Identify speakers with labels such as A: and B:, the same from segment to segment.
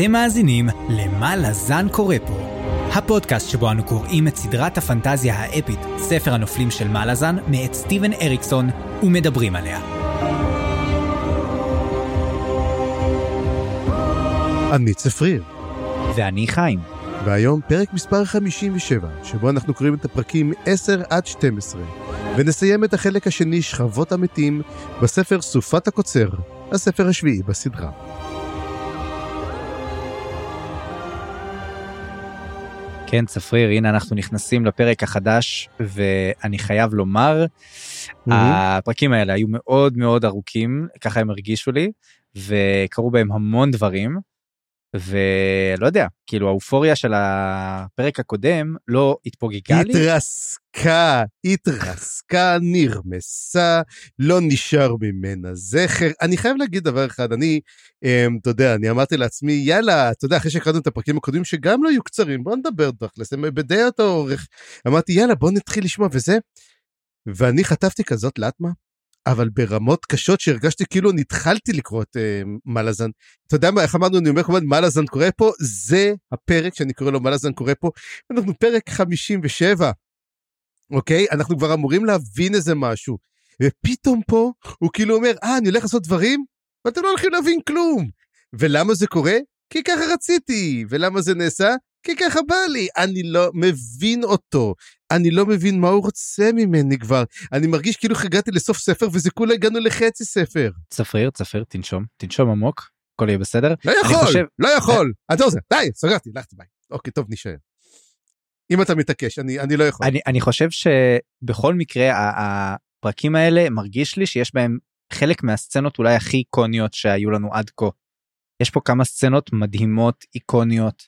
A: אתם מאזינים ל"מה לזן קורא פה", הפודקאסט שבו אנו קוראים את סדרת הפנטזיה האפית, ספר הנופלים של מה לזן, מאת סטיבן אריקסון, ומדברים עליה.
B: אני צפריר,
A: ואני חיים.
B: והיום פרק מספר 57, שבו אנחנו קוראים את הפרקים 10 עד 12, ונסיים את החלק השני, שכבות המתים, בספר סופת הקוצר, הספר השביעי בסדרה.
A: כן, צפריר, הנה אנחנו נכנסים לפרק החדש, ואני חייב לומר,
B: Mm-hmm.
A: הפרקים האלה היו מאוד מאוד ארוכים, ככה הם הרגישו לי, וקרו בהם המון דברים, ולא יודע, כאילו האופוריה של הפרק הקודם לא התפוגגה לי.
B: התרסקה, התרסקה, נרמסה, לא נשאר ממנה זכר. אני חייב להגיד דבר אחד, אני, אמ, אתה יודע, אני אמרתי לעצמי, יאללה, אתה יודע, אחרי שהקראנו את הפרקים הקודמים שגם לא היו קצרים, בוא נדבר תכלס, הם בדי אותו אורך. אמרתי, יאללה, בוא נתחיל לשמוע וזה. ואני חטפתי כזאת לטמה, אבל ברמות קשות שהרגשתי כאילו נתחלתי לקרוא את אה, מלאזן. אתה יודע מה, איך אמרנו, אני אומר הזמן, מלאזן קורא פה, זה הפרק שאני קורא לו מלאזן קורא פה. אנחנו פרק 57, אוקיי? אנחנו כבר אמורים להבין איזה משהו. ופתאום פה הוא כאילו אומר, אה, אני הולך לעשות דברים, ואתם לא הולכים להבין כלום. ולמה זה קורה? כי ככה רציתי. ולמה זה נעשה? כי ככה בא לי. אני לא מבין אותו. אני לא מבין מה הוא רוצה ממני כבר. אני מרגיש כאילו הגעתי לסוף ספר וזה כולה הגענו לחצי ספר.
A: צפריר, צפריר, תנשום, תנשום עמוק, הכל יהיה בסדר.
B: לא יכול,
A: חושב-
B: לא יכול. אתה עושה, די, סגרתי, הלכתי ביי. אוקיי, טוב, נשאר. אם אתה מתעקש, אני, אני לא יכול.
A: אני, אני חושב שבכל מקרה הפרקים האלה מרגיש לי שיש בהם חלק מהסצנות אולי הכי איקוניות שהיו לנו עד כה. יש פה כמה סצנות מדהימות איקוניות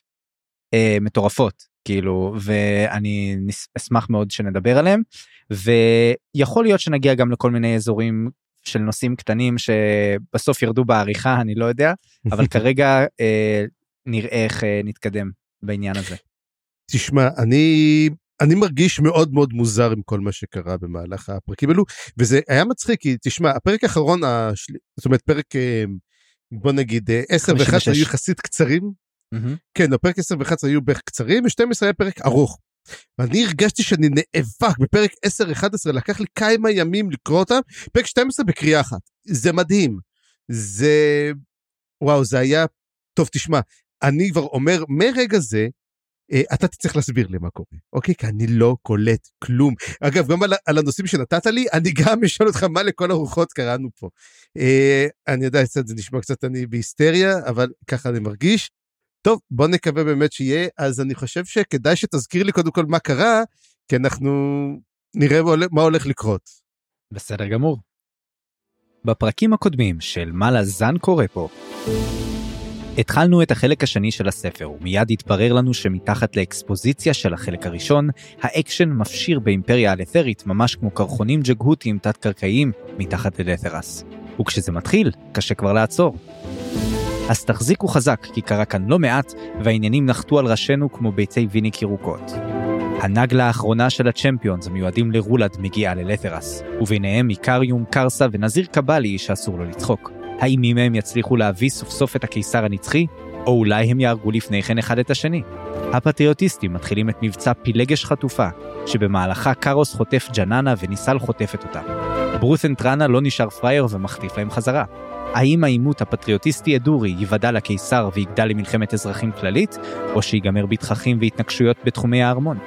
A: אה, מטורפות כאילו ואני אשמח מאוד שנדבר עליהם ויכול להיות שנגיע גם לכל מיני אזורים של נושאים קטנים שבסוף ירדו בעריכה אני לא יודע אבל כרגע אה, נראה איך אה, נתקדם בעניין הזה.
B: תשמע, אני, אני מרגיש מאוד מאוד מוזר עם כל מה שקרה במהלך הפרקים האלו, וזה היה מצחיק, כי תשמע, הפרק האחרון, השל... זאת אומרת, פרק, אה, בוא נגיד, אה, 10 ו-11
A: 56.
B: היו יחסית קצרים. כן, 10 ו-11 היו בערך קצרים, ו-12 היה פרק ארוך. ואני הרגשתי שאני נאבק בפרק 10-11, לקח לי כמה ימים לקרוא אותם, פרק 12 בקריאה אחת. זה מדהים. זה... וואו, זה היה... טוב, תשמע, אני כבר אומר, מרגע זה, אה, אתה תצטרך להסביר לי מה קורה, אוקיי? כי אני לא קולט כלום. אגב, גם על, על הנושאים שנתת לי, אני גם אשאל אותך מה לכל הרוחות קראנו פה. אה, אני יודע, זה נשמע קצת אני בהיסטריה, אבל ככה אני מרגיש. טוב, בוא נקווה באמת שיהיה, אז אני חושב שכדאי שתזכיר לי קודם כל מה קרה, כי אנחנו נראה מה הולך- לקרות.
A: בסדר גמור. בפרקים הקודמים של מה לזן קורה פה, התחלנו את החלק השני של הספר, ומיד התברר לנו שמתחת לאקספוזיציה של החלק הראשון, האקשן מפשיר באימפריה הלת'רית ממש כמו קרחונים ג'גהותיים תת-קרקעיים מתחת ללת'רס. וכשזה מתחיל, קשה כבר לעצור. אז תחזיקו חזק, כי קרה כאן לא מעט, והעניינים נחתו על ראשינו כמו ביצי ויניק ירוקות. הנגלה האחרונה של הצ'מפיונס המיועדים לרולד מגיעה ללת'רס, וביניהם איקריום, קרסה ונזיר קבלי שאסור לו לצחוק. האם מי מהם יצליחו להביא סוף סוף את הקיסר הנצחי, או אולי הם יהרגו לפני כן אחד את השני? הפטריוטיסטים מתחילים את מבצע פילגש חטופה, שבמהלכה קארוס חוטף ג'ננה וניסל חוטפת אותה. ברות'ן טראנה לא נשאר פראייר ומחטיף להם חזרה. האם העימות הפטריוטיסטי אדורי ייוודע לקיסר ויגדל למלחמת אזרחים כללית, או שיגמר בתככים והתנגשויות בתחומי הארמון?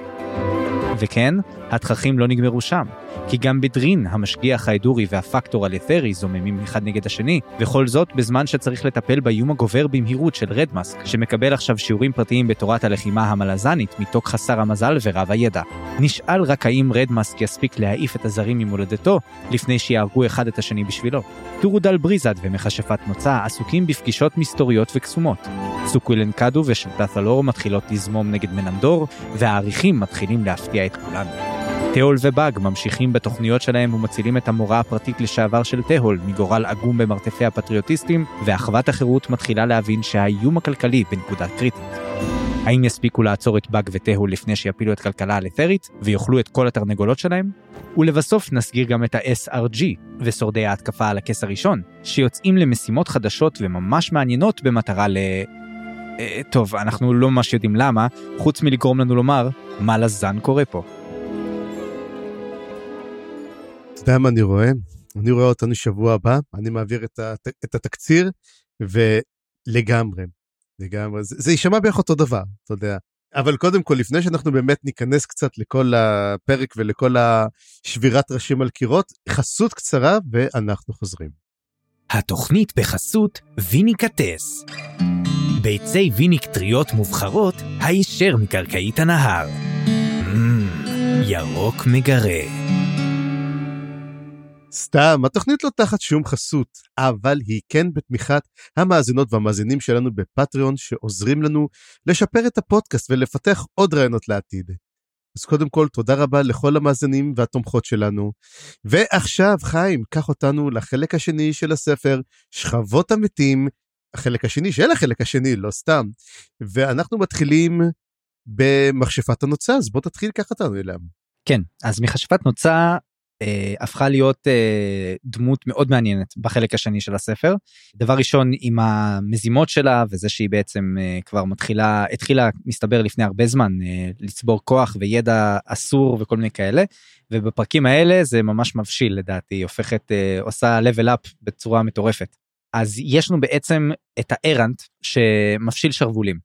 A: וכן, התככים לא נגמרו שם, כי גם בדרין, המשגיח האדורי והפקטור הלת'רי זוממים אחד נגד השני, וכל זאת בזמן שצריך לטפל באיום הגובר במהירות של רדמאסק, שמקבל עכשיו שיעורים פרטיים בתורת הלחימה המלזנית מטוק חסר המזל ורב הידע. נשאל רק האם רדמאסק יספיק להעיף את הזרים ממולדתו, לפני שיהרגו אחד את השני בשבילו. טורודל בריזד ומכשפת מוצא עסוקים בפגישות מסתוריות וקסומות. סוקווילן קאדו ושלטת'לור מתחילות לזמום נגד מנמדור, והעריכים מתחילים להפתיע את כולנו. תהול ובאג ממשיכים בתוכניות שלהם ומצילים את המורה הפרטית לשעבר של תהול מגורל עגום במרתפי הפטריוטיסטים, ואחוות החירות מתחילה להבין שהאיום הכלכלי בנקודה קריטית. האם יספיקו לעצור את באג ותהול לפני שיפילו את כלכלה הלת'רית ויאכלו את כל התרנגולות שלהם? ולבסוף נסגיר גם את ה-SRG ושורדי ההתקפה על הכס הראשון, שיוצאים למשימות חדשות וממש מעניינות במטרה ל... אה, טוב, אנחנו לא ממש יודעים למה, חוץ מלגרום לנו לומר, מה לזן קורה פה.
B: אתה יודע מה אני רואה? אני רואה אותנו שבוע הבא, אני מעביר את, הת... את התקציר, ולגמרי, לגמרי, זה, זה יישמע בערך אותו דבר, אתה יודע. אבל קודם כל, לפני שאנחנו באמת ניכנס קצת לכל הפרק ולכל השבירת ראשים על קירות, חסות קצרה ואנחנו חוזרים.
C: התוכנית בחסות ויניקטס. ביצי ויניק טריות מובחרות הישר מקרקעית הנהר. Mmm, ירוק מגרה.
B: סתם, התוכנית לא תחת שום חסות, אבל היא כן בתמיכת המאזינות והמאזינים שלנו בפטריון, שעוזרים לנו לשפר את הפודקאסט ולפתח עוד רעיונות לעתיד. אז קודם כל, תודה רבה לכל המאזינים והתומכות שלנו. ועכשיו, חיים, קח אותנו לחלק השני של הספר, שכבות המתים, החלק השני של החלק השני, לא סתם. ואנחנו מתחילים במכשפת הנוצה, אז בוא תתחיל ככה אותנו אליהם.
A: כן, אז מכשפת נוצה אה, הפכה להיות אה, דמות מאוד מעניינת בחלק השני של הספר. דבר ראשון עם המזימות שלה וזה שהיא בעצם אה, כבר מתחילה התחילה מסתבר לפני הרבה זמן אה, לצבור כוח וידע אסור וכל מיני כאלה ובפרקים האלה זה ממש מבשיל לדעתי הופכת אה, עושה level up בצורה מטורפת. אז יש לנו בעצם את הארנט שמפשיל שרוולים.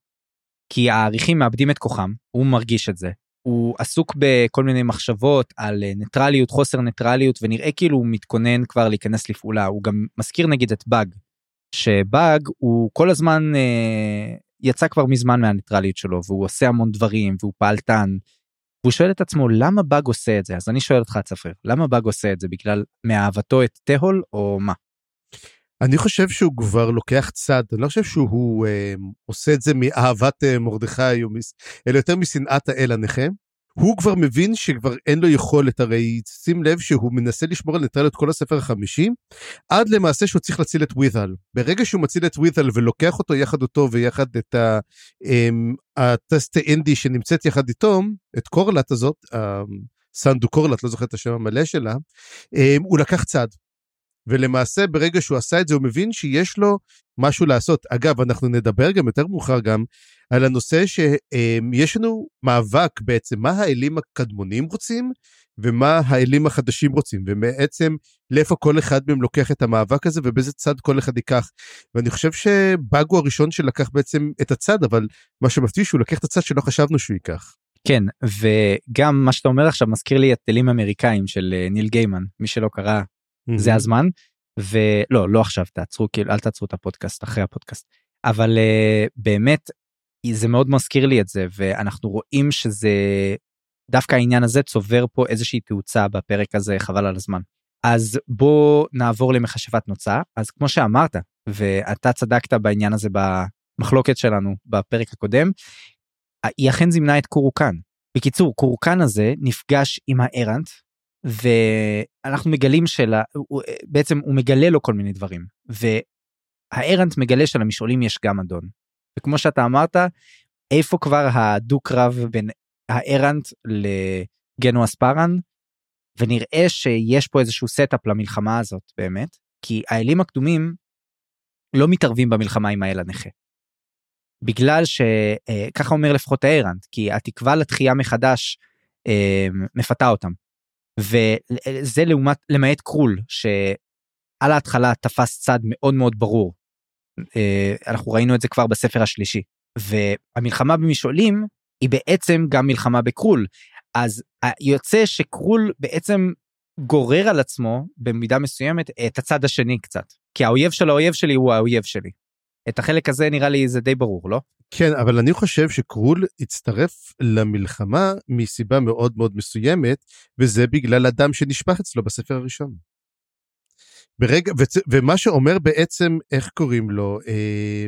A: כי העריכים מאבדים את כוחם הוא מרגיש את זה הוא עסוק בכל מיני מחשבות על אה, ניטרליות חוסר ניטרליות ונראה כאילו הוא מתכונן כבר להיכנס לפעולה הוא גם מזכיר נגיד את באג. שבאג הוא כל הזמן אה, יצא כבר מזמן מהניטרליות שלו והוא עושה המון דברים והוא פעלתן. הוא שואל את עצמו למה באג עושה את זה אז אני שואל אותך צפריר למה באג עושה את זה בגלל מאהבתו את תהול או מה.
B: אני חושב שהוא כבר לוקח צד, אני לא חושב שהוא אה, עושה את זה מאהבת אה, מרדכי, מס... אלא יותר משנאת האל הנכה. הוא כבר מבין שכבר אין לו יכולת, הרי שים לב שהוא מנסה לשמור על ניטרליות כל הספר החמישי, עד למעשה שהוא צריך להציל את ווית'ל. ברגע שהוא מציל את ווית'ל ולוקח אותו יחד אותו ויחד את ה, אמ, הטסט האינדי שנמצאת יחד איתו, את קורלט הזאת, סנדו קורלט, לא זוכר את השם המלא שלה, אמ, הוא לקח צד. ולמעשה ברגע שהוא עשה את זה הוא מבין שיש לו משהו לעשות. אגב, אנחנו נדבר גם יותר מאוחר גם על הנושא שיש לנו מאבק בעצם מה האלים הקדמונים רוצים ומה האלים החדשים רוצים ובעצם לאיפה כל אחד מהם לוקח את המאבק הזה ובאיזה צד כל אחד ייקח. ואני חושב שבאג הוא הראשון שלקח בעצם את הצד אבל מה שמפתיע שהוא לקח את הצד שלא חשבנו שהוא ייקח.
A: כן וגם מה שאתה אומר עכשיו מזכיר לי את אלים אמריקאים של אה, ניל גיימן מי שלא קרא זה הזמן ולא לא עכשיו תעצרו כאילו אל תעצרו את הפודקאסט אחרי הפודקאסט אבל uh, באמת זה מאוד מזכיר לי את זה ואנחנו רואים שזה דווקא העניין הזה צובר פה איזושהי תאוצה בפרק הזה חבל על הזמן. אז בוא נעבור למחשבת נוצה אז כמו שאמרת ואתה צדקת בעניין הזה במחלוקת שלנו בפרק הקודם היא אכן זימנה את קורוקן. בקיצור קורקן הזה נפגש עם הארנט ואנחנו מגלים שלה בעצם הוא מגלה לו כל מיני דברים והארנט מגלה שלמשעולים יש גם אדון. וכמו שאתה אמרת איפה כבר הדו קרב בין הארנט לגנוס פארן ונראה שיש פה איזשהו setup למלחמה הזאת באמת כי האלים הקדומים לא מתערבים במלחמה עם האל הנכה. בגלל שככה אומר לפחות הארנט כי התקווה לתחייה מחדש אה, מפתה אותם. וזה לעומת למעט קרול שעל ההתחלה תפס צד מאוד מאוד ברור. אה, אנחנו ראינו את זה כבר בספר השלישי והמלחמה במשעולים היא בעצם גם מלחמה בקרול אז יוצא שקרול בעצם גורר על עצמו במידה מסוימת את הצד השני קצת כי האויב של האויב שלי הוא האויב שלי. את החלק הזה נראה לי זה די ברור לא?
B: כן, אבל אני חושב שקרול הצטרף למלחמה מסיבה מאוד מאוד מסוימת, וזה בגלל הדם שנשפך אצלו בספר הראשון. ברגע, וצ, ומה שאומר בעצם, איך קוראים לו, אה,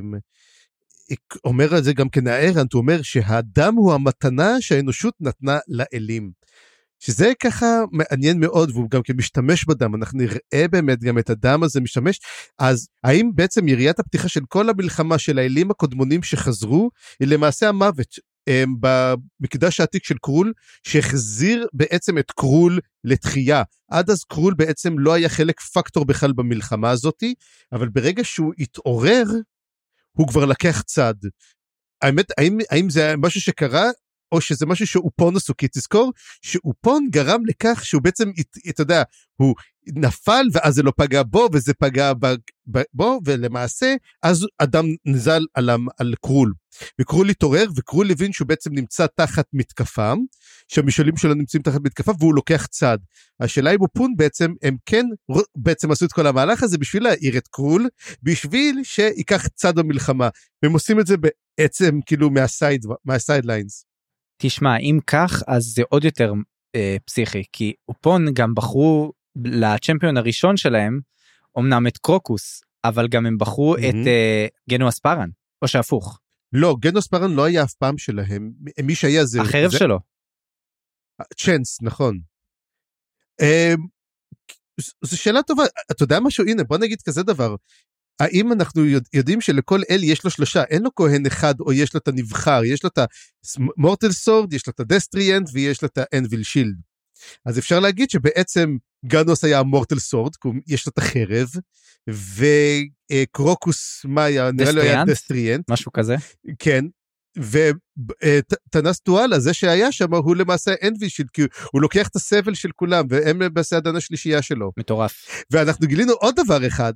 B: אומר על זה גם כן הארנט, הוא אומר שהדם הוא המתנה שהאנושות נתנה לאלים. שזה ככה מעניין מאוד והוא גם כן משתמש בדם אנחנו נראה באמת גם את הדם הזה משתמש. אז האם בעצם יריית הפתיחה של כל המלחמה של האלים הקודמונים שחזרו היא למעשה המוות הם, במקדש העתיק של קרול שהחזיר בעצם את קרול לתחייה. עד אז קרול בעצם לא היה חלק פקטור בכלל במלחמה הזאתי אבל ברגע שהוא התעורר הוא כבר לקח צד. האמת, האם, האם זה משהו שקרה, או שזה משהו שאופון עשו, כי תזכור שאופון גרם לכך שהוא בעצם, אתה יודע, הוא נפל ואז זה לא פגע בו וזה פגע ב, ב, בו, ולמעשה אז אדם נזל על, על קרול. וקרול התעורר וקרול הבין שהוא בעצם נמצא תחת מתקפה, שהמשעולים שלו נמצאים תחת מתקפה והוא לוקח צד. השאלה אם אופון בעצם, הם כן בעצם עשו את כל המהלך הזה בשביל להעיר את קרול, בשביל שייקח צד במלחמה. והם עושים את זה בעצם כאילו מה side, מה sidelines.
A: תשמע, אם כך, אז זה עוד יותר אה, פסיכי, כי אופון גם בחרו ל champion הראשון שלהם, אמנם את קרוקוס, אבל גם הם בחרו mm-hmm. את אה, גנוס פארן, או שהפוך.
B: לא, גנוס פארן לא היה אף פעם שלהם, מי שהיה זה...
A: החרב
B: זה...
A: שלו.
B: Chance, נכון. אה, זו שאלה טובה, אתה יודע משהו? הנה, בוא נגיד כזה דבר. האם אנחנו יודעים שלכל אל יש לו שלושה, אין לו כהן אחד או יש לו את הנבחר, יש לו את ה mortal sword, יש לו את ה destriant ויש לו את ה anvil shield. אז אפשר להגיד שבעצם גנוס היה ה mortal sword, יש לו את החרב, וקרוקוס מה היה, נראה לי היה destriant.
A: משהו כזה.
B: כן, וטנס טואלה, זה שהיה שם, הוא למעשה אנבי שילד, כי הוא לוקח את הסבל של כולם, והם למעשה הדן השלישייה שלו.
A: מטורף.
B: ואנחנו גילינו עוד דבר אחד,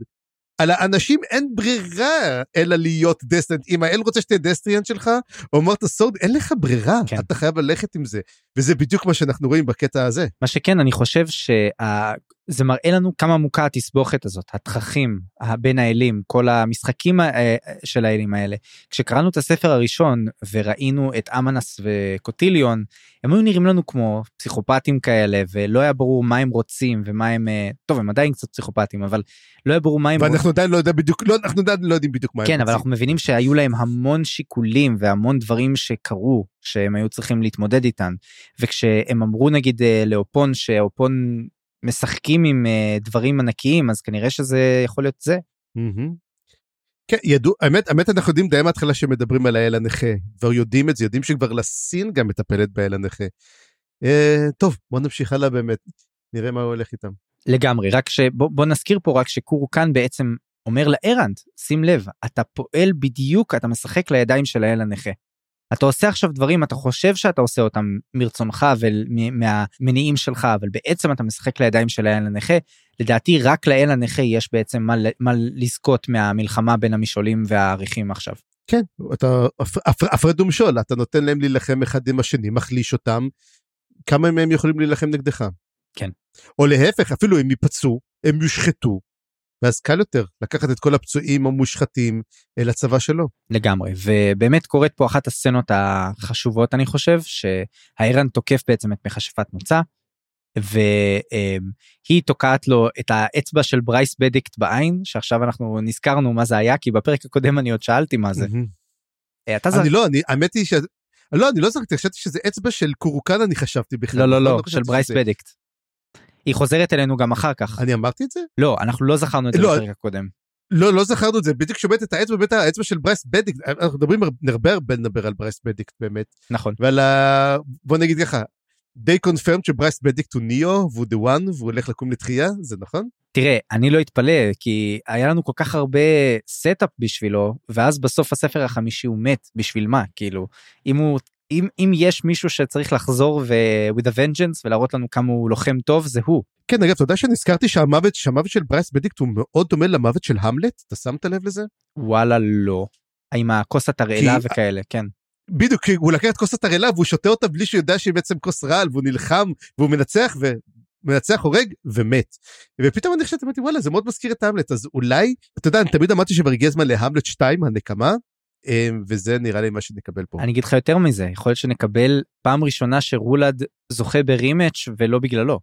B: על האנשים אין ברירה אלא להיות דסטריאנט. אם האל רוצה שתהיה דסטריאנט שלך, או אמרת סורד, אין לך ברירה, כן. אתה חייב ללכת עם זה. וזה בדיוק מה שאנחנו רואים בקטע הזה.
A: מה שכן, אני חושב שה... זה מראה לנו כמה עמוקה התסבוכת הזאת, התככים בין האלים, כל המשחקים אה, של האלים האלה. כשקראנו את הספר הראשון וראינו את אמנס וקוטיליון, הם היו נראים לנו כמו פסיכופטים כאלה, ולא היה ברור מה הם רוצים ומה הם, אה, טוב הם עדיין קצת פסיכופטים, אבל לא היה ברור מה הם...
B: ואנחנו עדיין לא יודעים בדיוק, לא, אנחנו עדיין לא יודעים בדיוק מה
A: כן, הם רוצים. כן, אבל אנחנו מבינים שהיו להם המון שיקולים והמון דברים שקרו, שהם היו צריכים להתמודד איתן. וכשהם אמרו נגיד אה, לאופון שאופון משחקים עם uh, דברים ענקיים אז כנראה שזה יכול להיות זה.
B: כן, ידעו, האמת, האמת אנחנו יודעים די מההתחלה שמדברים על האל הנכה, כבר יודעים את זה, יודעים שכבר לסין גם מטפלת באל הנכה. Uh, טוב, בוא נמשיך הלאה באמת, נראה מה הולך איתם.
A: לגמרי, רק שבוא נזכיר פה רק שקורקן בעצם אומר לארנד, שים לב, אתה פועל בדיוק, אתה משחק לידיים של האל הנכה. אתה עושה עכשיו דברים אתה חושב שאתה עושה אותם מרצונך ומהמניעים שלך אבל בעצם אתה משחק לידיים של האל הנכה לדעתי רק לאל הנכה יש בעצם מה, מה לזכות מהמלחמה בין המשעולים והעריכים עכשיו.
B: כן אתה הפרד ומשול אתה נותן להם להילחם אחד עם השני מחליש אותם כמה מהם יכולים להילחם נגדך.
A: כן.
B: או להפך אפילו הם ייפצעו הם יושחתו ואז קל יותר לקחת את כל הפצועים המושחתים לצבא שלו.
A: לגמרי ובאמת קורית פה אחת הסצנות החשובות אני חושב שהארנט תוקף בעצם את מכשפת נוצה והיא תוקעת לו את האצבע של ברייס בדיקט בעין שעכשיו אנחנו נזכרנו מה זה היה כי בפרק הקודם אני עוד שאלתי מה זה.
B: אתה זר... אני לא אני האמת היא ש... לא אני לא זכרתי חשבתי שזה אצבע של קורקן אני חשבתי בכלל.
A: לא לא לא, לא של ברייס בדיקט. היא חוזרת אלינו גם אחר כך.
B: אני אמרתי את זה?
A: לא, אנחנו לא זכרנו את זה לא, בפרק הקודם.
B: לא, לא זכרנו את זה, בדיוק שומעת את האצבע, באמת האצבע של ברייס בדיקט, אנחנו מדברים הרבה הרבה לדבר על ברייס בדיקט באמת.
A: נכון.
B: ועל ה... בוא נגיד ככה, די confirmed שברייס בדיקט הוא ניאו והוא the one והוא הולך לקום לתחייה, זה נכון?
A: תראה, אני לא אתפלא, כי היה לנו כל כך הרבה setup בשבילו, ואז בסוף הספר החמישי הוא מת, בשביל מה? כאילו, אם הוא אם אם יש מישהו שצריך לחזור ו with a vengeance ולהראות לנו כמה הוא לוחם טוב זה הוא.
B: כן אגב אתה יודע שנזכרתי שהמוות שהמוות של ברייס בדיקט הוא מאוד דומה למוות של המלט אתה שמת לב לזה?
A: וואלה לא. עם הכוס התרעלה כי... וכאלה כן.
B: בדיוק כי הוא לקח את כוס התרעלה והוא שותה אותה בלי שהוא יודע שהיא בעצם כוס רעל והוא נלחם והוא מנצח ומנצח הורג ומת. ופתאום אני חשבתי אמרתי וואלה זה מאוד מזכיר את המלט אז אולי אתה יודע אני תמיד אמרתי שכבר הגיע הזמן להמלט 2 הנקמה וזה נראה לי מה שנקבל פה.
A: אני אגיד לך יותר מזה, יכול להיות שנקבל פעם ראשונה שרולד זוכה ברימץ' ולא בגללו.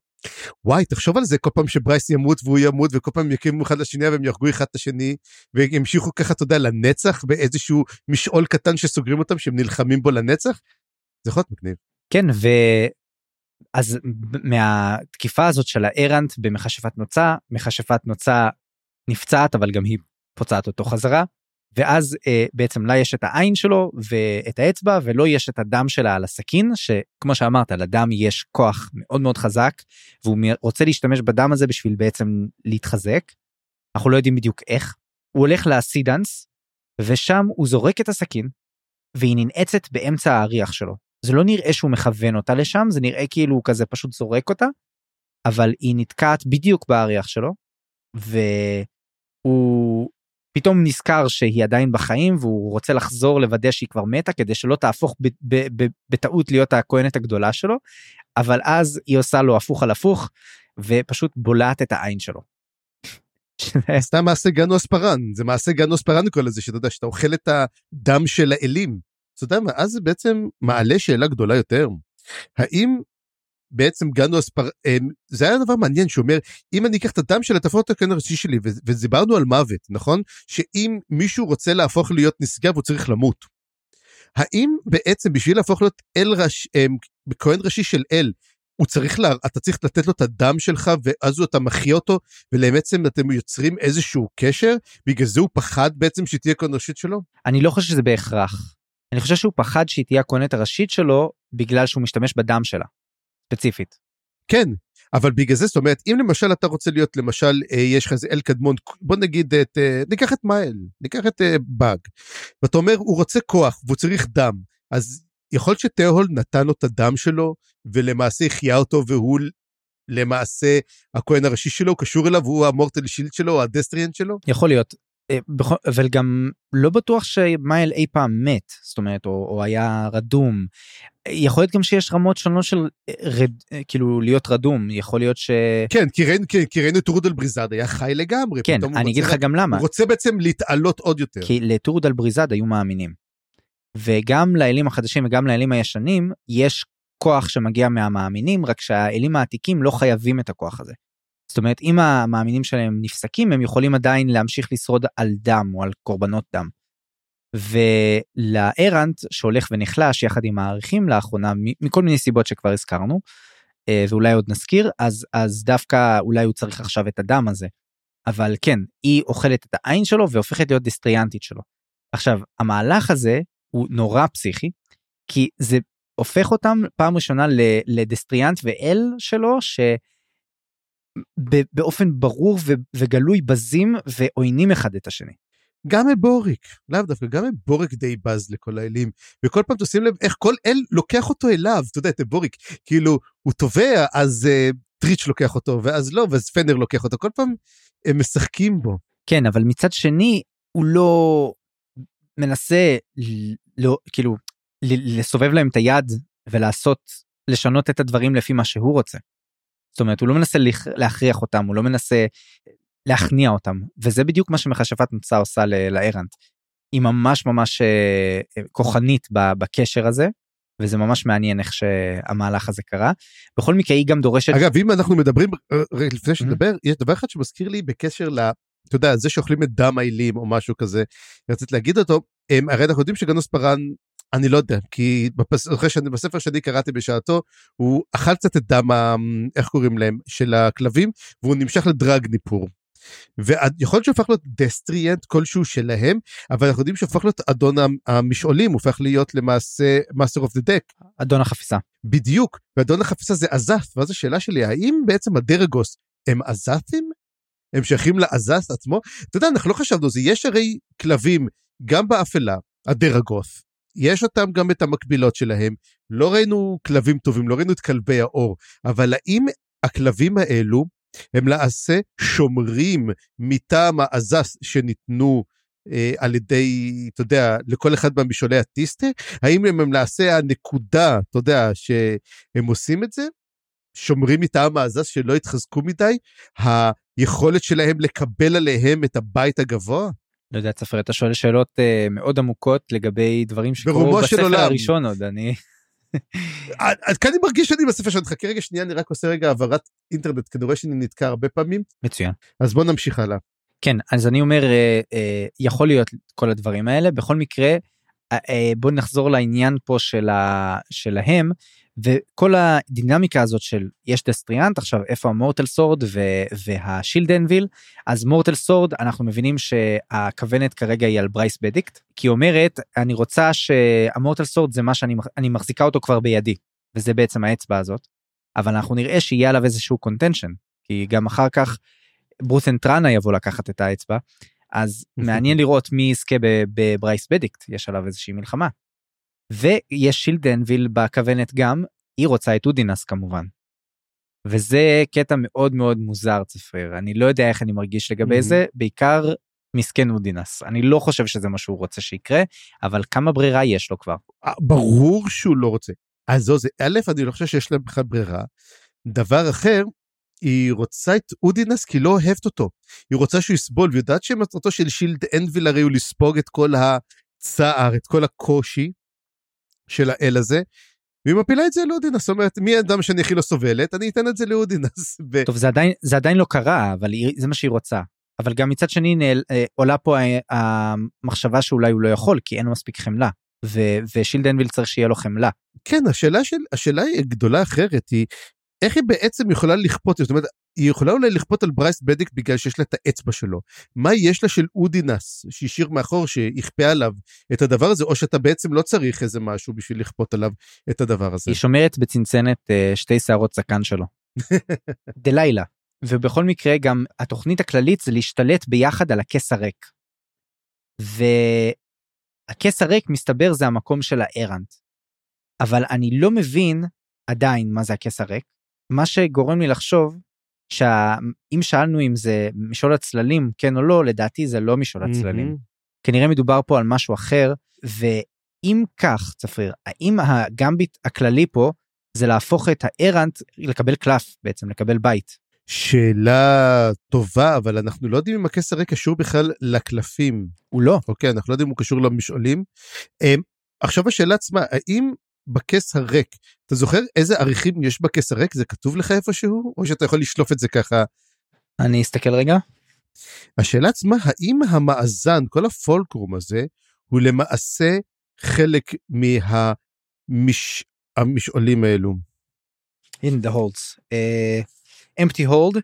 B: וואי תחשוב על זה כל פעם שברייס ימות והוא ימות וכל פעם יקימו אחד לשני והם יהרגו אחד את השני וימשיכו ככה אתה יודע לנצח באיזשהו משעול קטן שסוגרים אותם שהם נלחמים בו לנצח. זה יכול להיות מגניב.
A: כן ואז מהתקיפה הזאת של הארנט במכשפת נוצה מכשפת נוצה נפצעת אבל גם היא פוצעת אותו חזרה ואז אה, בעצם לה יש את העין שלו ואת האצבע ולא יש את הדם שלה על הסכין שכמו שאמרת לדם יש כוח מאוד מאוד חזק והוא רוצה להשתמש בדם הזה בשביל בעצם להתחזק. אנחנו לא יודעים בדיוק איך. הוא הולך לסידנס ושם הוא זורק את הסכין והיא ננעצת באמצע האריח שלו. זה לא נראה שהוא מכוון אותה לשם, זה נראה כאילו הוא כזה פשוט זורק אותה, אבל היא נתקעת בדיוק באריח שלו, והוא פתאום נזכר שהיא עדיין בחיים והוא רוצה לחזור לוודא שהיא כבר מתה כדי שלא תהפוך בטעות להיות הכהנת הגדולה שלו, אבל אז היא עושה לו הפוך על הפוך ופשוט בולעת את העין שלו.
B: סתם מעשה גנוס פארן, זה מעשה גנוס פארן כל הזה, שאתה יודע, שאתה אוכל את הדם של האלים. אתה יודע מה, אז זה בעצם מעלה שאלה גדולה יותר. האם בעצם גנוס פארן, זה היה דבר מעניין שאומר, אם אני אקח את הדם של התפות הכהן הראשי שלי, ודיברנו על מוות, נכון? שאם מישהו רוצה להפוך להיות נשגב, הוא צריך למות. האם בעצם בשביל להפוך להיות אל ראש, אמ, כהן ראשי של אל, הוא צריך, לה, אתה צריך לתת לו את הדם שלך ואז אתה מחיה אותו ולבעצם אתם יוצרים איזשהו קשר בגלל זה הוא פחד בעצם שתהיה כהן ראשית שלו?
A: אני לא חושב שזה בהכרח. אני חושב שהוא פחד שהיא תהיה הכהנת הראשית שלו בגלל שהוא משתמש בדם שלה. ספציפית.
B: כן אבל בגלל זה זאת אומרת אם למשל אתה רוצה להיות למשל אה, יש לך איזה אל קדמון בוא נגיד את אה, ניקח את מייל ניקח את אה, באג ואתה אומר הוא רוצה כוח והוא צריך דם אז יכול להיות שתיאהול נתן לו את הדם שלו ולמעשה החיה אותו והוא למעשה הכהן הראשי שלו קשור אליו הוא המורטל שילד שלו הדסטריאנט שלו
A: יכול להיות. אה, אבל גם לא בטוח שמייל אי פעם מת זאת אומרת או, או היה רדום. יכול להיות גם שיש רמות שונות של אה, רד, אה, כאילו להיות רדום יכול להיות ש...
B: כן כי ראינו, כן, כי ראינו את רודל בריזד היה חי לגמרי
A: כן אני אגיד לך גם למה
B: הוא רוצה בעצם להתעלות עוד יותר.
A: כי לטורדל בריזד היו מאמינים. וגם לאלים החדשים וגם לאלים הישנים יש כוח שמגיע מהמאמינים רק שהאלים העתיקים לא חייבים את הכוח הזה. זאת אומרת אם המאמינים שלהם נפסקים הם יכולים עדיין להמשיך לשרוד על דם או על קורבנות דם. ולארנט שהולך ונחלש יחד עם העריכים לאחרונה מכל מיני סיבות שכבר הזכרנו אה, ואולי עוד נזכיר אז אז דווקא אולי הוא צריך עכשיו את הדם הזה. אבל כן היא אוכלת את העין שלו והופכת להיות דיסטריאנטית שלו. עכשיו המהלך הזה הוא נורא פסיכי כי זה הופך אותם פעם ראשונה ל- לדסטריאנט ואל שלו שבאופן ברור וגלוי בזים ועוינים אחד את השני.
B: גם מבוריק, לאו דווקא, גם מבוריק די בז לכל האלים, וכל פעם תשים לב איך כל אל לוקח אותו אליו, אתה יודע, את מבוריק, כאילו, הוא טובע, אז uh, טריץ' לוקח אותו, ואז לא, ואז פנר לוקח אותו, כל פעם הם משחקים בו.
A: כן אבל מצד שני הוא לא מנסה לא כאילו לסובב להם את היד ולעשות לשנות את הדברים לפי מה שהוא רוצה. זאת אומרת הוא לא מנסה להכריח אותם הוא לא מנסה להכניע אותם וזה בדיוק מה שמכשפת מוצא עושה לארנט. היא ממש ממש אה, אה, כוחנית בקשר הזה וזה ממש מעניין איך שהמהלך הזה קרה. בכל מקרה היא גם דורשת
B: אגב, אם אנחנו מדברים, אה, רגע,
A: Mm-hmm.
B: לפני שנדבר, יש דבר אחד שמזכיר לי בקשר ל... אתה יודע, זה שאוכלים את דם האלים או משהו כזה, רציתי להגיד אותו, הם, הרי אנחנו יודעים שגנוס פארן, אני לא יודע, כי בפס, אחרי שאני, בספר שאני קראתי בשעתו, הוא אכל קצת את דם, ה, איך קוראים להם, של הכלבים, והוא נמשך לדרגניפור. ויכול להיות שהפך להיות destriant כלשהו שלהם, אבל אנחנו יודעים שהפך להיות אדון המשעולים, הוא הופך להיות למעשה Master of the Deck.
A: אדון החפיסה.
B: בדיוק, ואדון החפיסה זה עזת, ואז השאלה שלי, האם בעצם הדרגוס הם עזתים? הם שייכים לעזת עצמו? אתה יודע, אנחנו לא חשבנו זה, יש הרי כלבים גם באפלה, הדרגוס, יש אותם גם את המקבילות שלהם, לא ראינו כלבים טובים, לא ראינו את כלבי האור, אבל האם הכלבים האלו הם למעשה שומרים מטעם העזס שניתנו אה, על ידי, אתה יודע, לכל אחד מהמשעולי הטיסטה? האם הם למעשה הנקודה, אתה יודע, שהם עושים את זה? שומרים מטעם העזס שלא יתחזקו מדי? היכולת שלהם לקבל עליהם את הבית הגבוה?
A: לא יודע, צפר, אתה שואל שאלות uh, מאוד עמוקות לגבי דברים שקרו בספר
B: עולם.
A: הראשון עוד, אני...
B: עד כאן אני מרגיש שאני בספר שלך, חכה רגע שנייה, אני רק עושה רגע העברת אינטרנט, כי אני רואה שאני נתקע הרבה פעמים,
A: מצוין.
B: אז בוא נמשיך הלאה.
A: כן, אז אני אומר, אה, אה, יכול להיות כל הדברים האלה, בכל מקרה, אה, אה, בוא נחזור לעניין פה של ה... שלהם, וכל הדינמיקה הזאת של יש destriant, עכשיו איפה ה mortal sword וה shield anvil, אז mortal sword אנחנו מבינים שהכוונת כרגע היא על ברייס בדיקט, כי אומרת, אני רוצה שה mortal sword זה מה שאני אני מחזיקה אותו כבר בידי, וזה בעצם האצבע הזאת, אבל אנחנו נראה שיהיה עליו איזשהו contention, כי גם אחר כך ברוסן טראנה יבוא לקחת את האצבע, אז מעניין לראות מי יזכה בברייס בדיקט, יש עליו איזושהי מלחמה. ויש שילדנביל בכוונת גם, היא רוצה את אודינס כמובן. וזה קטע מאוד מאוד מוזר צפריר, אני לא יודע איך אני מרגיש לגבי
B: Mhm.
A: זה, בעיקר מסכן אודינס. אני לא חושב שזה מה שהוא רוצה שיקרה, אבל כמה ברירה יש לו כבר.
B: ברור שהוא לא רוצה. אז זו זה, א', אני לא חושב שיש להם בכלל ברירה. דבר אחר, היא רוצה את אודינס כי לא אוהבת אותו. היא רוצה שהוא יסבול, והיא יודעת שמטרתו של שילד אנביל הרי הוא לספוג את כל הצער, את כל הקושי של האל הזה, והיא מפילה את זה לאודינס, זאת אומרת, מי האדם שאני הכי לא סובלת, אני אתן את זה לאודינס. ו-
A: טוב זה עדיין זה עדיין לא קרה אבל היא, זה מה שהיא רוצה. אבל גם מצד שני נעל, אה, עולה פה אה, המחשבה שאולי הוא לא יכול כי אין מספיק חמלה. ו, ושילדנביל צריך שיהיה לו חמלה.
B: כן, השאלה, של, השאלה היא גדולה אחרת, היא איך היא בעצם יכולה לכפות, זאת אומרת, היא יכולה אולי לכפות על ברייס בדיק בגלל שיש לה את האצבע שלו. מה יש לה של אודינס שהשאיר מאחור, שיכפה עליו את הדבר הזה, או שאתה בעצם לא צריך איזה משהו בשביל לכפות עליו את הדבר הזה.
A: היא שומרת בצנצנת אה, שתי שערות זקן שלו. דלילה. ובכל מקרה גם התוכנית הכללית זה להשתלט ביחד על הכס הריק. והכס הריק מסתבר זה המקום של הארנט. אבל אני לא מבין עדיין מה זה הכס הריק. מה שגורם לי לחשוב שאם שאלנו אם זה משעול הצללים כן או לא לדעתי זה לא משעול הצללים.
B: מהמם.
A: כנראה מדובר פה על משהו אחר ואם כך צפריר האם הגמביט הכללי פה זה להפוך את הארנט לקבל קלף בעצם לקבל בית.
B: שאלה טובה, אבל אנחנו לא יודעים אם הכס הריק קשור בכלל לקלפים.
A: הוא לא.
B: אוקיי, אנחנו לא יודעים אם הוא קשור למשעולים. אמ, עכשיו השאלה עצמה, האם בכס הריק, אתה זוכר איזה עריכים יש בכס הריק? זה כתוב לך איפשהו? או שאתה יכול לשלוף את זה ככה?
A: אני אסתכל רגע.
B: השאלה עצמה, האם המאזן, כל הפולקרום הזה, הוא למעשה חלק מהמשעולים האלו?
A: in the holds. Uh, empty hold,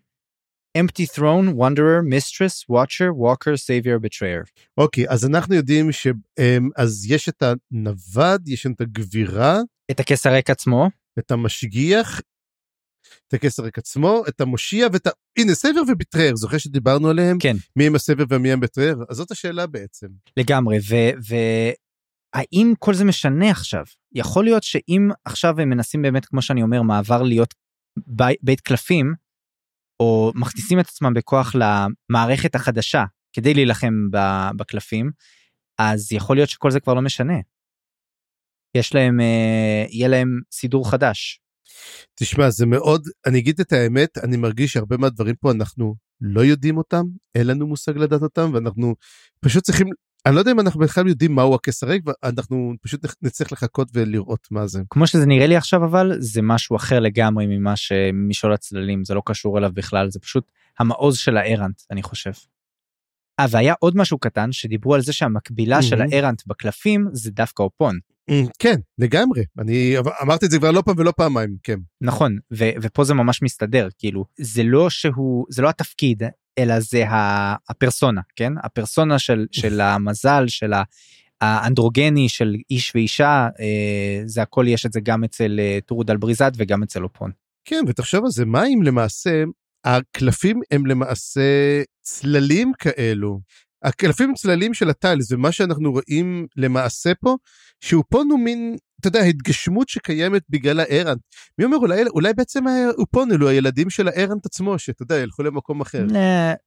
A: empty throne, wanderer, mistress, watcher, walker, savior, betrayer.
B: אוקיי, אז אנחנו יודעים ש... אמ, אז יש את הנווד, יש את הגבירה,
A: את הכס הריק עצמו.
B: את המשגיח, את הכס הריק עצמו, את המושיע ואת ה... הנה, סבר ובטרר, זוכר שדיברנו עליהם?
A: כן.
B: מי הם הסבר ומי הם בטרר? אז זאת השאלה בעצם.
A: לגמרי והאם כל זה משנה עכשיו יכול להיות שאם עכשיו הם מנסים באמת כמו שאני אומר מעבר להיות בי, בית קלפים או מכניסים את עצמם בכוח למערכת החדשה כדי להילחם בקלפים אז יכול להיות שכל זה כבר לא משנה. יש להם אה, יהיה להם סידור חדש.
B: תשמע, זה מאוד, אני אגיד את האמת, אני מרגיש שהרבה מהדברים פה אנחנו לא יודעים אותם, אין לנו מושג לדעת אותם, ואנחנו פשוט צריכים, אני לא יודע אם אנחנו בכלל יודעים מהו הכס הריק, ואנחנו פשוט נצטרך לחכות ולראות מה זה.
A: כמו שזה נראה לי עכשיו אבל זה משהו אחר לגמרי ממה שמשעול הצללים זה לא קשור אליו בכלל זה פשוט המעוז של הארנט אני חושב. אה והיה עוד משהו קטן שדיברו על זה שהמקבילה של
B: מהמם.
A: הארנט בקלפים זה דווקא אופון.
B: אמ, כן, לגמרי, אני אמרתי את זה כבר לא פעם ולא פעמיים, כן.
A: נכון ו- ופה זה ממש מסתדר כאילו זה לא שהוא זה לא התפקיד אלא זה הפרסונה כן הפרסונה של של המזל של האנדרוגני של איש ואישה אה, זה הכל יש את זה גם אצל אה, טורוד אלבריזת וגם אצל אופון.
B: כן, ותחשוב על זה, מה אם למעשה הקלפים הם למעשה צללים כאלו? הקלפים צללים של הטיילס, ומה שאנחנו רואים למעשה פה, שהוא פה נו מין, אתה יודע, התגשמות שקיימת בגלל הארנט. מי אומר, אולי, אולי בעצם האופון אלו הילדים של הארנט עצמו, שאתה יודע, ילכו למקום אחר.
A: לא,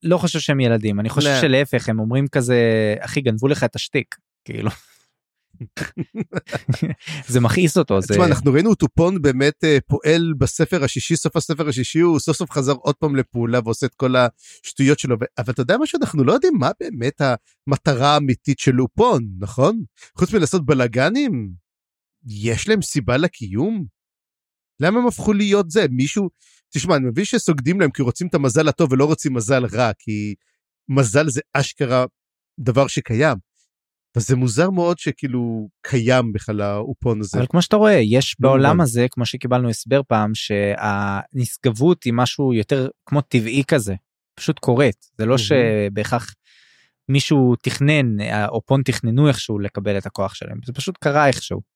A: לא חושב שהם ילדים אני חושב
B: לא.
A: שלהפך הם אומרים כזה אחי גנבו לך את השטיק כאילו. זה מכעיס אותו זה
B: תשמע, אנחנו ראינו טופון באמת אה, פועל בספר השישי, סוף הספר השישי, הוא סוף סוף חזר עוד פעם לפעולה ועושה את כל השטויות שלו, אבל אתה יודע משהו, אנחנו לא יודעים מה באמת המטרה האמיתית של לופון, נכון? חוץ מלעשות בלאגנים, יש להם סיבה לקיום? למה הם הפכו להיות זה? מישהו, תשמע, אני מבין שסוגדים להם כי רוצים את המזל הטוב ולא רוצים מזל רע, כי מזל זה אשכרה דבר שקיים. וזה מוזר מאוד שכאילו קיים בכלל האופון הזה.
A: אבל כמו שאתה רואה יש
B: לא
A: בעולם. הזה כמו שקיבלנו הסבר פעם שהנשגבות היא משהו יותר כמו טבעי כזה פשוט קורית זה לא. שבהכרח מישהו תכנן האופון תכננו איכשהו לקבל את הכוח שלהם זה פשוט קרה איכשהו.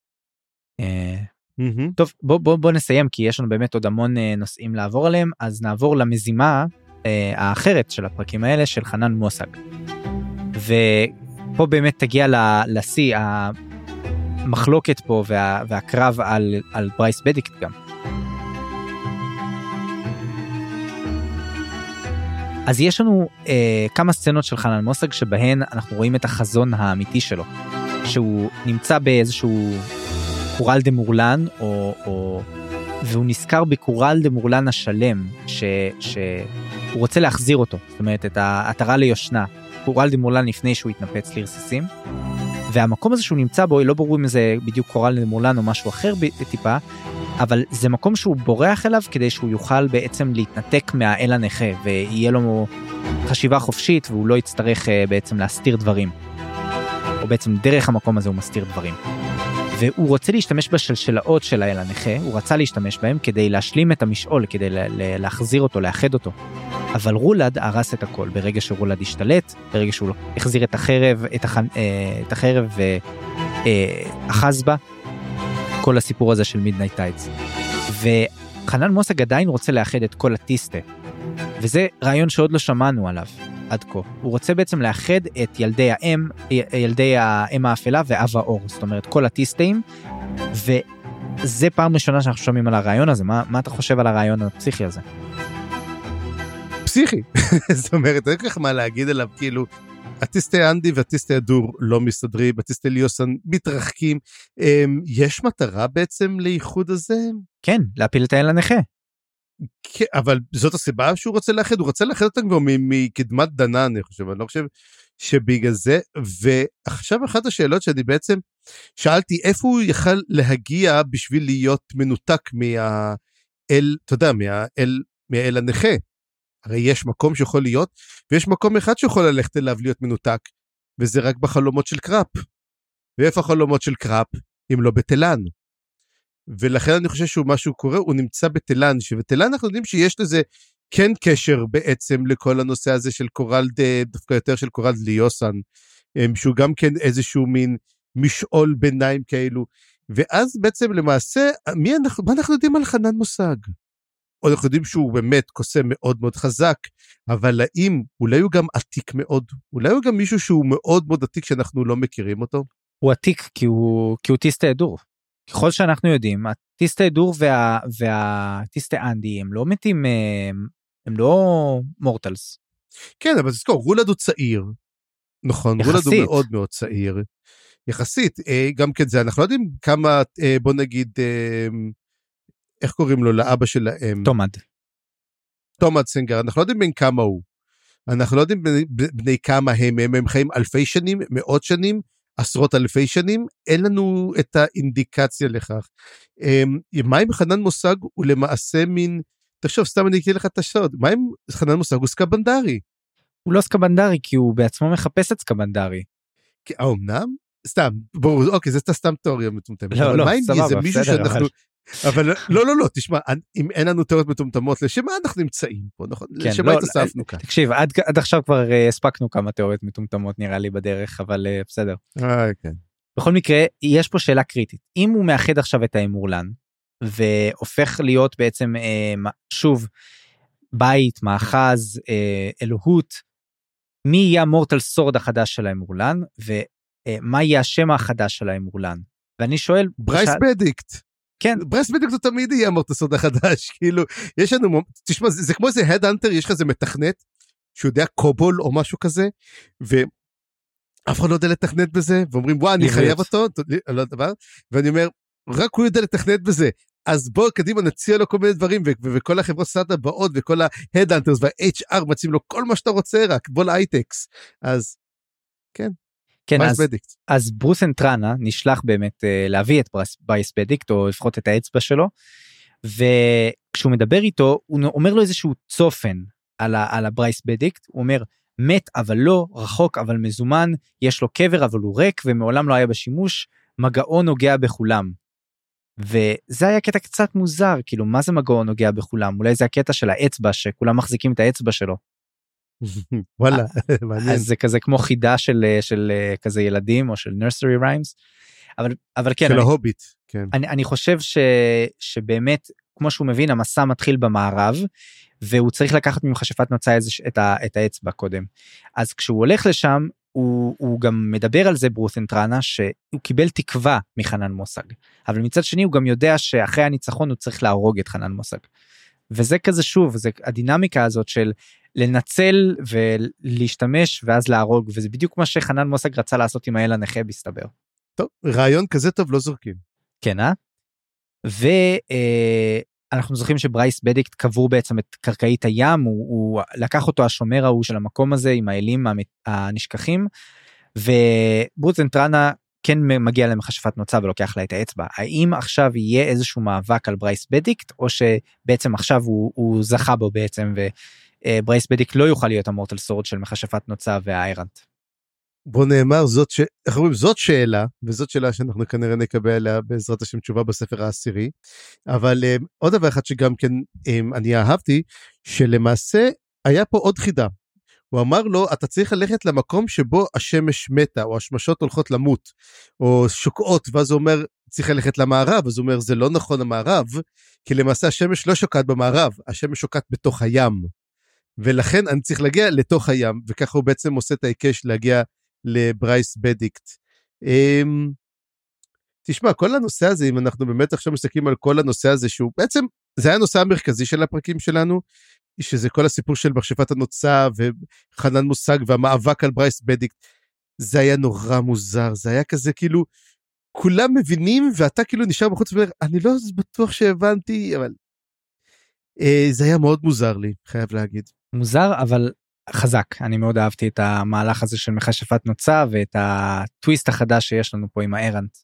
A: אה,
B: מהמם.
A: טוב בוא בוא בוא נסיים כי יש לנו באמת עוד המון אה, נושאים לעבור עליהם אז נעבור למזימה אה, האחרת של הפרקים האלה של חנן מוסג. ופה באמת תגיע לשיא המחלוקת פה וה, והקרב על, על ברייס בדיקט גם. אז יש לנו אה, כמה סצנות של חנן מוסג שבהן אנחנו רואים את החזון האמיתי שלו, שהוא נמצא באיזשהו קורלד אמורלן, או, או, והוא נזכר בקורל דה מורלן השלם, ש, שהוא רוצה להחזיר אותו, זאת אומרת את העטרה ליושנה, קורל דה מורלן לפני שהוא התנפץ לרסיסים. והמקום הזה שהוא נמצא בו, לא ברור אם זה בדיוק קורל דה מורלן או משהו אחר טיפה, אבל זה מקום שהוא בורח אליו כדי שהוא יוכל בעצם להתנתק מהאל הנכה ויהיה לו חשיבה חופשית והוא לא יצטרך אה, בעצם להסתיר דברים. או בעצם דרך המקום הזה הוא מסתיר דברים. והוא רוצה להשתמש בשלשלאות של האל הנכה, הוא רצה להשתמש בהם כדי להשלים את המשעול, כדי להחזיר אותו, לאחד אותו. אבל רולד הרס את הכל ברגע שרולד השתלט, ברגע שהוא החזיר את החרב, את, הח... אה, את החרב ואחז בה, כל הסיפור הזה של Midnight Tides. וחנן מוסג עדיין רוצה לאחד את כל הטיסטה, וזה רעיון שעוד לא שמענו עליו עד כה. הוא רוצה בעצם לאחד את ילדי האם, ילדי האם האפלה ואב האור, זאת אומרת כל הטיסטאים, וזה פעם ראשונה שאנחנו שומעים על הרעיון הזה, מה, מה אתה חושב על הרעיון הפסיכי הזה?
B: פסיכי, זאת אומרת, אין כך מה להגיד עליו, כאילו, הטיסטי אנדי והטיסטי הדור לא מסתדרים, הטיסטי ליוסן מתרחקים. אמ, יש מטרה בעצם לאיחוד הזה?
A: כן, להפיל את האל הנכה.
B: כן, אבל זאת הסיבה שהוא רוצה לאחד, הוא רוצה לאחד אותם כבר מקדמת דנא, אני חושב, אני לא חושב שבגלל זה, ועכשיו אחת השאלות שאני בעצם שאלתי, איפה הוא יכל להגיע בשביל להיות מנותק מהאל, אתה יודע, מהאל, מהאל הנכה? הרי יש מקום שיכול להיות, ויש מקום אחד שיכול ללכת אליו להיות מנותק, וזה רק בחלומות של קראפ. ואיפה החלומות של קראפ, אם לא בתלן? ולכן אני חושב שהוא משהו קורה, הוא נמצא בתלן, שבתלן אנחנו יודעים שיש לזה כן קשר בעצם לכל הנושא הזה של קורל, דווקא יותר של קורל ליוסן, אמ, שהוא גם כן איזשהו מין משעול ביניים כאלו. ואז בעצם למעשה, מי אנחנו, מה אנחנו יודעים על חנן מושג? או אנחנו יודעים שהוא באמת קוסם מאוד מאוד חזק, אבל האם אולי הוא גם עתיק מאוד? אולי הוא גם מישהו שהוא מאוד מאוד עתיק שאנחנו לא מכירים אותו?
A: הוא עתיק כי הוא, כי הוא טיסטה דור. ככל שאנחנו יודעים, הטיסטה דור וה, והטיסטה אנדי הם לא מתים, הם, הם לא מורטלס.
B: כן, אבל תזכור, רולד הוא צעיר. נכון, יחסית. רולד הוא מאוד מאוד צעיר. יחסית, אה, גם כן זה, אנחנו לא יודעים כמה, אה, בוא נגיד, אה, איך קוראים לו? לאבא של האם.
A: תומד.
B: תומד סינגר, אנחנו לא יודעים בין כמה הוא. אנחנו לא יודעים בני, בני כמה הם, הם, הם חיים אלפי שנים, מאות שנים, עשרות אלפי שנים, אין לנו את האינדיקציה לכך. אמ, מה עם חנן מושג הוא למעשה מין, תחשוב, סתם אני אקריא לך את הסוד, מה עם חנן מושג הוא סקבנדרי?
A: הוא לא סקבנדרי כי הוא בעצמו מחפש את סקבנדרי.
B: האומנם? סתם, ברור, אוקיי, זה סתם תיאוריה מטומטמת.
A: לא, לא, סבבה, בסדר, אבל...
B: אבל לא, לא, לא, תשמע, אם אין לנו תיאוריות מטומטמות, לשם מה אנחנו נמצאים פה, נכון? כן, לשם מה לא, התאספנו כאן?
A: תקשיב, עד, עד עכשיו כבר uh, הספקנו כמה תיאוריות מטומטמות נראה לי בדרך, אבל uh, בסדר.
B: אה, כן.
A: בכל מקרה, יש פה שאלה קריטית. אם הוא מאחד עכשיו את האמורלן, והופך להיות בעצם, uh, שוב, בית, מאחז, uh, אלוהות, מי יהיה ה mortal sword החדש של האמורלן, ומה יהיה השם החדש של האמורלן? ואני שואל...
B: ברייס. בדיקט.
A: כן.
B: ברייס בדיקט זה תמיד יהיה ה mortal sword החדש, כאילו, יש לנו, תשמע, זה, זה כמו איזה headhunter, יש לך איזה מתכנת, שהוא יודע COBOL או משהו כזה, ואף אחד לא יודע לתכנת בזה, ואומרים וואי אני חייב אותו, לא דבר, ואני אומר, רק הוא יודע לתכנת בזה, אז בוא קדימה נציע לו כל מיני דברים וכל החברות סטארט-אפ באות וכל ה headhunters וה-HR מציעים לו כל מה שאתה רוצה רק בוא לאייטקס אז כן
A: כן, אז, אז ברוס אנטרנה נשלח באמת uh, להביא את ברייס בדיקט או לפחות את האצבע שלו וכשהוא מדבר איתו הוא אומר לו איזשהו צופן על, ה, על הברייס בדיקט הוא אומר מת אבל לא רחוק אבל מזומן יש לו קבר אבל הוא ריק ומעולם לא היה בשימוש מגעו נוגע בכולם. וזה היה קטע קצת מוזר כאילו מה זה מגעו נוגע בכולם אולי זה הקטע של האצבע שכולם מחזיקים את האצבע שלו.
B: וואלה מעניין.
A: אז זה כזה כמו חידה של של כזה ילדים או של nursery rhymes. אבל אבל כן
B: של אני, ההוביט כן.
A: אני, אני חושב ש, שבאמת כמו שהוא מבין המסע מתחיל במערב והוא צריך לקחת ממכשפת נוצה את, את האצבע קודם. אז כשהוא הולך לשם הוא, הוא גם מדבר על זה ברות'נטרנה שהוא קיבל תקווה מחנן מוסג. אבל מצד שני הוא גם יודע שאחרי הניצחון הוא צריך להרוג את חנן מוסג. וזה כזה שוב זה הדינמיקה הזאת של לנצל ולהשתמש ואז להרוג וזה בדיוק מה שחנן מוסג רצה לעשות עם האל הנכה מסתבר.
B: טוב רעיון כזה טוב לא זורקים.
A: כן אה? ואנחנו אה, זוכרים שברייס בדיקט קבור בעצם את קרקעית הים הוא, הוא לקח אותו השומר ההוא של המקום הזה עם האלים הנשכחים וברותן טרנה כן מגיע למכשפת נוצה ולוקח לה את האצבע האם עכשיו יהיה איזשהו מאבק על ברייס בדיקט או שבעצם עכשיו הוא, הוא זכה בו בעצם וברייס בדיקט לא יוכל להיות ה mortal sword של מכשפת נוצה והאיירנט.
B: בוא נאמר זאת ש... איך אומרים זאת שאלה וזאת שאלה שאנחנו כנראה נקבל עליה בעזרת השם תשובה בספר העשירי אבל um, עוד דבר אחד שגם כן um, אני אהבתי שלמעשה היה פה עוד חידה. הוא אמר לו אתה צריך ללכת למקום שבו השמש מתה או השמשות הולכות למות או שוקעות ואז הוא אומר צריך ללכת למערב אז הוא אומר זה לא נכון המערב כי למעשה השמש לא שוקעת במערב השמש שוקעת בתוך הים. ולכן אני צריך להגיע לתוך הים וככה הוא בעצם עושה את ההיקש להגיע לברייס בדיקט. Um, תשמע, כל הנושא הזה, אם אנחנו באמת עכשיו מסתכלים על כל הנושא הזה, שהוא בעצם, זה היה הנושא המרכזי של הפרקים שלנו, שזה כל הסיפור של מכשפת הנוצה וחנן מושג והמאבק על ברייס בדיקט. זה היה נורא מוזר, זה היה כזה כאילו, כולם מבינים ואתה כאילו נשאר בחוץ ואומר, אני לא בטוח שהבנתי, אבל... אה, זה היה מאוד מוזר לי, חייב להגיד.
A: מוזר, אבל חזק אני מאוד אהבתי את המהלך הזה של מכשפת נוצה ואת הטוויסט החדש שיש לנו פה עם הארנט.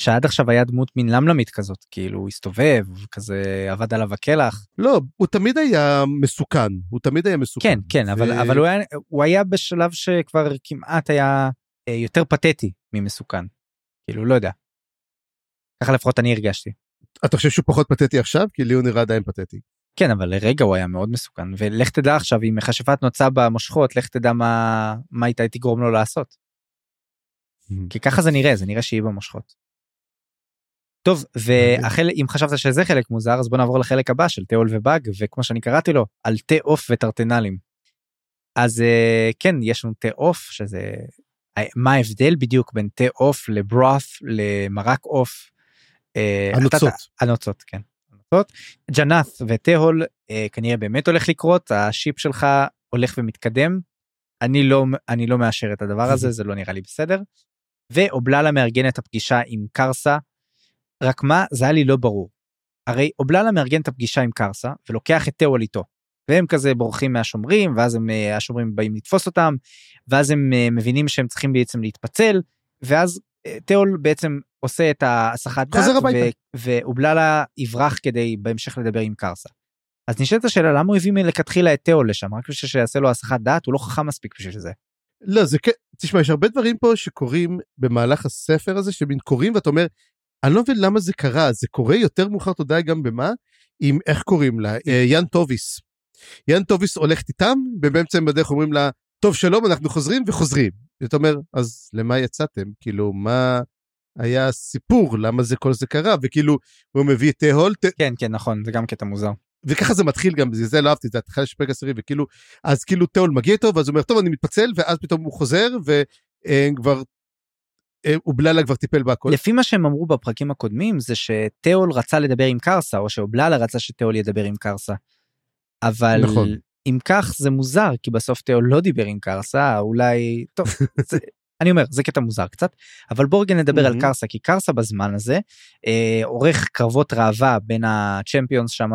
A: שעד עכשיו היה דמות מין למלמית כזאת כאילו הוא הסתובב כזה עבד עליו הקלח.
B: לא הוא תמיד היה מסוכן הוא תמיד היה מסוכן.
A: כן כן ו... אבל אבל הוא היה הוא היה בשלב שכבר כמעט היה אה, יותר פתטי ממסוכן. כאילו לא יודע. ככה לפחות אני הרגשתי.
B: אתה חושב שהוא פחות פתטי עכשיו כי לי הוא נראה עדיין פתטי.
A: כן אבל לרגע הוא היה מאוד מסוכן ולך תדע עכשיו אם מכשפת נוצה במושכות לך תדע מה מה איתה תגרום לו לעשות. כי ככה זה נראה זה נראה שהיא במושכות. טוב והחל אם חשבת שזה חלק מוזר אז בוא נעבור לחלק הבא של תיאול ובאג וכמו שאני קראתי לו על תה עוף וטרטנלים. אז אה, כן יש לנו תה עוף שזה אה, מה ההבדל בדיוק בין תה עוף לברוth למרק עוף.
B: אה, הנוצות.
A: הנוצות כן. לעשות. ג'נת ותהול אה, כנראה באמת הולך לקרות השיפ שלך הולך ומתקדם. אני לא אני לא מאשר את הדבר הזה זה לא נראה לי בסדר. ואובללה מארגן את הפגישה עם קרסה. רק מה זה היה לי לא ברור. הרי אובללה מארגן את הפגישה עם קרסה ולוקח את תהול איתו. והם כזה בורחים מהשומרים ואז הם אה, השומרים באים לתפוס אותם ואז הם אה, מבינים שהם צריכים בעצם להתפצל ואז אה, תיאול בעצם עושה את ההסחת
B: דעת
A: ואובללה יברח כדי בהמשך לדבר עם קרסה. אז נשאלת השאלה למה הוא הביא מלכתחילה את תיאול לשם רק בשביל שיעשה לו הסחת דעת הוא לא חכם מספיק בשביל זה.
B: לא זה כן תשמע יש הרבה דברים פה שקורים במהלך הספר הזה שמין קורים ואתה אומר אני לא מבין למה זה קרה זה קורה יותר מאוחר אתה יודע גם במה עם איך קוראים לה אה, יאן טוביס. יאן טוביס הולכת איתם ובאמצע הם בדרך אומרים לה טוב שלום אנחנו חוזרים וחוזרים. אתה אומר אז למה יצאתם כאילו מה היה הסיפור למה זה כל זה קרה וכאילו הוא מביא את הולט
A: כן כן נכון זה גם קטע מוזר.
B: וככה זה מתחיל גם זה, זה לא אהבתי זה התחלה של פרק עשירי וכאילו אז כאילו תיאול מגיע איתו ואז הוא אומר טוב אני מתפצל ואז פתאום הוא חוזר וכבר אובללה כבר טיפל בהכל.
A: לפי מה שהם אמרו בפרקים הקודמים זה שתיאול רצה לדבר עם קרסה או שאובללה רצה שתיאול ידבר עם קרסה. אבל נכון. אם כך זה מוזר כי בסוף תיאו לא דיבר עם קרסה אולי טוב זה, אני אומר זה קטע מוזר קצת אבל בואו רגע נדבר על קרסה כי קרסה בזמן הזה אה, עורך קרבות ראווה בין הצ'מפיונס שם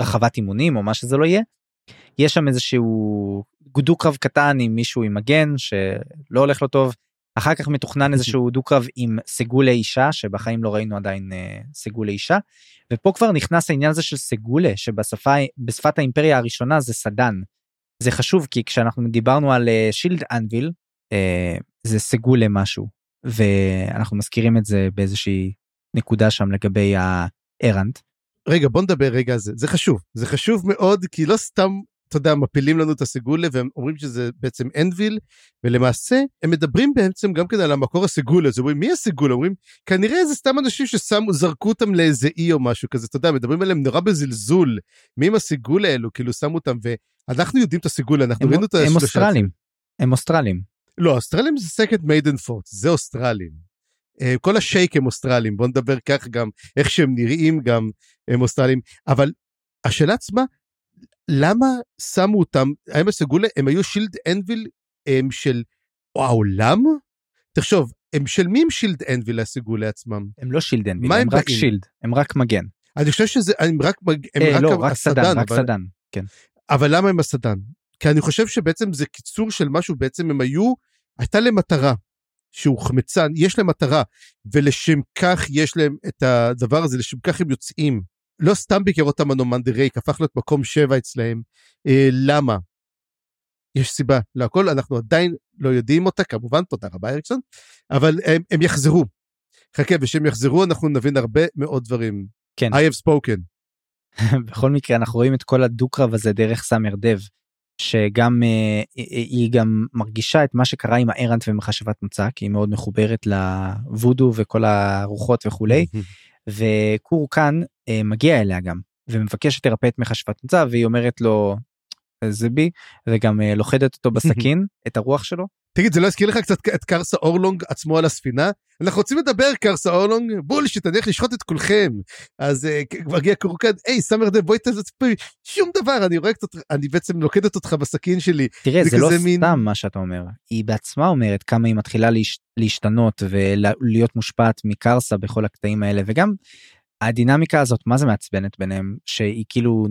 A: ברחבת אימונים או מה שזה לא יהיה. יש שם איזשהו דו קרב קטן עם מישהו עם מגן שלא הולך לו טוב אחר כך מתוכנן איזשהו דו קרב עם סגולי אישה שבחיים לא ראינו עדיין אה, סגולי אישה ופה כבר נכנס העניין הזה של סגולה שבשפה בשפת האימפריה הראשונה זה סדן. זה חשוב כי כשאנחנו דיברנו על shield uh, anvil uh, זה סגולה משהו ואנחנו מזכירים את זה באיזושהי נקודה שם לגבי הארנט.
B: רגע בוא נדבר רגע זה. זה חשוב. זה חשוב מאוד כי לא סתם אתה יודע, מפילים לנו את הסגולה והם אומרים שזה בעצם anvil, ולמעשה הם מדברים בעצם גם כן על המקור הסגולה, אז אומרים מי הסגולה? אומרים כנראה זה סתם אנשים ששמו, זרקו אותם לאיזה אי או משהו כזה, אתה יודע, מדברים עליהם נורא בזלזול, מי הם הסגולה האלו, כאילו שמו אותם, ואנחנו יודעים את הסגולה, אנחנו ראינו את
A: השלושה. הם אוסטרלים. הם אוסטרלים.
B: לא, אוסטרלים זה second maiden fort, זה אוסטרלים. אה, כל השייק הם אוסטרלים, בוא נדבר כך גם, איך שהם נראים גם הם אוסטרלים, אבל השאלה עצמה, למה שמו אותם, האם הסגולה, הם היו שילד אנביל הם של העולם? תחשוב, הם של מי הם שילד אנביל הסגולה עצמם?
A: הם לא שילד אנביל,
B: מה
A: הם
B: הם
A: רק? שילד, הם רק מגן.
B: אני חושב שזה, הם רק, הם
A: אה,
B: רק,
A: לא, רק
B: הסדן,
A: סדן, רק
B: אבל-
A: סדן. כן.
B: אבל למה הם הסדן? כי אני חושב שבעצם זה קיצור של משהו, בעצם הם היו, הייתה להם מטרה, שהוא חמצן, יש להם מטרה, ולשם כך יש להם את הדבר הזה, לשם כך הם יוצאים. לא סתם בעיקרות המנומנד רייק, הפך להיות מקום שבע אצלהם. אה, למה? יש סיבה להכל, אנחנו עדיין לא יודעים אותה, כמובן, תודה רבה אריקסון, אבל הם, הם יחזרו. חכה, ושהם יחזרו אנחנו נבין הרבה מאוד דברים.
A: כן.
B: I have spoken.
A: בכל מקרה אנחנו רואים את כל הדו-קרב הזה דרך סאמר דב שגם אה, היא גם מרגישה את מה שקרה עם הארנט ומחשבת מוצא כי היא מאוד מחוברת לוודו וכל הרוחות וכולי וקור כאן אה, מגיע אליה גם ומבקש שתרפא את מכשפת נוצה והיא אומרת לו זה בי וגם אה, לוכדת אותו בסכין את הרוח שלו
B: תגיד, זה לא הזכיר לך קצת את קרסה אורלונג עצמו על הספינה? אנחנו רוצים לדבר, קרסה אורלונג, bullshit, אני הולך לשחוט את כולכם. אז אה, מגיע קורקד, היי, סאמר דב, בואי תספרי, שום דבר, אני רואה קצת, אני בעצם לוכדת אותך בסכין שלי.
A: תראה
B: זה
A: לא סתם מה שאתה אומר היא בעצמה אומרת כמה היא מתחילה להש... להשתנות ולהיות מושפעת מקרסה בכל הקטעים האלה וגם הדינמיקה הזאת מה זה מעצבנת ביניהם שהיא כאילו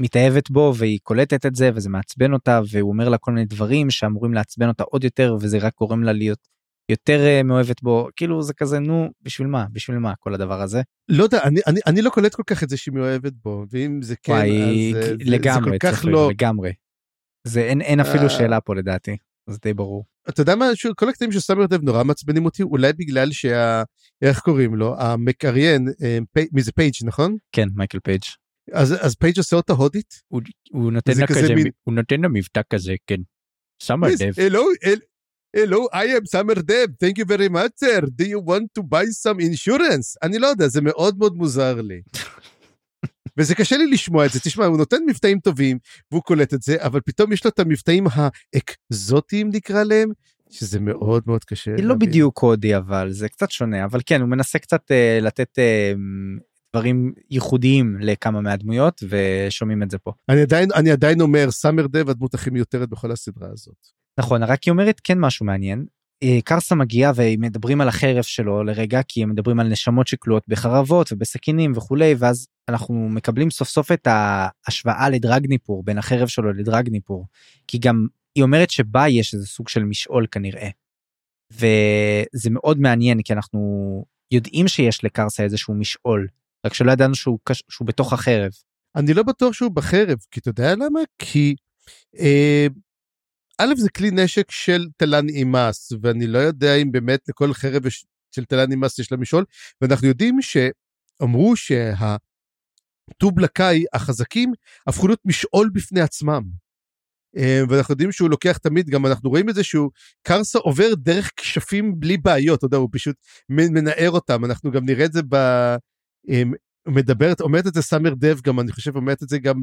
A: מתאהבת בו והיא קולטת את זה וזה מעצבן אותה והוא אומר לה כל מיני דברים שאמורים לעצבן אותה עוד יותר וזה רק גורם לה להיות יותר אה, מאוהבת בו כאילו זה כזה נו בשביל מה בשביל מה כל הדבר הזה
B: לא יודע, אני, אני, אני לא קולט כל כך את זה שהיא מאוהבת בו, ואם זה כן,
A: וואי,
B: אז אה, זה,
A: לגמרי
B: זה כל כך לא...
A: לגמרי. זה אין אין אפילו
B: אה.
A: שאלה פה לדעתי זה די ברור.
B: אתה יודע מה, כל הקטעים של סאמר דב נורא מעצבנים אותי, אולי בגלל שה... איך קוראים לו? המקריין, מי זה פייג', נכון?
A: כן מייקל פייג'.
B: אז, אז פייג' עושה אותה הודית?
A: הוא, הוא נותן לה
B: כזה מין-
A: הוא נותן לה מבטא כזה, כן. סאמר דב.
B: Hello, hel- hello, I am Samar Dev, thank you very much, sir. Do you want to buy some insurance? אני לא יודע, זה מאוד מאוד מוזר לי. וזה קשה לי לשמוע את זה, תשמע, הוא נותן מבטאים טובים, והוא קולט את זה, אבל פתאום יש לו את המבטאים האקזוטיים נקרא להם, שזה מאוד מאוד קשה.
A: היא לא. בדיוק קודי אבל זה קצת שונה אבל כן הוא מנסה קצת אה, לתת אה, דברים ייחודיים לכמה מהדמויות ושומעים את זה פה.
B: אני עדיין, אני עדיין אומר, סאמר דב הדמות הכי מיותרת בכל הסדרה הזאת.
A: נכון רק היא אומרת כן משהו מעניין. אה, קרסה מגיעה ומדברים על החרב שלו לרגע כי הם מדברים על נשמות שכלואות בחרבות ובסכינים וכולי ואז אנחנו מקבלים סוף סוף את ההשוואה לדרגניפור בין החרב שלו לדרגניפור כי גם היא אומרת שבה יש איזה סוג של משעול כנראה. וזה מאוד מעניין כי אנחנו יודעים שיש לקרסה איזשהו משעול רק שלא ידענו שהוא, קש... שהוא בתוך החרב.
B: אני לא בטוח שהוא בחרב, כי אתה יודע למה? כי אה, א' זה כלי נשק של תלן אימאס, ואני לא יודע אם באמת לכל חרב של תלן אימאס יש לה משעול, ואנחנו יודעים שאמרו שהטובלקאי החזקים הפכו להיות משעול בפני עצמם. אה, ואנחנו יודעים שהוא לוקח תמיד, גם אנחנו רואים את זה שהוא, קרסה עובר דרך כשפים בלי בעיות, אתה יודע, הוא פשוט מנער אותם, אנחנו גם נראה את זה ב... אה, מדברת, אומרת את זה סאמר דב גם, אני חושב, אומרת את זה גם.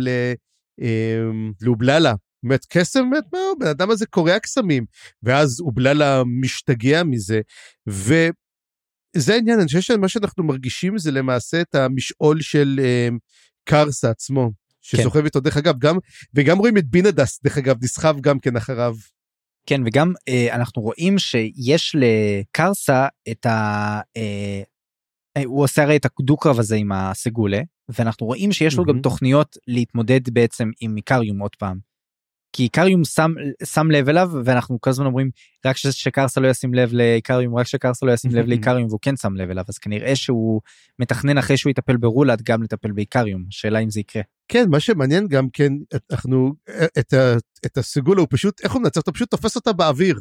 B: אמ, לאובללה. אומרת, קסם, אומרת, מה, הבן אדם הזה קורע קסמים. ואז אובללה משתגע מזה. וזה העניין, אני חושב שמה שאנחנו מרגישים זה למעשה את המשעול של אמ, קרסה עצמו. שסוחב איתו, דרך אגב, גם, וגם רואים את בינדס, דרך אגב, נסחב גם כן אחריו.
A: כן וגם אה, אנחנו רואים שיש לקרסה את ה... אה, הוא עושה הרי את הדו-קרב הזה עם הסגולה ואנחנו רואים שיש לו גם
B: מהמם.
A: תוכניות להתמודד בעצם עם איקריום עוד פעם. כי איקריום שם שם לב אליו ואנחנו כל הזמן אומרים רק שקרסה לא ישים לב לאיקריום רק שקרסה לא ישים לב לאיקריום והוא כן שם לב אליו אז כנראה שהוא מתכנן אחרי שהוא יטפל ברולד גם לטפל באיקריום שאלה אם זה יקרה.
B: כן, מה שמעניין גם כן, את- אנחנו, את, ה, את הסגולה, הוא פשוט, איך הוא מנצח אותה? פשוט תופס אותה באוויר.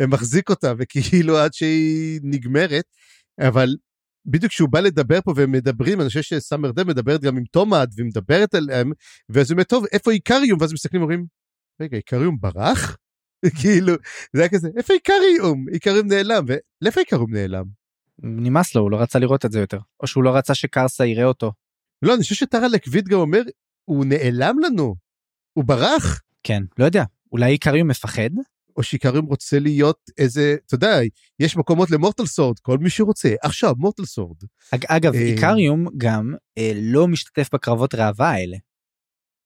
B: ומחזיק אותה, וכאילו עד שהיא נגמרת, אבל בדיוק כשהוא בא לדבר פה והם מדברים, אני חושב שסאמר דם מדברת גם עם תומאד, והיא מדברת עליהם, ואז הוא אומר, טוב, איפה איקריום? ואז מסתכלים ואומרים, רגע, איקריום ברח? כאילו, זה היה כזה, איפה איקריום? איקריום נעלם, ולאיפה איקריום נעלם?
A: נמאס לו הוא לא רצה לראות את זה יותר או שהוא לא רצה שקרסה יראה אותו.
B: לא, אני חושב שטרה לקוויד גם אומר, הוא נעלם לנו, הוא ברח.
A: כן לא יודע אולי איקריום מפחד
B: או שאיקריום רוצה להיות איזה, אתה יודע, יש מקומות למורטל סורד, כל מי שרוצה, עכשיו מורטל סורד.
A: אג, אגב,
B: אה,
A: איקריום גם אה, לא משתתף בקרבות ראווה האלה.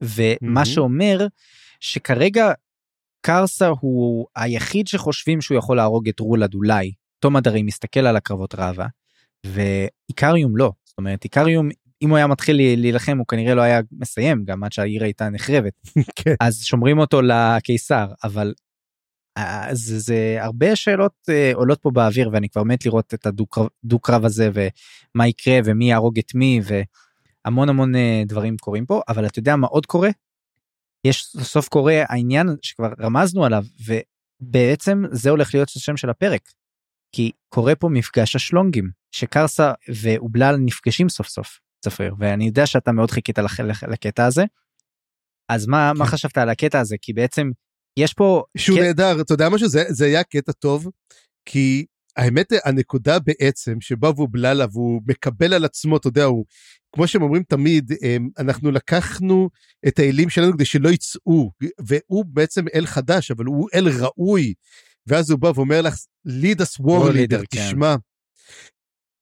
A: ומה
B: מהמם.
A: שאומר שכרגע קרסה הוא היחיד שחושבים שהוא יכול להרוג את רולד אולי. תומד הרי מסתכל על הקרבות ראווה, ואיקריום לא. זאת אומרת, איקריום, אם הוא היה מתחיל להילחם, הוא כנראה לא היה מסיים, גם עד שהעיר הייתה נחרבת.
B: כן.
A: אז שומרים אותו לקיסר, אבל זה, זה הרבה שאלות אה, עולות פה באוויר ואני כבר מת לראות את הדו-קרב הזה ומה יקרה ומי יהרוג את מי והמון המון אה, דברים קורים פה אבל אתה יודע מה עוד קורה? יש סוף קורה העניין שכבר רמזנו עליו ובעצם זה הולך להיות השם של הפרק. כי קורה פה מפגש השלונגים שקרסה ואובלל נפגשים סוף סוף צפריר ואני יודע שאתה מאוד חיכית לח- לקטע הזה. אז מה מה
B: כן.
A: חשבת על הקטע הזה כי בעצם יש פה
B: שהוא
A: קט-
B: נהדר, אתה יודע משהו? זה, זה היה קטע טוב, כי האמת, הנקודה בעצם שבה והוא בללה והוא מקבל על עצמו, אתה יודע, הוא, כמו שהם אומרים תמיד, הם, אנחנו לקחנו את האלים שלנו כדי שלא יצאו, והוא בעצם אל חדש, אבל הוא אל ראוי. ואז הוא בא ואומר לך, lead us war leader,
A: כן.
B: תשמע.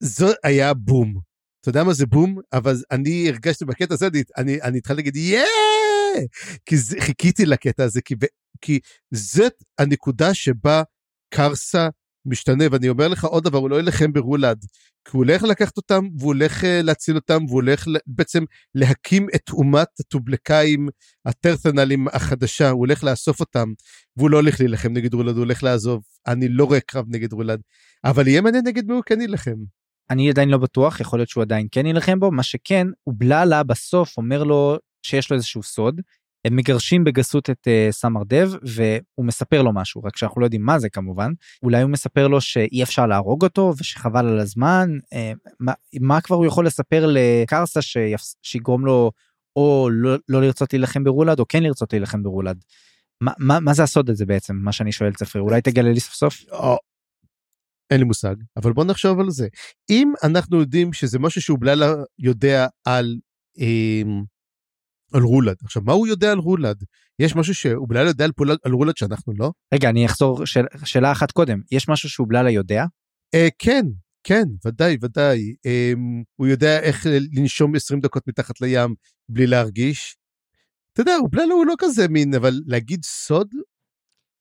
B: זה היה בום. אתה יודע מה זה בום? אבל אני הרגשתי בקטע הזה, אני, אני, אני התחלתי להגיד, יאה! כי זה, חיכיתי לקטע הזה, כי, כי זאת הנקודה שבה קרסה משתנה, ואני אומר לך עוד דבר, הוא לא ילחם ברולד, כי הוא הולך לקחת אותם, והוא הולך אה, להציל אותם, והוא הולך בעצם להקים את אומת הטובלקאים, הטרת'נלים החדשה, הוא הולך לאסוף אותם, והוא לא הולך להילחם נגד רולד, הוא הולך לעזוב. אני לא רואה קרב נגד רולד, אבל יהיה מעניין נגד מי הוא כן יילחם.
A: אני עדיין לא בטוח יכול להיות שהוא עדיין כן יילחם בו מה שכן אובללה בסוף אומר לו שיש לו איזשהו סוד. הם מגרשים בגסות את uh, דב והוא מספר לו משהו רק שאנחנו לא יודעים מה זה כמובן אולי הוא מספר לו שאי אפשר להרוג אותו ושחבל על הזמן uh, מה, מה כבר הוא יכול לספר לקרסה שיפס, שיגרום לו או לא, לא לרצות להילחם ברולד או כן לרצות להילחם ברולד. מה, מה, מה זה הסוד הזה בעצם מה שאני שואל צפריר אולי תגלה לי סוף סוף.
B: או, אין לי מושג, אבל בוא נחשוב על זה. אם אנחנו יודעים שזה משהו שאובללה יודע על, אמ, על רולד, עכשיו מה הוא יודע על רולד? יש משהו שאובללה יודע על, פולד, על רולד שאנחנו לא?
A: רגע אני אחזור של, שאלה אחת קודם יש משהו שאובללה יודע
B: אה, כן, כן, ודאי, ודאי. אמ, הוא יודע איך לנשום 20 דקות מתחת לים בלי להרגיש. אתה יודע, אובללה הוא לא כזה מין, אבל להגיד סוד?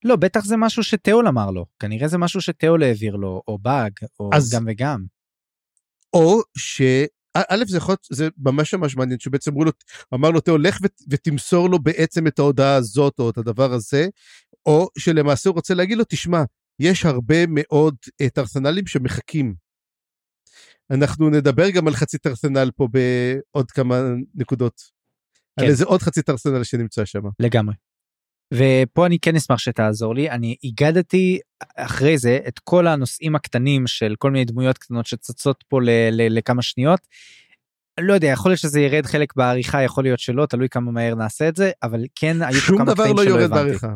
A: לא, בטח זה משהו שתיאול אמר לו. כנראה זה משהו שתיאול העביר לו, או באג, או
B: אז-
A: גם וגם.
B: או ש... א', זה יכול להיות, זה ממש ממש מעניין, שבעצם אמרו לו, אמר לו, תאו, לך ות, ותמסור לו בעצם את ההודעה הזאת, או את הדבר הזה, או שלמעשה הוא רוצה להגיד לו, תשמע, יש הרבה מאוד אה, טרסנלים שמחכים. אנחנו נדבר גם על חצי טרסנל פה בעוד כמה נקודות.
A: כן.
B: על איזה עוד חצי טרסנל שנמצא שם.
A: לגמרי. ופה אני כן אשמח שתעזור לי, אני הגדתי אחרי זה את כל הנושאים הקטנים של כל מיני דמויות קטנות שצצות פה ל- ל- לכמה שניות. לא יודע, יכול להיות שזה ירד חלק בעריכה, יכול להיות שלא, תלוי כמה מהר נעשה את זה, אבל כן היו פה כמה
B: דבר לא
A: שלא
B: יורד. בעריכה.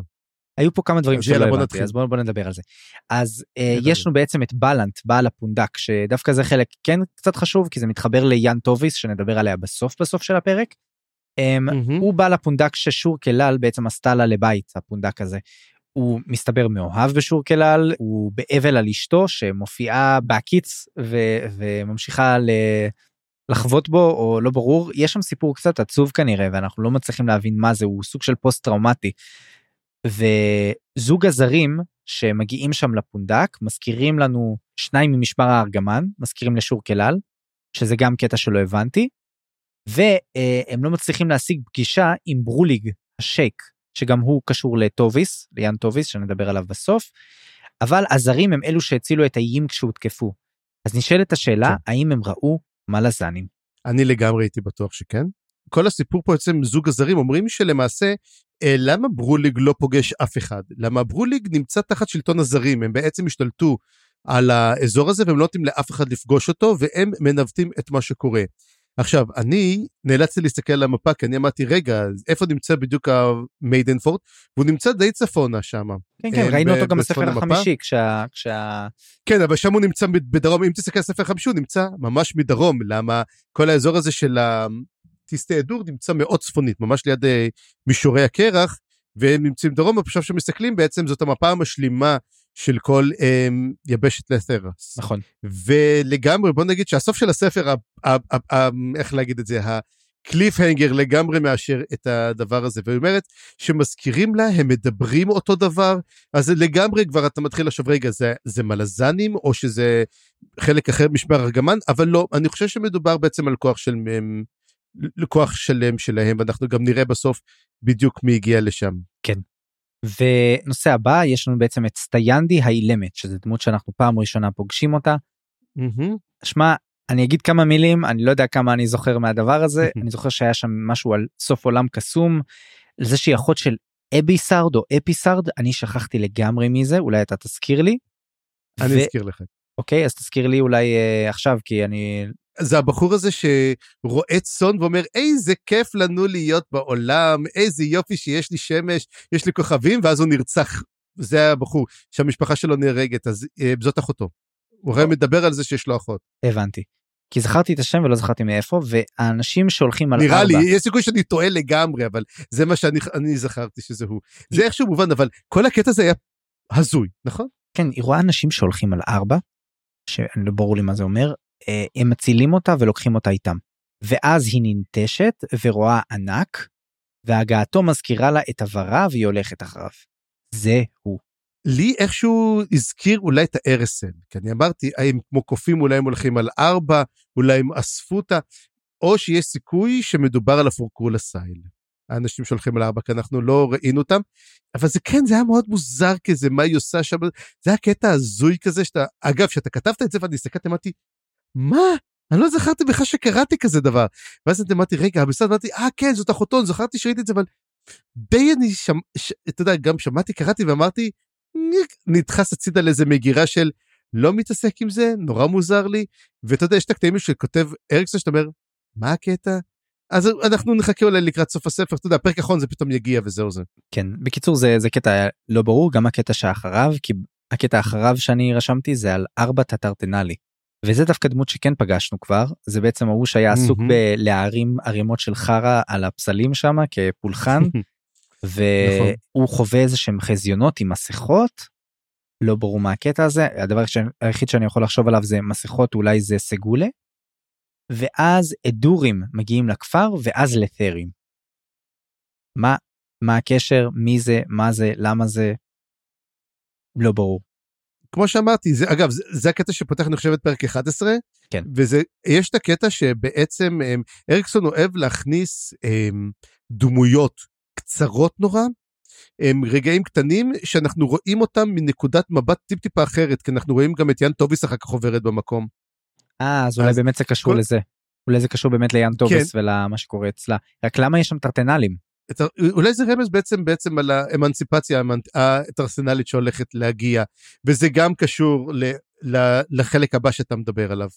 A: היו פה כמה דברים שלא הבנתי,
B: נתחיל.
A: אז בואו בוא נדבר על זה. אז
B: נדבר.
A: יש לנו בעצם את בלנט, בעל הפונדק, שדווקא זה חלק כן קצת חשוב, כי זה מתחבר ליאן טוביס, שנדבר עליה בסוף בסוף של הפרק.
B: מהמם.
A: הוא בעל הפונדק ששור כלל בעצם עשתה לה לבית, הפונדק הזה. הוא מסתבר מאוהב בשור כלל, הוא באבל על אשתו שמופיעה בהקיץ ו- וממשיכה ל- לחוות בו, או לא ברור, יש שם סיפור קצת עצוב כנראה, ואנחנו לא מצליחים להבין מה זה, הוא סוג של פוסט טראומטי. וזוג הזרים שמגיעים שם לפונדק מזכירים לנו שניים ממשמר הארגמן, מזכירים לשור כלל, שזה גם קטע שלא הבנתי, והם לא מצליחים להשיג פגישה עם ברוליג השייק, שגם הוא קשור לטוביס, ליאן טוביס, שנדבר עליו בסוף, אבל הזרים הם אלו שהצילו את האיים כשהותקפו. אז נשאלת השאלה,
B: כן.
A: האם הם ראו מלזנים?
B: אני לגמרי הייתי בטוח שכן. כל הסיפור פה בעצם זוג הזרים אומרים שלמעשה אה, למה ברוליג לא פוגש אף אחד? למה ברוליג נמצא תחת שלטון הזרים, הם בעצם השתלטו על האזור הזה והם לא נותנים לאף אחד לפגוש אותו והם מנווטים את מה שקורה. עכשיו, אני נאלצתי להסתכל על המפה כי אני אמרתי, רגע, איפה נמצא בדיוק המיידנפורט? והוא נמצא די צפונה שם.
A: כן, כן,
B: אה,
A: ראינו אותו גם בספר? החמישי, כשה... כשה...
B: כן, אבל שם הוא נמצא בדרום, אם תסתכל על ספר חמישי, הוא נמצא ממש מדרום, למה כל האזור הזה של הטיסטי הדור נמצא מאוד צפונית, ממש ליד אה, מישורי הקרח, והם נמצאים דרומה, עכשיו שמסתכלים בעצם זאת המפה המשלימה של כל um, יבשת לתרס.
A: נכון.
B: ולגמרי, בוא נגיד שהסוף של הספר, ה, ה, ה, ה, איך להגיד את זה, הקליפהנגר לגמרי מאשר את הדבר הזה. והיא אומרת שמזכירים לה, הם מדברים אותו דבר, אז לגמרי כבר אתה מתחיל לחשוב, רגע, זה, זה מלזנים או שזה חלק אחר משמר ארגמן? אבל לא, אני חושב שמדובר בעצם על כוח של... כוח שלם שלהם, ואנחנו גם נראה בסוף בדיוק מי הגיע לשם.
A: ונושא הבא, יש לנו בעצם את סטיינדי האילמת, שזו דמות שאנחנו פעם ראשונה פוגשים אותה. שמע, אני אגיד כמה מילים, אני לא יודע כמה אני זוכר מהדבר הזה, אני זוכר שהיה שם משהו על סוף עולם קסום, זה שהיא אחות של אביסארד או אפיסארד, אני שכחתי לגמרי מזה, אולי אתה תזכיר לי.
B: אני ו... אזכיר לך.
A: אוקיי, אז תזכיר לי אולי uh, עכשיו, כי אני
B: זה הבחור הזה שרואה צאן ואומר איזה כיף לנו להיות בעולם איזה יופי שיש לי שמש יש לי כוכבים ואז הוא נרצח זה הבחור שהמשפחה שלו נהרגת אז אה, זאת אחותו. הוא הרי מדבר על זה שיש לו אחות.
A: הבנתי. כי זכרתי את השם ולא זכרתי מאיפה והאנשים שהולכים על
B: נראה ארבע. נראה לי יש סיכוי שאני טועה לגמרי אבל זה מה שאני זכרתי שזה הוא זה איכשהו מובן אבל כל הקטע הזה היה הזוי נכון?
A: כן היא רואה אנשים שהולכים על ארבע. שאני לא ברור לי מה זה אומר הם מצילים אותה ולוקחים אותה איתם. ואז היא ננטשת ורואה ענק, והגעתו מזכירה לה את עברה והיא הולכת אחריו. זה הוא.
B: לי איכשהו הזכיר אולי את הארסן, כי אני אמרתי, הם כמו קופים, אולי הם הולכים על ארבע, אולי הם אספו אותה, או שיש סיכוי שמדובר על הפורקול הסייל. האנשים שהולכים על ארבע, כי אנחנו לא ראינו אותם, אבל זה כן, זה היה מאוד מוזר כזה, מה היא עושה שם, זה היה קטע הזוי כזה, שאתה, אגב, כשאתה כתבת את זה ואני הסתכלתי, אמרתי, מה? אני לא זכרתי בכלל שקראתי כזה דבר. ואז אני אמרתי, רגע, בסדר, אמרתי, אה, כן, זאת אחותו, זכרתי שראיתי את זה, אבל די אני שם, ש... אתה יודע, גם שמעתי, קראתי ואמרתי, נדחס הצידה לאיזה מגירה של לא מתעסק עם זה, נורא מוזר לי, ואתה יודע, יש את הקטעים שכותב אריקסון, שאתה אומר, מה הקטע? אז אנחנו נחכה אולי לקראת סוף הספר, אתה יודע, פרק אחרון זה פתאום יגיע וזהו זה.
A: כן, בקיצור זה, זה קטע לא ברור, גם הקטע שאחריו, כי הקטע אחריו שאני רשמתי זה על ארבע טטרטנלי. וזה דווקא דמות שכן פגשנו כבר זה בעצם ההוא שהיה עסוק. בלהרים ערימות של חרא על הפסלים שם כפולחן והוא נכון. חווה איזה שהם חזיונות עם מסכות. לא ברור מה הקטע הזה הדבר היחיד שאני יכול לחשוב עליו זה מסכות אולי זה סגולה. ואז אדורים מגיעים לכפר ואז לת'רים. מה מה הקשר מי זה מה זה למה זה. לא ברור.
B: כמו שאמרתי זה אגב זה, זה הקטע שפותח אני חושב את פרק 11
A: כן
B: וזה יש את הקטע שבעצם הם, אריקסון אוהב להכניס הם, דמויות קצרות נורא. הם רגעים קטנים שאנחנו רואים אותם מנקודת מבט טיפ טיפה אחרת כי אנחנו רואים גם את יאן טוביס אחר כך עוברת במקום.
A: אה אז אולי באמת זה קשור כל... לזה. אולי זה קשור באמת ליאן טוביס כן. ולמה שקורה אצלה רק למה יש שם טרטנלים.
B: אולי זה רמז בעצם בעצם על האמנציפציה הארסנלית שהולכת להגיע וזה גם קשור ל, ל, לחלק הבא שאתה מדבר עליו.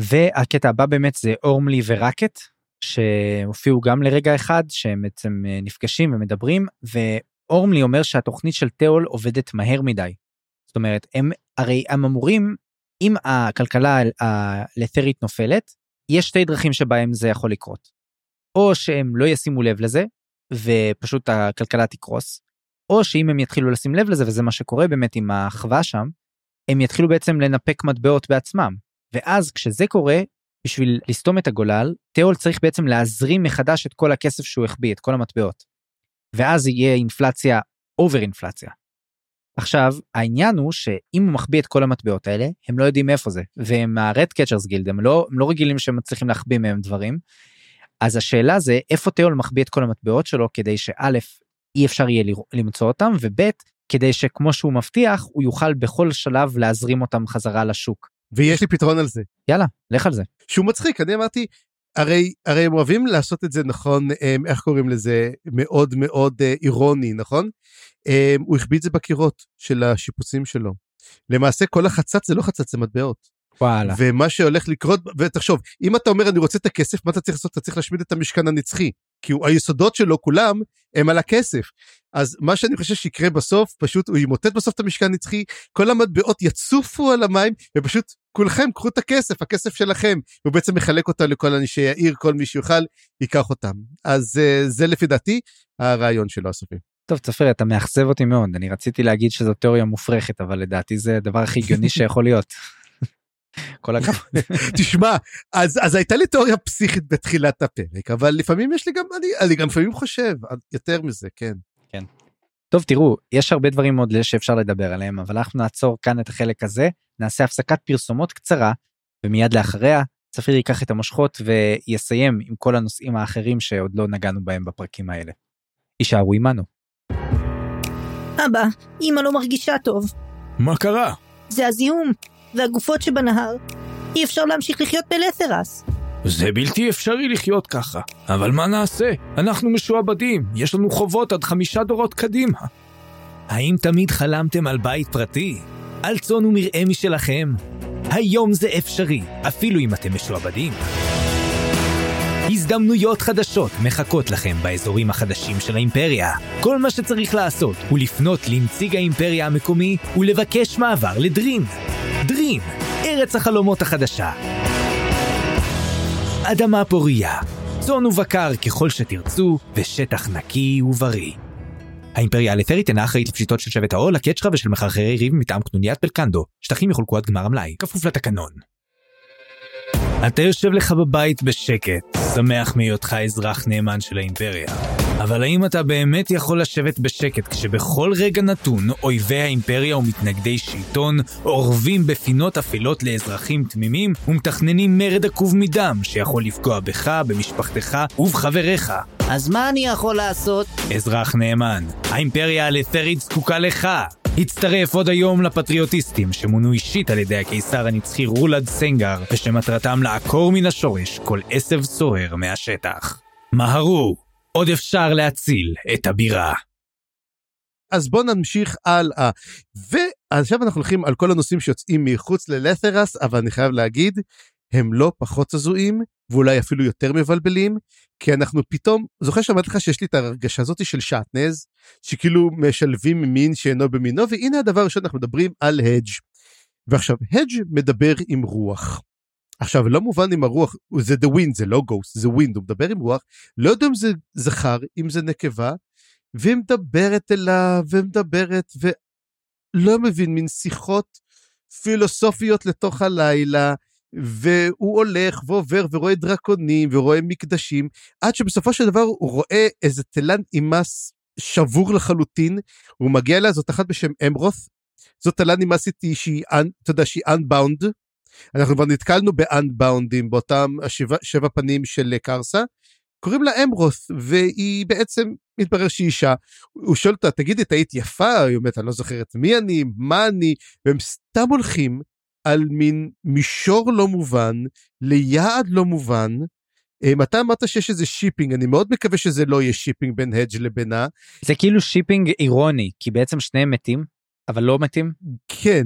A: והקטע הבא באמת זה אורמלי ורקט שהופיעו גם לרגע אחד שהם בעצם אה, נפגשים ומדברים ואורמלי אומר שהתוכנית של תיאול עובדת מהר מדי. זאת אומרת הם הרי הם אמורים אם הכלכלה הלת'רית נופלת יש שתי דרכים שבהם זה יכול לקרות. או שהם לא ישימו לב לזה ופשוט הכלכלה תקרוס, או שאם הם יתחילו לשים לב לזה, וזה מה שקורה באמת עם האחווה שם, הם יתחילו בעצם לנפק מטבעות בעצמם. ואז כשזה קורה, בשביל לסתום את הגולל, תיאול צריך בעצם להזרים מחדש את כל הכסף שהוא החביא, את כל המטבעות. ואז יהיה אינפלציה, אובר אינפלציה. עכשיו, העניין הוא שאם הוא מחביא את כל המטבעות האלה, הם לא יודעים איפה זה, והם ה-Red Catchers Guild, הם לא, הם לא רגילים שהם מצליחים להחביא מהם דברים, אז השאלה זה איפה תיאול מחביא את כל המטבעות שלו כדי שא' אי אפשר יהיה למצוא אותם וב' כדי שכמו שהוא מבטיח הוא יוכל בכל שלב להזרים אותם חזרה לשוק.
B: ויש לי פתרון על זה.
A: יאללה לך על זה.
B: שהוא מצחיק אני אמרתי הרי הרי הם אוהבים לעשות את זה נכון הם, איך קוראים לזה מאוד מאוד אה, אירוני נכון הם, הוא החביא את זה בקירות של השיפוצים שלו. למעשה כל החצץ זה לא חצץ זה מטבעות.
A: וואלה.
B: ומה שהולך לקרות, ותחשוב, אם אתה אומר אני רוצה את הכסף, מה אתה צריך לעשות? אתה צריך להשמיד את המשכן הנצחי. כי הוא, היסודות שלו כולם הם על הכסף. אז מה שאני חושב שיקרה בסוף, פשוט הוא ימוטט בסוף את המשכן הנצחי, כל המטבעות יצופו על המים, ופשוט כולכם קחו את הכסף, הכסף שלכם. הוא בעצם מחלק אותה לכל אנשי העיר, כל מי שיוכל ייקח אותם. אז uh, זה לפי דעתי הרעיון שלו הסופי.
A: טוב צפיר אתה מאכזב אותי מאוד אני רציתי להגיד שזו תיאוריה מופרכת אבל לדעתי זה הדבר הכי הגיוני שיכול להיות. כל הכבוד.
B: תשמע, אז, אז הייתה לי תיאוריה פסיכית בתחילת הפרק, אבל לפעמים יש לי גם, אני, אני גם לפעמים חושב, יותר מזה, כן.
A: כן. טוב תראו, יש הרבה דברים עוד שאפשר לדבר עליהם, אבל אנחנו נעצור כאן את החלק הזה, נעשה הפסקת פרסומות קצרה, ומיד לאחריה צפיר ייקח את המושכות ויסיים עם כל הנושאים האחרים שעוד לא נגענו בהם בפרקים האלה. יישארו עמנו.
D: אבא, אמא לא מרגישה טוב.
C: מה קרה?
D: זה הזיהום והגופות שבנהר. אי אפשר להמשיך לחיות בלת'רס.
C: זה בלתי אפשרי לחיות ככה. אבל מה נעשה? אנחנו משועבדים, יש לנו חובות עד חמישה דורות קדימה. האם תמיד חלמתם על בית פרטי? על צאן ומרעה משלכם? היום זה אפשרי, אפילו אם אתם משועבדים. הזדמנויות חדשות מחכות לכם באזורים החדשים של האימפריה. כל מה שצריך לעשות הוא לפנות לנציג האימפריה המקומי ולבקש מעבר לדרין. דרין, ארץ החלומות החדשה. אדמה פוריה, צאן ובקר ככל שתרצו, ושטח נקי ובריא. האימפריה הלת'רית אינה אחראית לפשיטות של שבט העול, הקצ'רה ושל מחרחרי ריב מטעם קנוניית בלקנדו. שטחים יחולקו עד גמר המלאי, כפוף לתקנון. אתה יושב לך בבית בשקט, שמח מהיותך אזרח נאמן של האימפריה. אבל האם אתה באמת יכול לשבת בשקט כשבכל רגע נתון אויבי האימפריה ומתנגדי שלטון אורבים בפינות אפלות לאזרחים תמימים ומתכננים מרד עקוב מדם שיכול לפגוע בך, במשפחתך ובחבריך?
D: אז מה אני יכול לעשות?
C: אזרח נאמן, האימפריה הלת'רית זקוקה לך. הצטרף עוד היום לפטריוטיסטים שמונו אישית על ידי הקיסר הנצחי רולד סנגר ושמטרתם לעקור מן השורש כל עשב סוער מהשטח. מהרו, עוד אפשר להציל את הבירה.
B: אז בואו נמשיך הלאה. ועכשיו אנחנו הולכים על כל הנושאים שיוצאים מחוץ ללת'רס, אבל אני חייב להגיד, הם לא פחות הזויים, ואולי אפילו יותר מבלבלים, כי אנחנו פתאום, זוכר שאמרתי לך שיש לי את הרגשה הזאת של שעטנז, שכאילו משלבים מין שאינו במינו, והנה הדבר הראשון, אנחנו מדברים על הדג'. ועכשיו, הדג' מדבר עם רוח. עכשיו, לא מובן אם הרוח, זה the wind, זה לא גוסט, זה wind, הוא מדבר עם רוח, לא יודע אם זה זכר, אם זה נקבה, והיא מדברת אליו, ומדברת, ולא מבין, מין שיחות פילוסופיות לתוך הלילה, והוא הולך ועובר ורואה דרקונים ורואה מקדשים, עד שבסופו של דבר הוא רואה איזה תלן אימס שבור לחלוטין, הוא מגיע אליה, זאת אחת בשם אמרוth, זאת תלן אימס איתי שהיא, אתה יודע, שהיא unbound, אנחנו כבר נתקלנו ב-unboundים באותם השבע, שבע פנים של קרסה, קוראים לה אמרות', והיא בעצם, מתברר שהיא אישה. הוא שואל אותה, תגידי, את היית יפה? היא אומרת, אני לא זוכרת מי אני, מה אני, והם סתם הולכים על מין מישור לא מובן, ליעד לא מובן. אם אתה אמרת שיש איזה shipping, אני מאוד מקווה שזה לא יהיה shipping בין הדג' לבינה.
A: זה כאילו shipping אירוני, כי בעצם שניהם מתים, אבל לא מתים.
B: כן.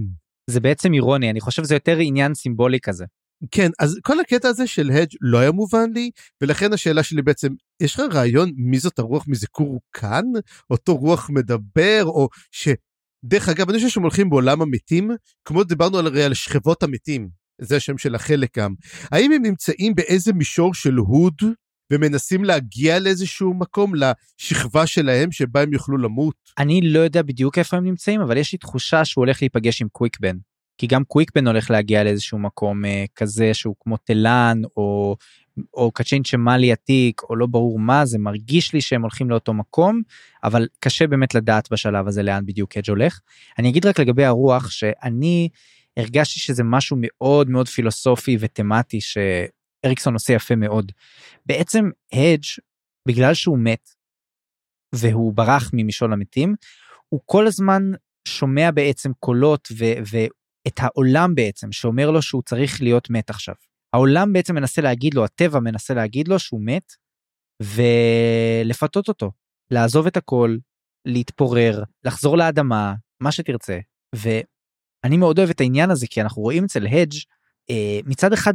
A: זה בעצם אירוני, אני חושב שזה יותר עניין סימבולי כזה.
B: כן, אז כל הקטע הזה של הדג' לא היה מובן לי, ולכן השאלה שלי בעצם, יש לך רעיון מי זאת הרוח מזה קורקן? אותו רוח מדבר, או ש... דרך אגב, אני חושב שהם הולכים בעולם המתים, כמו דיברנו על, על שכבות המתים, זה השם של החלק גם. האם הם נמצאים באיזה מישור של הוד, ומנסים להגיע לאיזשהו מקום, לשכבה שלהם, שבה הם יוכלו למות?
A: אני לא יודע בדיוק איפה הם נמצאים, אבל יש לי תחושה שהוא הולך להיפגש עם קוויקבן. כי גם קוויקבן הולך להגיע לאיזשהו מקום אה, כזה שהוא כמו תלן, או או קצ'ין שמאלי עתיק או לא ברור מה זה מרגיש לי שהם הולכים לאותו מקום אבל קשה באמת לדעת בשלב הזה לאן בדיוק אדג' הולך. אני אגיד רק לגבי הרוח שאני הרגשתי שזה משהו מאוד מאוד פילוסופי ותמטי שאריקסון עושה יפה מאוד. בעצם הדג' בגלל שהוא מת והוא ברח ממשול המתים הוא כל הזמן שומע בעצם קולות ואת העולם בעצם שאומר לו שהוא צריך להיות מת עכשיו. העולם בעצם מנסה להגיד לו, הטבע מנסה להגיד לו שהוא מת, ולפתות אותו, לעזוב את הכל, להתפורר, לחזור לאדמה, מה שתרצה. ואני מאוד אוהב את העניין הזה, כי אנחנו רואים אצל הדג' אה, מצד אחד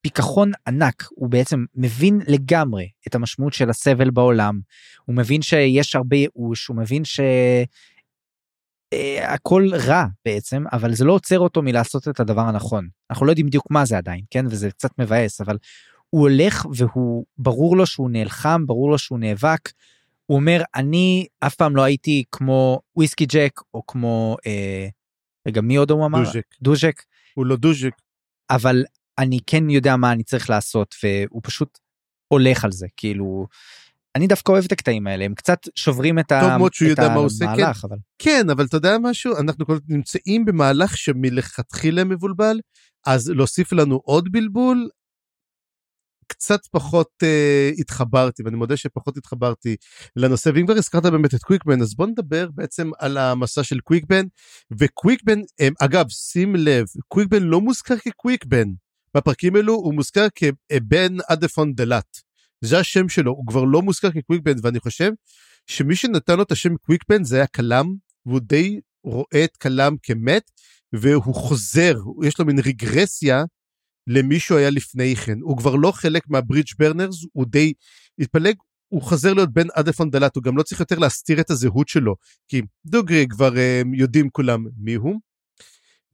A: פיכחון ענק, הוא בעצם מבין לגמרי את המשמעות של הסבל בעולם, הוא מבין שיש הרבה ייאוש, הוא מבין ש... אה, הכל רע בעצם אבל זה לא עוצר אותו מלעשות את הדבר הנכון אנחנו לא יודעים בדיוק מה זה עדיין כן וזה קצת מבאס אבל הוא הולך והוא ברור לו שהוא נלחם ברור לו שהוא נאבק. הוא אומר, אני אף פעם לא הייתי כמו וויסקי ג'ק, או כמו, אה, רגע, מי עוד הוא אמר?
B: דוז'ק.
A: דוז'ק.
B: הוא לא דוז'ק.
A: אבל אני כן יודע מה אני צריך לעשות, והוא פשוט הולך על זה, כאילו... אני דווקא אוהב את הקטעים האלה, הם קצת שוברים את,
B: טוב
A: ה...
B: מאוד שהוא
A: את
B: יודע מה הוא עושה,
A: המהלך, אבל...
B: כן, אבל אתה יודע משהו? אנחנו כל- נמצאים במהלך שמלכתחילה מבולבל, אז להוסיף לנו עוד בלבול, קצת פחות uh, התחברתי, ואני מודה שפחות התחברתי לנושא, ואם כבר הזכרת באמת את קוויקבן, אז בוא נדבר בעצם על המסע של קוויקבן, וקוויקבן, um, אגב, שים לב, קוויקבן לא מוזכר כקוויקבן, בפרקים אלו הוא מוזכר כבן אדפון דלת. זה השם שלו, הוא כבר לא מוזכר כקוויקבן, ואני חושב שמי שנתן לו את השם קוויקבן זה היה קלאם, והוא די רואה את קלאם כמת, והוא חוזר, יש לו מין רגרסיה למי שהוא היה לפני כן. הוא כבר לא חלק מהברידג' ברנרס, הוא די התפלג, הוא חוזר להיות בן אדפון דלת, הוא גם לא צריך יותר להסתיר את הזהות שלו, כי דוגרי כבר הם, יודעים כולם מי הוא.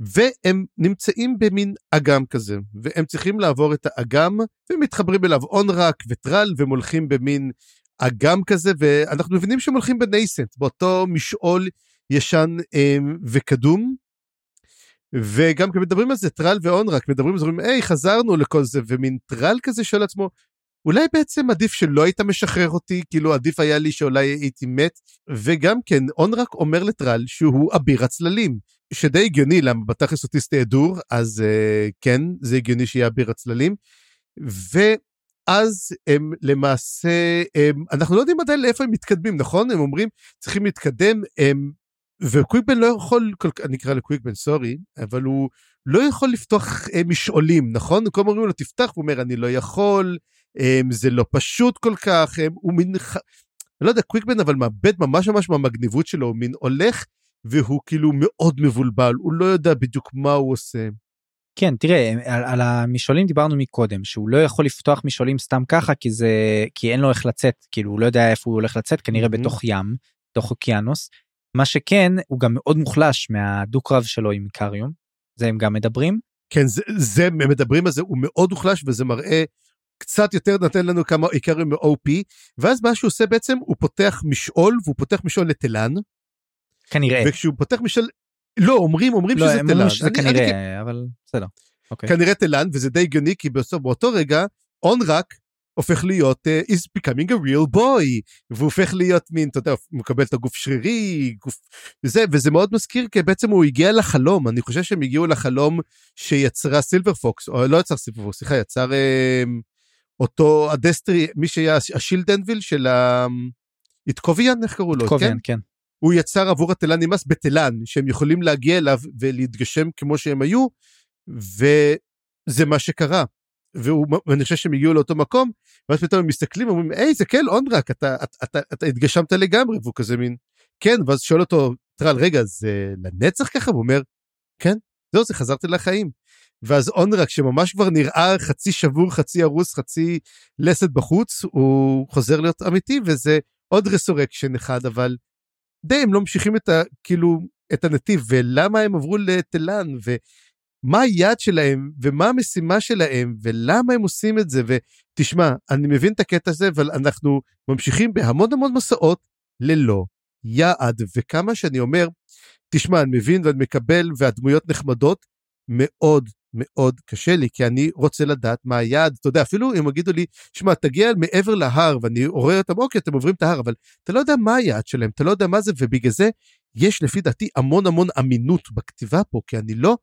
B: והם נמצאים במין אגם כזה, והם צריכים לעבור את האגם, ומתחברים אליו אונרק וטרל, והם הולכים במין אגם כזה, ואנחנו מבינים שהם הולכים בנייסנט, באותו משעול ישן הם, וקדום. וגם כשמדברים על זה, טרל ואונרק מדברים על זה, אומרים, היי, חזרנו לכל זה, ומין טרל כזה שואל לעצמו, אולי בעצם עדיף שלא היית משחרר אותי, כאילו עדיף היה לי שאולי הייתי מת, וגם כן, אונרק אומר לטרל שהוא אביר הצללים, שדי הגיוני, למה בתכלס אוטיסט הדור, אז uh, כן, זה הגיוני שיהיה אביר הצללים, ואז הם למעשה, הם, אנחנו לא יודעים עדיין לאיפה הם מתקדמים, נכון? הם אומרים, צריכים להתקדם, הם, וקוויקבן לא יכול, כל, אני אקרא לקוויקבן, סורי, אבל הוא לא יכול לפתוח אה, משעולים, נכון? כל הזמן אומרים לו, תפתח, הוא אומר, אני לא יכול, אה, זה לא פשוט כל כך, אה, הוא מין. אני לא יודע, קוויקבן אבל מאבד ממש ממש מהמגניבות שלו, הוא מין הולך, והוא כאילו מאוד מבולבל, הוא לא יודע בדיוק מה הוא עושה.
A: כן, תראה, על, על המשעולים דיברנו מקודם, שהוא לא יכול לפתוח משעולים סתם ככה, כי זה, כי אין לו איך לצאת, כאילו, הוא לא יודע איפה הוא הולך לצאת, כנראה
B: מהמם.
A: בתוך ים, בתוך אוקיינוס. מה שכן, הוא גם מאוד מוחלש מהדו-קרב שלו עם איקריום, זה הם גם מדברים.
B: כן, זה, זה, הם מדברים על זה, הוא מאוד הוחלש, וזה מראה קצת יותר נותן לנו כמה עיקרים מ-OP, ואז מה שהוא עושה בעצם, הוא פותח משעול, והוא פותח משעול לתלן,
A: כנראה.
B: וכשהוא פותח משעול, לא, אומרים, אומרים
A: לא,
B: שזה תלן.
A: שזה
B: אני- אני
A: כנראה, אבל בסדר. אוקיי.
B: כנראה תלן, וזה די הגיוני, כי בסוף באותו רגע, אונרק הופך להיות uh, is becoming a real boy, והוא הופך להיות מין, אתה יודע, הוא מקבל את הגוף שרירי, גוף, וזה, וזה מאוד מזכיר, כי בעצם הוא הגיע לחלום, אני חושב שהם הגיעו לחלום שיצרה סילבר פוקס, או לא יצר סילבר פוקס, סליחה, יצר uh, אותו הדסטרי, מי שהיה השילדנביל של האיתקוביאן, איך קראו לו? כן?
A: קוביאן, כן.
B: הוא יצר עבור התלן נמאס בתלן, שהם יכולים להגיע אליו ולהתגשם כמו שהם היו, וזה מה שקרה. ואני חושב שהם הגיעו לאותו מקום, ואז פתאום הם מסתכלים ואומרים, היי, זה כן אונדרק, אתה, אתה, אתה, אתה התגשמת לגמרי, והוא כזה מין, כן, ואז שואל אותו, טרל, רגע, זה לנצח ככה? והוא אומר, כן, זהו, זה חזרתי לחיים. ואז אונדרק, שממש כבר נראה חצי שבור, חצי הרוס, חצי לסת בחוץ, הוא חוזר להיות אמיתי, וזה עוד רסורקשן אחד, אבל די הם לא ממשיכים את ה... כאילו, את הנתיב, ולמה הם עברו לתלן, ומה היעד שלהם, ומה המשימה שלהם, ולמה הם עושים את זה, ותשמע, אני מבין את הקטע הזה, אבל אנחנו ממשיכים בהמון המון מסעות ללא יעד, וכמה שאני אומר, תשמע, אני מבין ואני מקבל, והדמויות נחמדות, מאוד מאוד קשה לי, כי אני רוצה לדעת מה היעד. אתה יודע, אפילו אם יגידו לי, שמע, תגיע מעבר להר, ואני עורר אותם, אוקיי, אתם עוברים את ההר, אבל אתה לא יודע מה היעד שלהם, אתה לא יודע מה זה, ובגלל זה יש לפי דעתי המון המון אמינות בכתיבה פה, כי אני לא,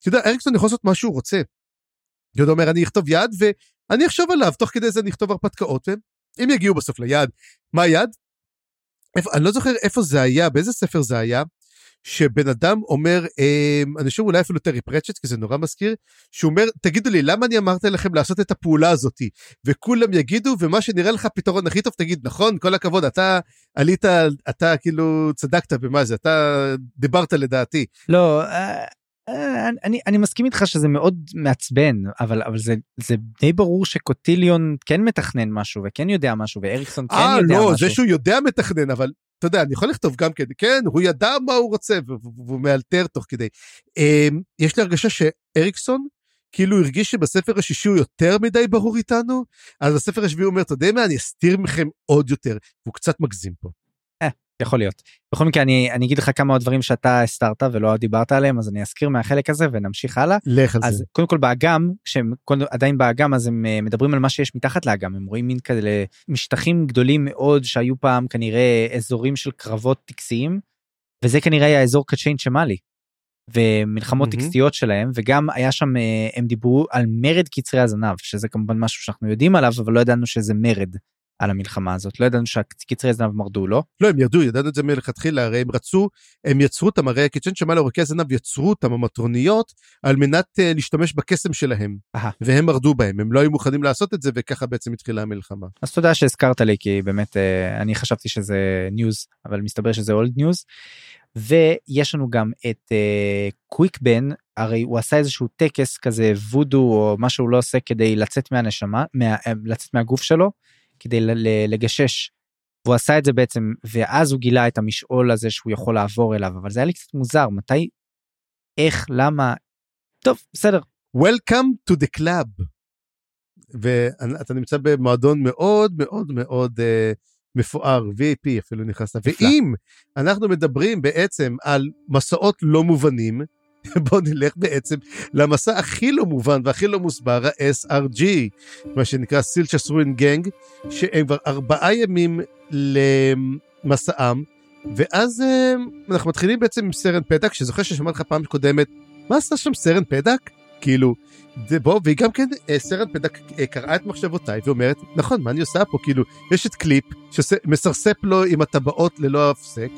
B: אתה יודע, אריקסון יכול לעשות מה שהוא רוצה. אתה אומר, אני אכתוב יעד, ואני אחשוב עליו, תוך כדי זה אני אכתוב הרפתקאות, והם יגיעו בסוף ליעד. מה היעד? אני לא זוכר איפה זה היה, באיזה ספר זה היה, שבן אדם אומר, אה, אני חושב אולי אפילו טרי פרצ'ט, כי זה נורא מזכיר, שהוא אומר, תגידו לי, למה אני אמרתי לכם לעשות את הפעולה הזאתי? וכולם יגידו, ומה שנראה לך הפתרון הכי טוב, תגיד, נכון, כל הכבוד, אתה עלית, אתה כאילו צדקת במה זה, אתה דיברת לדעתי.
A: לא, אה, אה, אני, אני מסכים איתך שזה מאוד מעצבן, אבל, אבל זה, זה די ברור שקוטיליון כן מתכנן משהו וכן יודע משהו, ואריקסון כן
B: אה,
A: יודע
B: לא,
A: משהו.
B: זה שהוא יודע מתכנן, אבל אתה יודע, אני יכול לכתוב גם כן, כן, הוא ידע מה הוא רוצה, והוא מאלתר תוך כדי. אמ, יש לי הרגשה שאריקסון כאילו הרגיש שבספר השישי הוא יותר מדי ברור איתנו, אז בספר השביעי הוא אומר, אתה יודע מה, אני אסתיר מכם עוד יותר, והוא קצת מגזים פה.
A: יכול להיות. בכל מקרה אני אני אגיד לך כמה דברים שאתה הסתרת ולא דיברת עליהם אז אני אזכיר מהחלק הזה ונמשיך הלאה.
B: לך על
A: אז
B: זה.
A: קודם כל באגם כשהם עדיין באגם אז הם אה, מדברים על מה שיש מתחת לאגם הם רואים מין כאלה משטחים גדולים מאוד שהיו פעם כנראה אזורים של קרבות טקסיים וזה כנראה היה אזור קצ'יין שמאלי. ומלחמות
B: מהמם.
A: טקסטיות שלהם וגם היה שם אה, הם דיברו על מרד קצרי הזנב שזה כמובן משהו שאנחנו יודעים עליו אבל לא ידענו שזה מרד על המלחמה הזאת לא ידענו שהקצרי הזנב מרדו לא
B: לא, הם ירדו, ידענו את זה מלכתחילה, הרי הם רצו, הם יצרו אותם, הרי הקיצ'ין צ'מאל ארוכי הזנב יצרו אותם, המטרוניות, על מנת uh, להשתמש בקסם שלהם.
A: אהה.
B: והם מרדו בהם, הם לא היו מוכנים לעשות את זה, וככה בעצם התחילה המלחמה.
A: אז תודה שהזכרת לי כי באמת אה, אני חשבתי שזה news אבל מסתבר שזה old news. ויש לנו גם את אה, קוויק בן הרי הוא עשה איזשהו טקס כזה וודו או מה שהוא לא עושה כדי לצאת מהנשמה מה, אה, לצאת מהגוף שלו כדי לגשש. והוא עשה את זה בעצם ואז הוא גילה את המשעול הזה שהוא יכול לעבור אליו אבל זה היה לי קצת מוזר מתי איך למה טוב בסדר
B: Welcome to the club. ואתה נמצא במועדון מאוד מאוד מאוד uh, מפואר, VIP אפילו נכנסת.
A: נפלא.
B: ואם אנחנו מדברים בעצם על מסעות לא מובנים, בוא נלך בעצם למסע הכי לא מובן והכי לא מוסבר, ה-SRG, מה שנקרא סילצ'ס רואין gang, שהם כבר ארבעה ימים למסעם, ואז אה, אנחנו מתחילים בעצם עם סרן פדק, שזוכר ששמעתי לך פעם קודמת, מה עשה שם סרן פדק? כאילו, זה בוא, והיא גם כן, אה, סרן פדק אה, קראה את מחשבותיי ואומרת, נכון, מה אני עושה פה? כאילו, יש את קליפ שמסובב לו עם הטבעות ללא הפסק,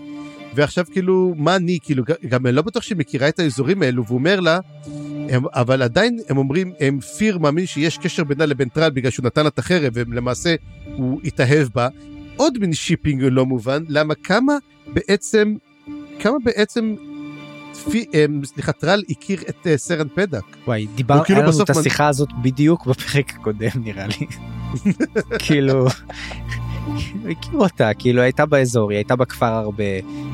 B: ועכשיו כאילו, מה אני? כאילו, גם אני לא בטוח שהיא מכירה את האזורים האלו, והוא אומר לה, הם, אבל עדיין הם אומרים, הם פיר מאמין שיש קשר בינה לבין טרל בגלל שהוא נתן לה את החרב, ולמעשה הוא התאהב בה. עוד מין shipping לא מובן, למה כמה בעצם, כמה בעצם, פי, הם, סליחה, טרל הכיר את אה, סרן פדק.
A: וואי דיבר
B: הוא כאילו
A: היה לנו את
B: מנ-
A: השיחה הזאת בדיוק בפרק הקודם נראה לי. כאילו. הכיר אותה כאילו הייתה באזור היא הייתה בכפר הרבה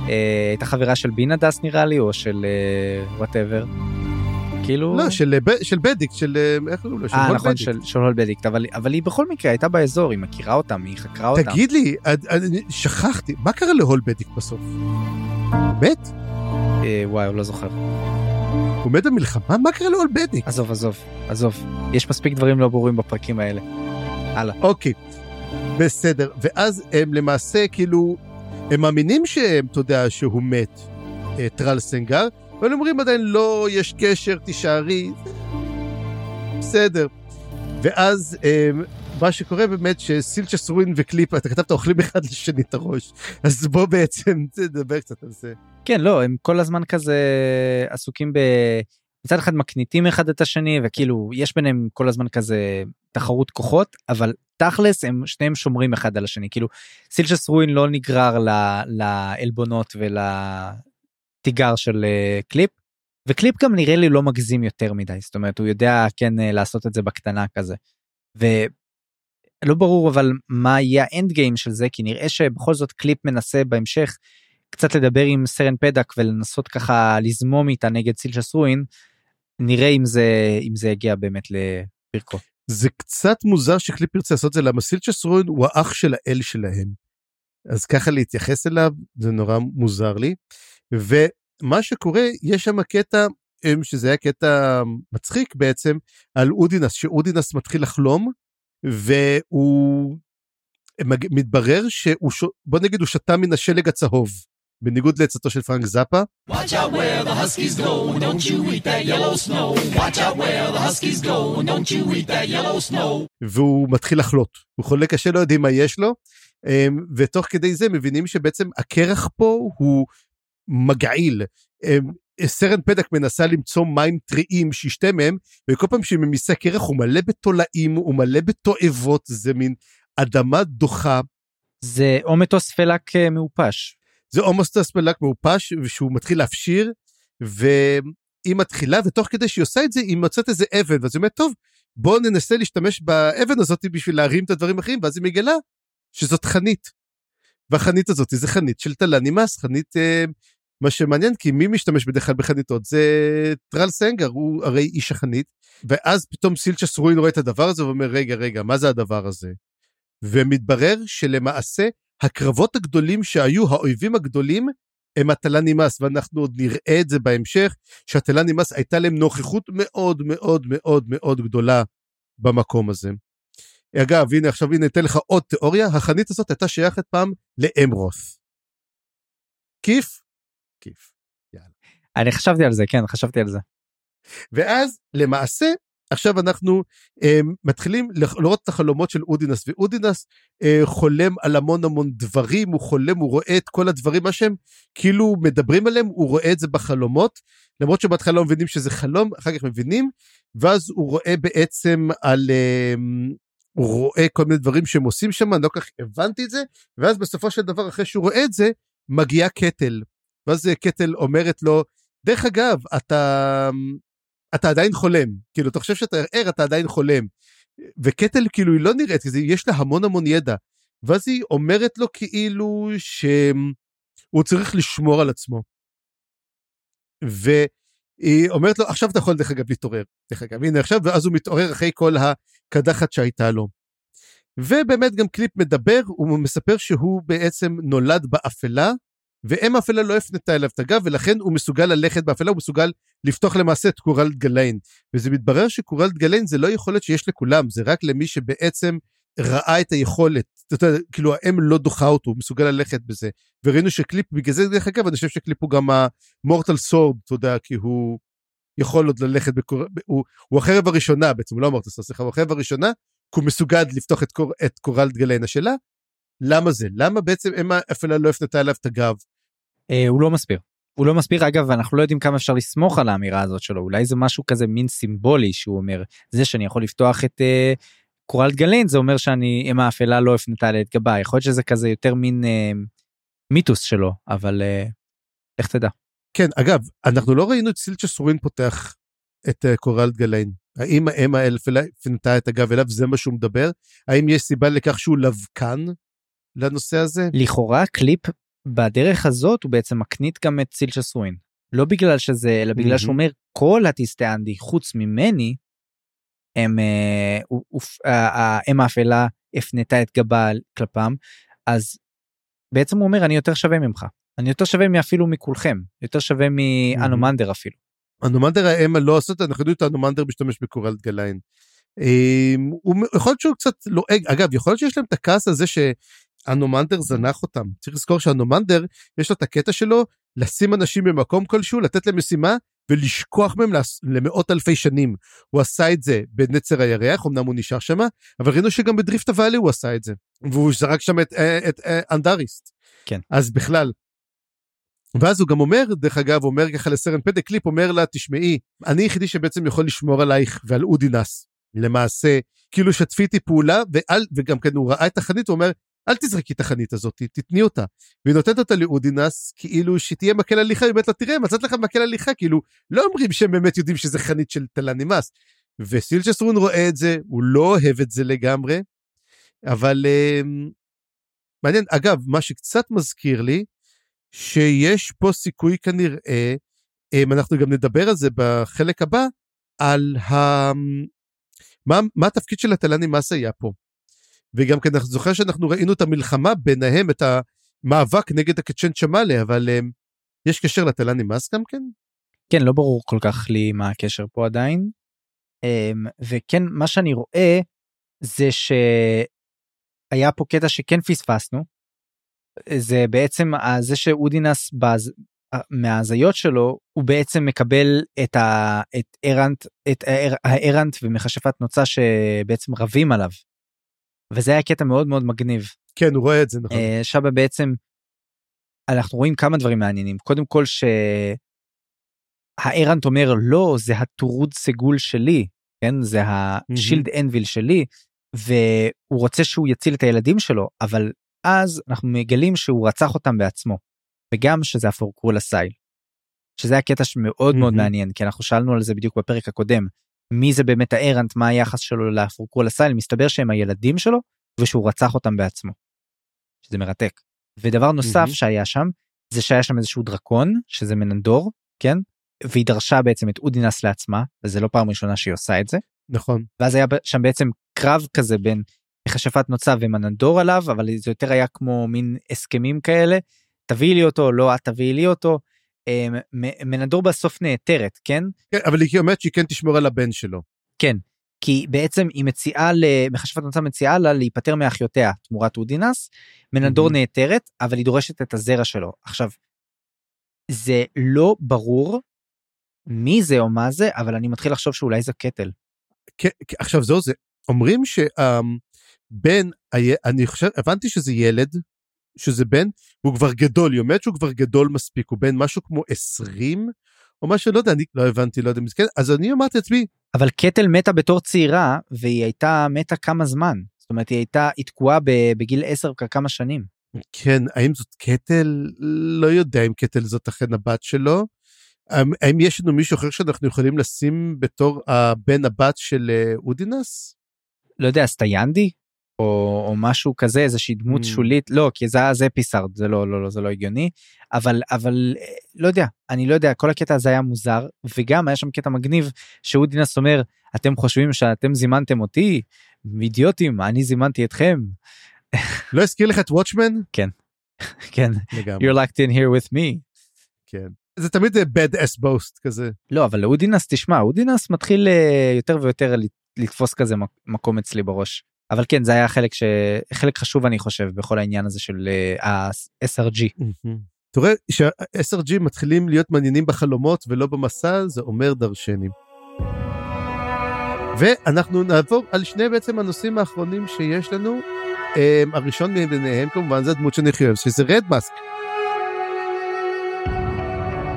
A: אה, הייתה חברה של בינדס נראה לי או של whatever. כאילו
B: לא, של, אה, של בדיקט, של, אה, איך קוראים לו? של
A: אה
B: הול
A: נכון
B: בדיקט.
A: של של הול בדיקט אבל אבל היא בכל מקרה הייתה באזור היא מכירה אותם היא חקרה אותם.
B: תגיד לי, עד- שכחתי, מה קרה להול בדיקט בסוף? מת?
A: אה, וואי הוא לא זוכר
B: הוא מת במלחמה? מה קרה להול בדיקט?
A: עזוב עזוב עזוב יש מספיק דברים לא ברורים בפרקים האלה.
B: אוקיי, בסדר. ואז הם למעשה כאילו, הם מאמינים שהם, אתה יודע, שהוא מת, אה, טרל סנגר, אבל אומרים עדיין לא, יש קשר, תישארי. בסדר. ואז אה, מה שקורה באמת שסילצ'ס רוין וקליפ, אתה כתבת אוכלים אחד לשני את הראש, אז בוא בעצם תדבר קצת על זה.
A: כן לא הם כל הזמן כזה עסוקים ב... מצד אחד מקניטים אחד את השני וכאילו יש ביניהם כל הזמן כזה תחרות כוחות אבל תכלס הם שניהם שומרים אחד על השני כאילו סילצ'ס רואין לא נגרר לעלבונות ולתיגר של אה, קליפ וקליפ גם נראה לי לא מגזים יותר מדי זאת אומרת הוא יודע כן אה, לעשות את זה בקטנה כזה. ולא ברור אבל מה יהיה ה end game של זה כי נראה שבכל זאת קליפ מנסה בהמשך קצת לדבר עם סרן פדק ולנסות ככה לזמום איתה נגד סילצ'ס רואין. נראה אם זה אם זה יגיע באמת לפרקו.
B: זה קצת מוזר שקליפ ירצה לעשות את זה, למה סילצ'ס רוין הוא האח של האל שלהם. אז ככה להתייחס אליו, זה נורא מוזר לי. ומה שקורה, יש שם קטע, אמ, שזה היה קטע מצחיק בעצם, על אודינס, שאודינס מתחיל לחלום, והוא מג- מתברר שהוא, ש... בוא נגיד, הוא שתה מן השלג הצהוב. בניגוד לעצתו של פרנק זאפה,
E: Watch out where the huskies go, and don't you eat that yellow snow. Watch out where the huskies go, and don't you eat that yellow snow.
B: והוא מתחיל לחלות. הוא חולה קשה, לא יודעים מה יש לו, אמ, ותוך כדי זה מבינים שבעצם הקרח פה הוא מגעיל. אמ, סרן פדק מנסה למצוא מים טריים שישתה מהם, וכל פעם שהיא ממיסה קרח הוא מלא בתולעים, הוא מלא בתועבות, זה מין אדמה דוחה.
A: זה או מטוס פלק אה, מעופש.
B: זה הומוסטס פלק מעופש, שהוא מתחיל להפשיר, והיא מתחילה, ותוך כדי שהיא עושה את זה, היא מוצאת איזה אבן, ואז היא אומרת, טוב, בואו ננסה להשתמש באבן הזאת בשביל להרים את הדברים האחרים, ואז היא מגלה שזאת חנית. והחנית הזאת זה חנית של טלה נמאס, חנית אה, מה שמעניין כי מי משתמש בדרך כלל בחניתות זה טרל סנגר הוא הרי איש החנית ואז פתאום סילצ'ס רוין רואה את הדבר הזה ואומר רגע רגע מה זה הדבר הזה. ומתברר שלמעשה הקרבות הגדולים שהיו האויבים הגדולים הם הטלנימאס ואנחנו עוד נראה את זה בהמשך שהטלנימאס הייתה להם נוכחות מאוד מאוד מאוד מאוד גדולה במקום הזה. אגב הנה עכשיו הנה אתן לך עוד תיאוריה החנית הזאת הייתה שייכת פעם לאמרוס. כיף? כיף.
A: אני חשבתי על זה, כן, חשבתי על זה.
B: ואז למעשה עכשיו אנחנו אה, מתחילים לראות את החלומות של אודינס ואודינס אה, חולם על המון המון דברים הוא חולם הוא רואה את כל הדברים מה שהם כאילו מדברים עליהם הוא רואה את זה בחלומות למרות שבהתחלה לא מבינים שזה חלום אחר כך מבינים ואז הוא רואה בעצם על אה, הוא רואה כל מיני דברים שהם עושים שם אני לא כל כך הבנתי את זה ואז בסופו של דבר אחרי שהוא רואה את זה מגיעה קטל. ואז קטל אומרת לו דרך אגב אתה אתה עדיין חולם כאילו אתה חושב שאתה ער אתה עדיין חולם וקטל כאילו היא לא נראית כי יש לה המון המון ידע ואז היא אומרת לו כאילו שהוא צריך לשמור על עצמו. והיא אומרת לו עכשיו אתה יכול דרך אגב להתעורר דרך אגב הנה עכשיו ואז הוא מתעורר אחרי כל הקדחת שהייתה לו. ובאמת גם קליפ מדבר הוא מספר שהוא בעצם נולד באפלה ואם האפלה לא הפנתה אליו את הגב ולכן הוא מסוגל ללכת באפלה הוא מסוגל לפתוח למעשה את קורלד גליין. וזה מתברר שקורלד גליין זה לא יכולת שיש לכולם זה רק למי שבעצם ראה את היכולת. אתה יודע, כאילו האם לא דוחה אותו הוא מסוגל ללכת בזה. וראינו שקליפ בגלל זה דרך אגב אני חושב שקליפ הוא גם ה mortal sword אתה יודע כי הוא יכול עוד ללכת בקור... הוא, הוא החרב הראשונה בעצם לא mortal sword סליחה הוא החרב הראשונה כי הוא מסוגל לפתוח את, קור... את קורלד גליין. השאלה למה זה? למה בעצם אמה אפלה לא הפנתה אליו את הגב.
A: אה, הוא לא מסביר. הוא לא מסביר. אגב אנחנו לא יודעים כמה אפשר לסמוך על האמירה הזאת שלו. אולי זה משהו כזה מין סימבולי שהוא אומר זה שאני יכול לפתוח את אה, קורלד גלין זה אומר שאני אם האפלה לא הפנתה לי את גבה. יכול להיות שזה כזה יותר מין אה, מיתוס שלו אבל אה, איך תדע.
B: כן אגב אנחנו לא ראינו את סילצ'ס רואין פותח את אה, קורלד גליין האם האם האפלה הפנתה את הגב אליו? זה מה שהוא מדבר. האם יש סיבה לכך שהוא לבקן לנושא הזה?
A: לכאורה קליפ בדרך הזאת הוא בעצם מקניט גם את סילצ'ס רואין. לא בגלל שזה אלא בגלל שהוא אומר כל הטיסט אנדי חוץ ממני הם האם האפלה הפנתה את גבה כלפם אז בעצם הוא אומר אני יותר שווה ממך. אני יותר שווה מאפילו מכולכם. יותר שווה מאנומנדר אפילו.
B: אנומנדר האם לא עושה אנחנו יודעים את האנומנדר משתמש בקורלד גליין. אמ, הוא יכול להיות שהוא קצת לועג. אגב יכול להיות שיש להם את הכעס הזה אנומנדר זנח אותם. צריך לזכור שאנומנדר יש לו את הקטע שלו לשים אנשים במקום כלשהו לתת להם משימה ולשכוח מהם למאות אלפי שנים. הוא עשה את זה בנצר הירח אמנם הוא נשאר שם אבל ראינו שגם בדריפט אוולי הוא עשה את זה. והוא זרק שם את, אה, את, את אה, אנדריסט.
A: כן.
B: אז בכלל. ואז הוא גם אומר דרך אגב אומר ככה לסרן פדק קליפ אומר לה תשמעי אני היחידי שבעצם יכול לשמור עלייך ועל אודינס למעשה כאילו שתפי איתי פעולה ועל וגם כן הוא ראה את החנית הוא אומר אל תזרקי את החנית הזאת, תתני אותה. והיא נותנת אותה לאודינס, כאילו שתהיה מקל הליכה, היא אומרת לה, תראה, מצאת לך מקל הליכה, כאילו, לא אומרים שהם באמת יודעים שזה חנית של טלן אימאס. וסילצ'ס רואין רואה את זה, הוא לא אוהב את זה לגמרי, אבל uh, מעניין, אגב, מה שקצת מזכיר לי, שיש פה סיכוי כנראה, um, אנחנו גם נדבר על זה בחלק הבא, על ה... מה, מה התפקיד של הטלנימאס היה פה. וגם כן זוכר שאנחנו ראינו את המלחמה ביניהם, את המאבק נגד הקצ'ן צ'מאלה, אבל um, יש קשר לטלה נמאס גם כן?
A: כן, לא ברור כל כך לי מה הקשר פה עדיין. Um, וכן, מה שאני רואה זה שהיה פה קטע שכן פספסנו. זה בעצם זה שאודינס בז... מההזיות שלו הוא בעצם מקבל את, ה... את ארנט את הארנט ומכשפת נוצה שבעצם רבים עליו וזה היה קטע מאוד מאוד מגניב.
B: כן הוא רואה את זה נכון.
A: Uh, שבה בעצם אנחנו רואים כמה דברים מעניינים קודם כל שהארנט אומר לא זה הטורוד סגול שלי כן זה השילד אנביל שלי והוא רוצה שהוא יציל את הילדים שלו אבל אז אנחנו מגלים שהוא רצח אותם בעצמו וגם שזה הפורקול הסייל. שזה הקטע שמאוד מאוד מעניין כי אנחנו שאלנו על זה בדיוק בפרק הקודם מי זה באמת הארנט מה היחס שלו לפורקול הסייל מסתבר שהם הילדים שלו ושהוא רצח אותם בעצמו. שזה מרתק. ודבר נוסף mm-hmm. שהיה שם זה שהיה שם איזשהו דרקון שזה מננדור כן והיא דרשה בעצם את אודינס לעצמה וזה לא פעם ראשונה שהיא עושה את זה
B: נכון.
A: ואז היה שם בעצם קרב כזה בין מכשפת נוצה ומננדור עליו אבל זה יותר היה כמו מין הסכמים כאלה תביאי לי אותו לא את תביאי לי אותו. אה, מ- מננדור בסוף נעתרת כן
B: כן, אבל היא אומרת שהיא כן תשמור על הבן שלו.
A: כן כי בעצם היא מציעה למכשפת נוצה מציעה לה להיפטר מאחיותיה תמורת אודינס מננדור
B: מהמם.
A: נעתרת אבל היא דורשת את הזרע שלו עכשיו. זה לא ברור מי זה או מה זה אבל אני מתחיל לחשוב שאולי זה קטל.
B: כן, עכשיו זהו זה, אומרים שבן, אני חושב, הבנתי שזה ילד, שזה בן, והוא כבר גדול, היא אומרת שהוא כבר גדול מספיק, הוא בן משהו כמו 20, או משהו, לא יודע, אני לא הבנתי, לא יודע, מסכן, אז אני אמרתי לעצמי,
A: אבל קטל מתה בתור צעירה והיא הייתה מתה כמה זמן. זאת אומרת היא הייתה היא תקועה בגיל 10 כמה שנים.
B: כן, האם זאת קטל? לא יודע אם קטל זאת אכן הבת שלו. האם- האם יש לנו מישהו אחר שאנחנו יכולים לשים בתור הבן הבת של אה, אודינס?
A: לא יודע סטיינדי או, או משהו כזה איזושהי דמות
B: Mm.
A: שולית לא כי זה זה פיסארד זה לא לא לא זה לא הגיוני אבל אבל לא יודע אני לא יודע כל הקטע הזה היה מוזר וגם היה שם קטע מגניב שאודינס אומר אתם חושבים שאתם זימנתם אותי אידיוטים אני זימנתי אתכם
B: לא הזכיר לך את וואטשמן?
A: כן
B: לגמרי,
A: you're locked in here with me
B: כן. זה תמיד אה, bad ass boast כזה.
A: לא אבל אודינס תשמע אודינס מתחיל אה, יותר ויותר לתפוס כזה מק- מקום אצלי בראש אבל כן זה היה חלק שחלק חשוב אני חושב בכל העניין הזה של אה, ה-SRG
B: אתה רואה שה-SRG מתחילים להיות מעניינים בחלומות ולא במסע, זה אומר דרשני. ואנחנו נעבור על שני בעצם הנושאים האחרונים שיש לנו. Um, הראשון מביניהם כמובן זה הדמות שאני אוהב, שזה רד מאסק.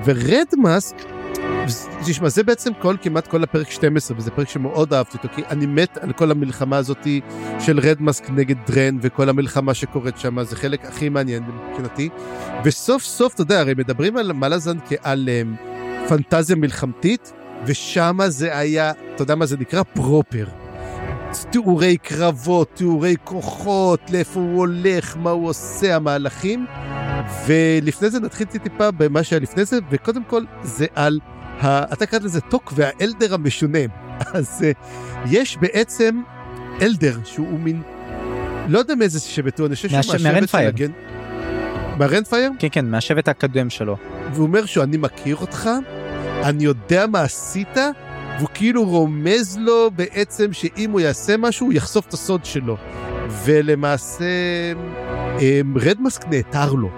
B: ורד מאסק, תשמע, זה בעצם כל, כמעט כל הפרק 12, וזה פרק שמאוד אהבתי אותו, כי אני מת על כל המלחמה הזאתי של רד מאסק נגד דרן, וכל המלחמה שקורית שם, זה חלק הכי מעניין מבחינתי. וסוף סוף, אתה יודע, הרי מדברים על מלאזן כעל um, פנטזיה מלחמתית, ושם זה היה, אתה יודע מה זה נקרא? פרופר. תיאורי קרבות, תיאורי כוחות, לאיפה הוא הולך, מה הוא עושה, המהלכים. ולפני זה נתחיל טיפה במה שהיה לפני זה, וקודם כל זה על. אתה קראת לזה טוק והאלדר המשונה. אז uh, יש בעצם אלדר שהוא מין, לא יודע מאיזה שבט הוא, אני חושב שהוא
A: מהש-
B: מהשבט של. הגן... מהרנפייר?
A: כן כן מהשבט הקודם שלו
B: והוא אומר שהוא אני מכיר אותך, אני יודע מה עשית, והוא כאילו רומז לו בעצם שאם הוא יעשה משהו הוא יחשוף את הסוד שלו. ולמעשה אמ, רדמאסק נעתר לו,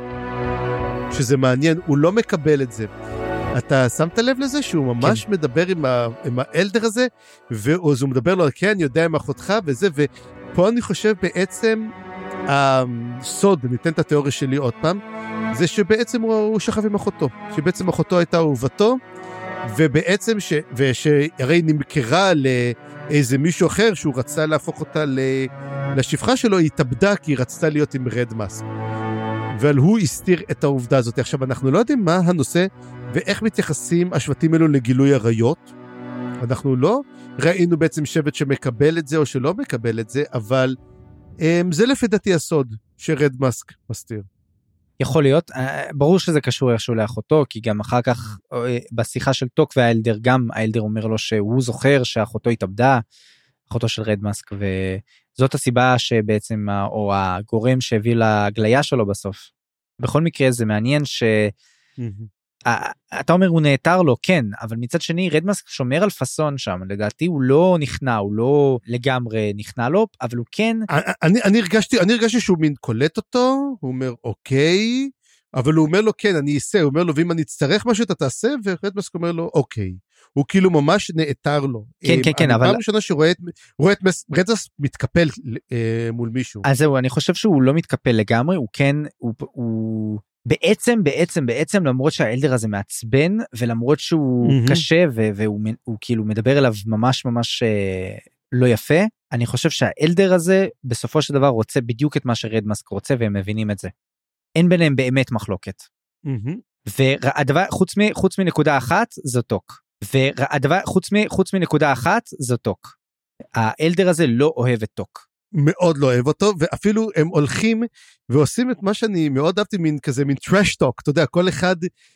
B: שזה מעניין, הוא לא מקבל את זה. אתה שמת לב לזה שהוא ממש כן. מדבר עם, ה, עם האלדר הזה, ואז הוא מדבר לו, כן, יודע עם אחותך וזה, ופה אני חושב בעצם הסוד, ניתן את התיאוריה שלי עוד פעם, זה שבעצם הוא, הוא שכב עם אחותו, שבעצם אחותו הייתה אהובתו, ובעצם, ש, ושהרי נמכרה לאיזה מישהו אחר שהוא רצה להפוך אותה ל, לשפחה שלו, היא התאבדה כי היא רצתה להיות עם רד מאסק. אבל הוא הסתיר את העובדה הזאת. עכשיו, אנחנו לא יודעים מה הנושא ואיך מתייחסים השבטים האלו לגילוי עריות. אנחנו לא ראינו בעצם שבט שמקבל את זה או שלא מקבל את זה, אבל um, זה לפי דעתי הסוד שרד מאסק מסתיר.
A: יכול להיות אה, ברור שזה קשור איכשהו לאחותו כי גם אחר כך אה, בשיחה של טוק והאלדר גם האלדר אומר לו שהוא זוכר שאחותו התאבדה אחותו של רדמאסק וזאת הסיבה שבעצם או הגורם שהביא להגליה שלו בסוף. בכל מקרה זה מעניין ש... אתה אומר הוא נעתר לו כן אבל מצד שני רדמאסק שומר על פאסון שם לדעתי הוא לא נכנע הוא לא לגמרי נכנע לו אבל הוא כן
B: אני, אני הרגשתי, אני הרגשתי שהוא מין קולט אותו, הוא אומר אוקיי, אבל הוא אומר לו כן, אני אעשה, הוא אומר לו ואם אני אצטרך משהו אתה תעשה, ורדמאסק אומר לו אוקיי. הוא כאילו ממש נעתר לו.
A: כן,
B: אה,
A: כן, כן, אבל-
B: פעם ראשונה שרואה את, את מס- רדמאסק מתקפל אה, מול מישהו.
A: אז זהו אני חושב שהוא לא מתקפל לגמרי הוא כן הוא, הוא בעצם בעצם בעצם למרות שהאלדר הזה מעצבן ולמרות שהוא
B: מהמם.
A: קשה ו- והוא הוא כאילו מדבר אליו ממש ממש אה, לא יפה אני חושב שה elder הזה בסופו של דבר רוצה בדיוק את מה שרדמאסק רוצה והם מבינים את זה. אין ביניהם באמת מחלוקת. והדבר חוץ מ, חוץ מנקודה אחת זו טוק והדבר חוץ מ, חוץ מנקודה אחת זו טוק. ה elder הזה לא אוהב את טוק.
B: מאוד לא אוהב אותו, ואפילו הם הולכים ועושים את מה שאני מאוד אהבתי, מין כזה, מין trash talk, אתה יודע, כל אחד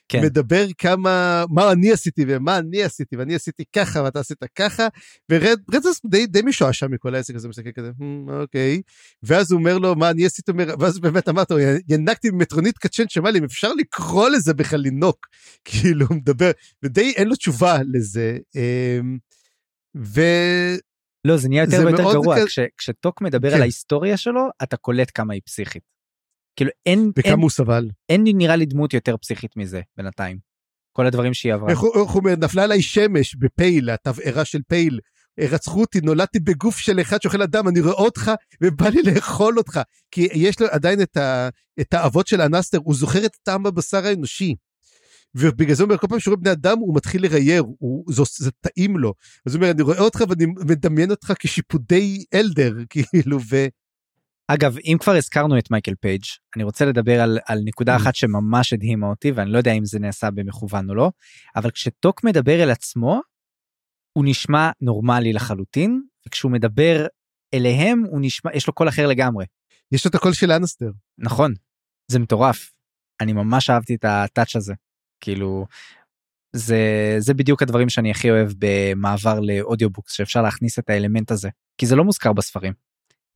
A: כן.
B: מדבר כמה, מה אני עשיתי ומה אני עשיתי, ואני עשיתי ככה ואתה עשית ככה, ורדזוס די, די משועשע מכל העסק הזה, מסתכל כזה, "Hmm, אוקיי, ואז הוא אומר לו, מה אני עשיתי, אומר, ואז באמת אמרת, לו, ינקתי במטרונית קצ'ן שמע לי, אם אפשר לקרוא לזה בכלל לנוק, כאילו, מדבר, ודי אין לו תשובה לזה, אמ, ו...
A: לא, זה נהיה יותר
B: זה
A: ויותר גרוע.
B: כזה-
A: כש- כשטוק מדבר
B: כן.
A: על ההיסטוריה שלו, אתה קולט כמה היא פסיכית. כאילו, אין, אין,
B: וכמה הוא סבל.
A: אין נראה לי דמות יותר פסיכית מזה בינתיים. כל הדברים שהיא עברה.
B: איך הוא איך הוא אומר, נפלה עליי שמש בפייל, התבערה של פייל. רצחו אותי, נולדתי בגוף של אחד שאוכל אדם, אני רואה אותך ובא לי לאכול אותך. כי יש לו עדיין את, ה, את האבות של הנסטר, הוא זוכר את טעם הבשר האנושי. ובגלל זה הוא אומר, כל פעם שהוא רואה בני אדם הוא מתחיל לרייר, הוא, זה, זה טעים לו. אז הוא אומר, אני רואה אותך ואני מדמיין אותך כשיפודי אלדר, כאילו, ו...
A: אגב, אם כבר הזכרנו את מייקל פייג', אני רוצה לדבר על, על נקודה
B: Mm.
A: אחת שממש הדהימה אותי, ואני לא יודע אם זה נעשה במכוון או לא, אבל כשטוק מדבר אל עצמו, הוא נשמע נורמלי לחלוטין, וכשהוא מדבר אליהם, הוא נשמע, יש לו קול אחר לגמרי.
B: יש לו את הקול של אנסטר.
A: נכון, זה מטורף. אני ממש אהבתי את ה touch הזה. כאילו, זה, זה בדיוק הדברים שאני הכי אוהב במעבר ל audiobooks, שאפשר להכניס את האלמנט הזה, כי זה לא מוזכר בספרים.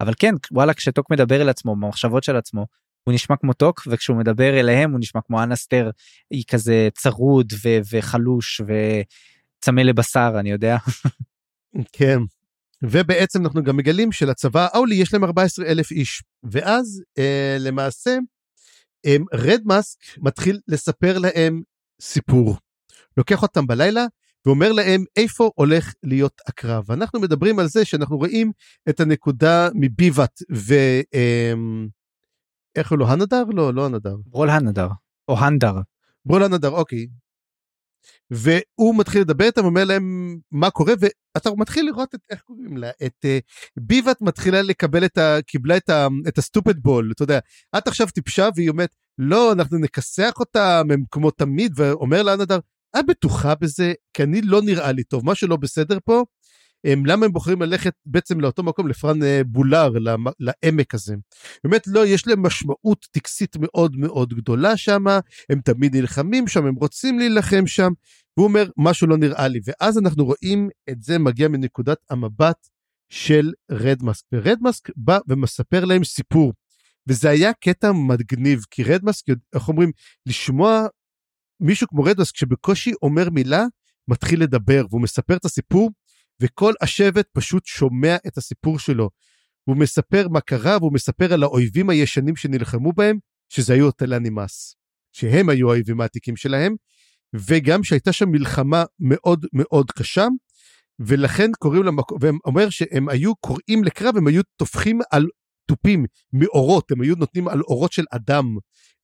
A: אבל כן, וואלה, כשטוק מדבר אל עצמו, במחשבות של עצמו, הוא נשמע כמו טוק, וכשהוא מדבר אליהם הוא נשמע כמו אנסטר, היא כזה צרוד ו- וחלוש וצמא לבשר, אני יודע.
B: כן. ובעצם אנחנו גם מגלים שלצבא האולי יש להם 14 אלף איש. ואז אה, למעשה רד מאסק מתחיל לספר להם סיפור. לוקח אותם בלילה ואומר להם איפה הולך להיות הקרב. אנחנו מדברים על זה שאנחנו רואים את הנקודה מביבת ו... אה, איך הוא לא הנדר? לא, לא הנדר.
A: ברול הנדר, או הנדר.
B: ברול הנדר, אוקיי. והוא מתחיל לדבר איתם, אומר להם מה קורה, ואתה מתחיל לראות את, איך קוראים לה, את uh, ביבת מתחילה לקבל את ה... קיבלה את, ה, את הסטופד בול, אתה יודע, את עכשיו טיפשה? והיא אומרת, לא, אנחנו נכסח אותם, הם כמו תמיד, ואומר לה נדר, את בטוחה בזה? כי אני לא נראה לי טוב, משהו לא בסדר פה. הם, למה הם בוחרים ללכת בעצם לאותו מקום, לפרן אה, בולר, לעמק הזה. באמת לא, יש להם משמעות טקסית מאוד מאוד גדולה שם, הם תמיד נלחמים שם, הם רוצים להילחם שם, והוא אומר, משהו לא נראה לי. ואז אנחנו רואים את זה מגיע מנקודת המבט של רדמאסק, ורדמאסק בא ומספר להם סיפור. וזה היה קטע מגניב, כי רדמאסק, איך אומרים, לשמוע מישהו כמו רדמאסק שבקושי אומר מילה, מתחיל לדבר, והוא מספר את הסיפור, וכל השבט פשוט שומע את הסיפור שלו. הוא מספר מה קרה, והוא מספר על האויבים הישנים שנלחמו בהם, שזה היו הטלנימאס, שהם היו האויבים העתיקים שלהם, וגם שהייתה שם מלחמה מאוד מאוד קשה, ולכן קוראים למקום, והם אומר שהם היו קוראים לקרב, הם היו טופחים על תופים מאורות, הם היו נותנים על אורות של אדם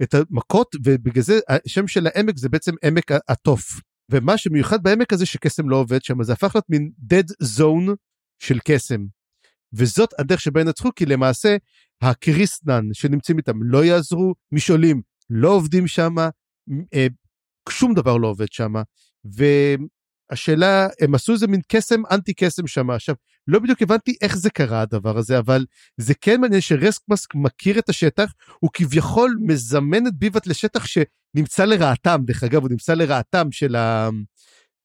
B: את המכות, ובגלל זה השם של העמק זה בעצם עמק התוף. ומה שמיוחד בעמק הזה שקסם לא עובד שם, זה הפך להיות מין dead zone של קסם. וזאת הדרך שבה ינצחו, כי למעשה הקריסטנן שנמצאים איתם לא יעזרו, משעולים לא עובדים שם, אה, שום דבר לא עובד שם. והשאלה, הם עשו איזה מין קסם אנטי קסם שם. עכשיו, לא בדיוק הבנתי איך זה קרה הדבר הזה, אבל זה כן מעניין שרסקמאסק מכיר את השטח, הוא כביכול מזמן את ביבת לשטח שנמצא לרעתם, דרך אגב, הוא נמצא לרעתם של, ה...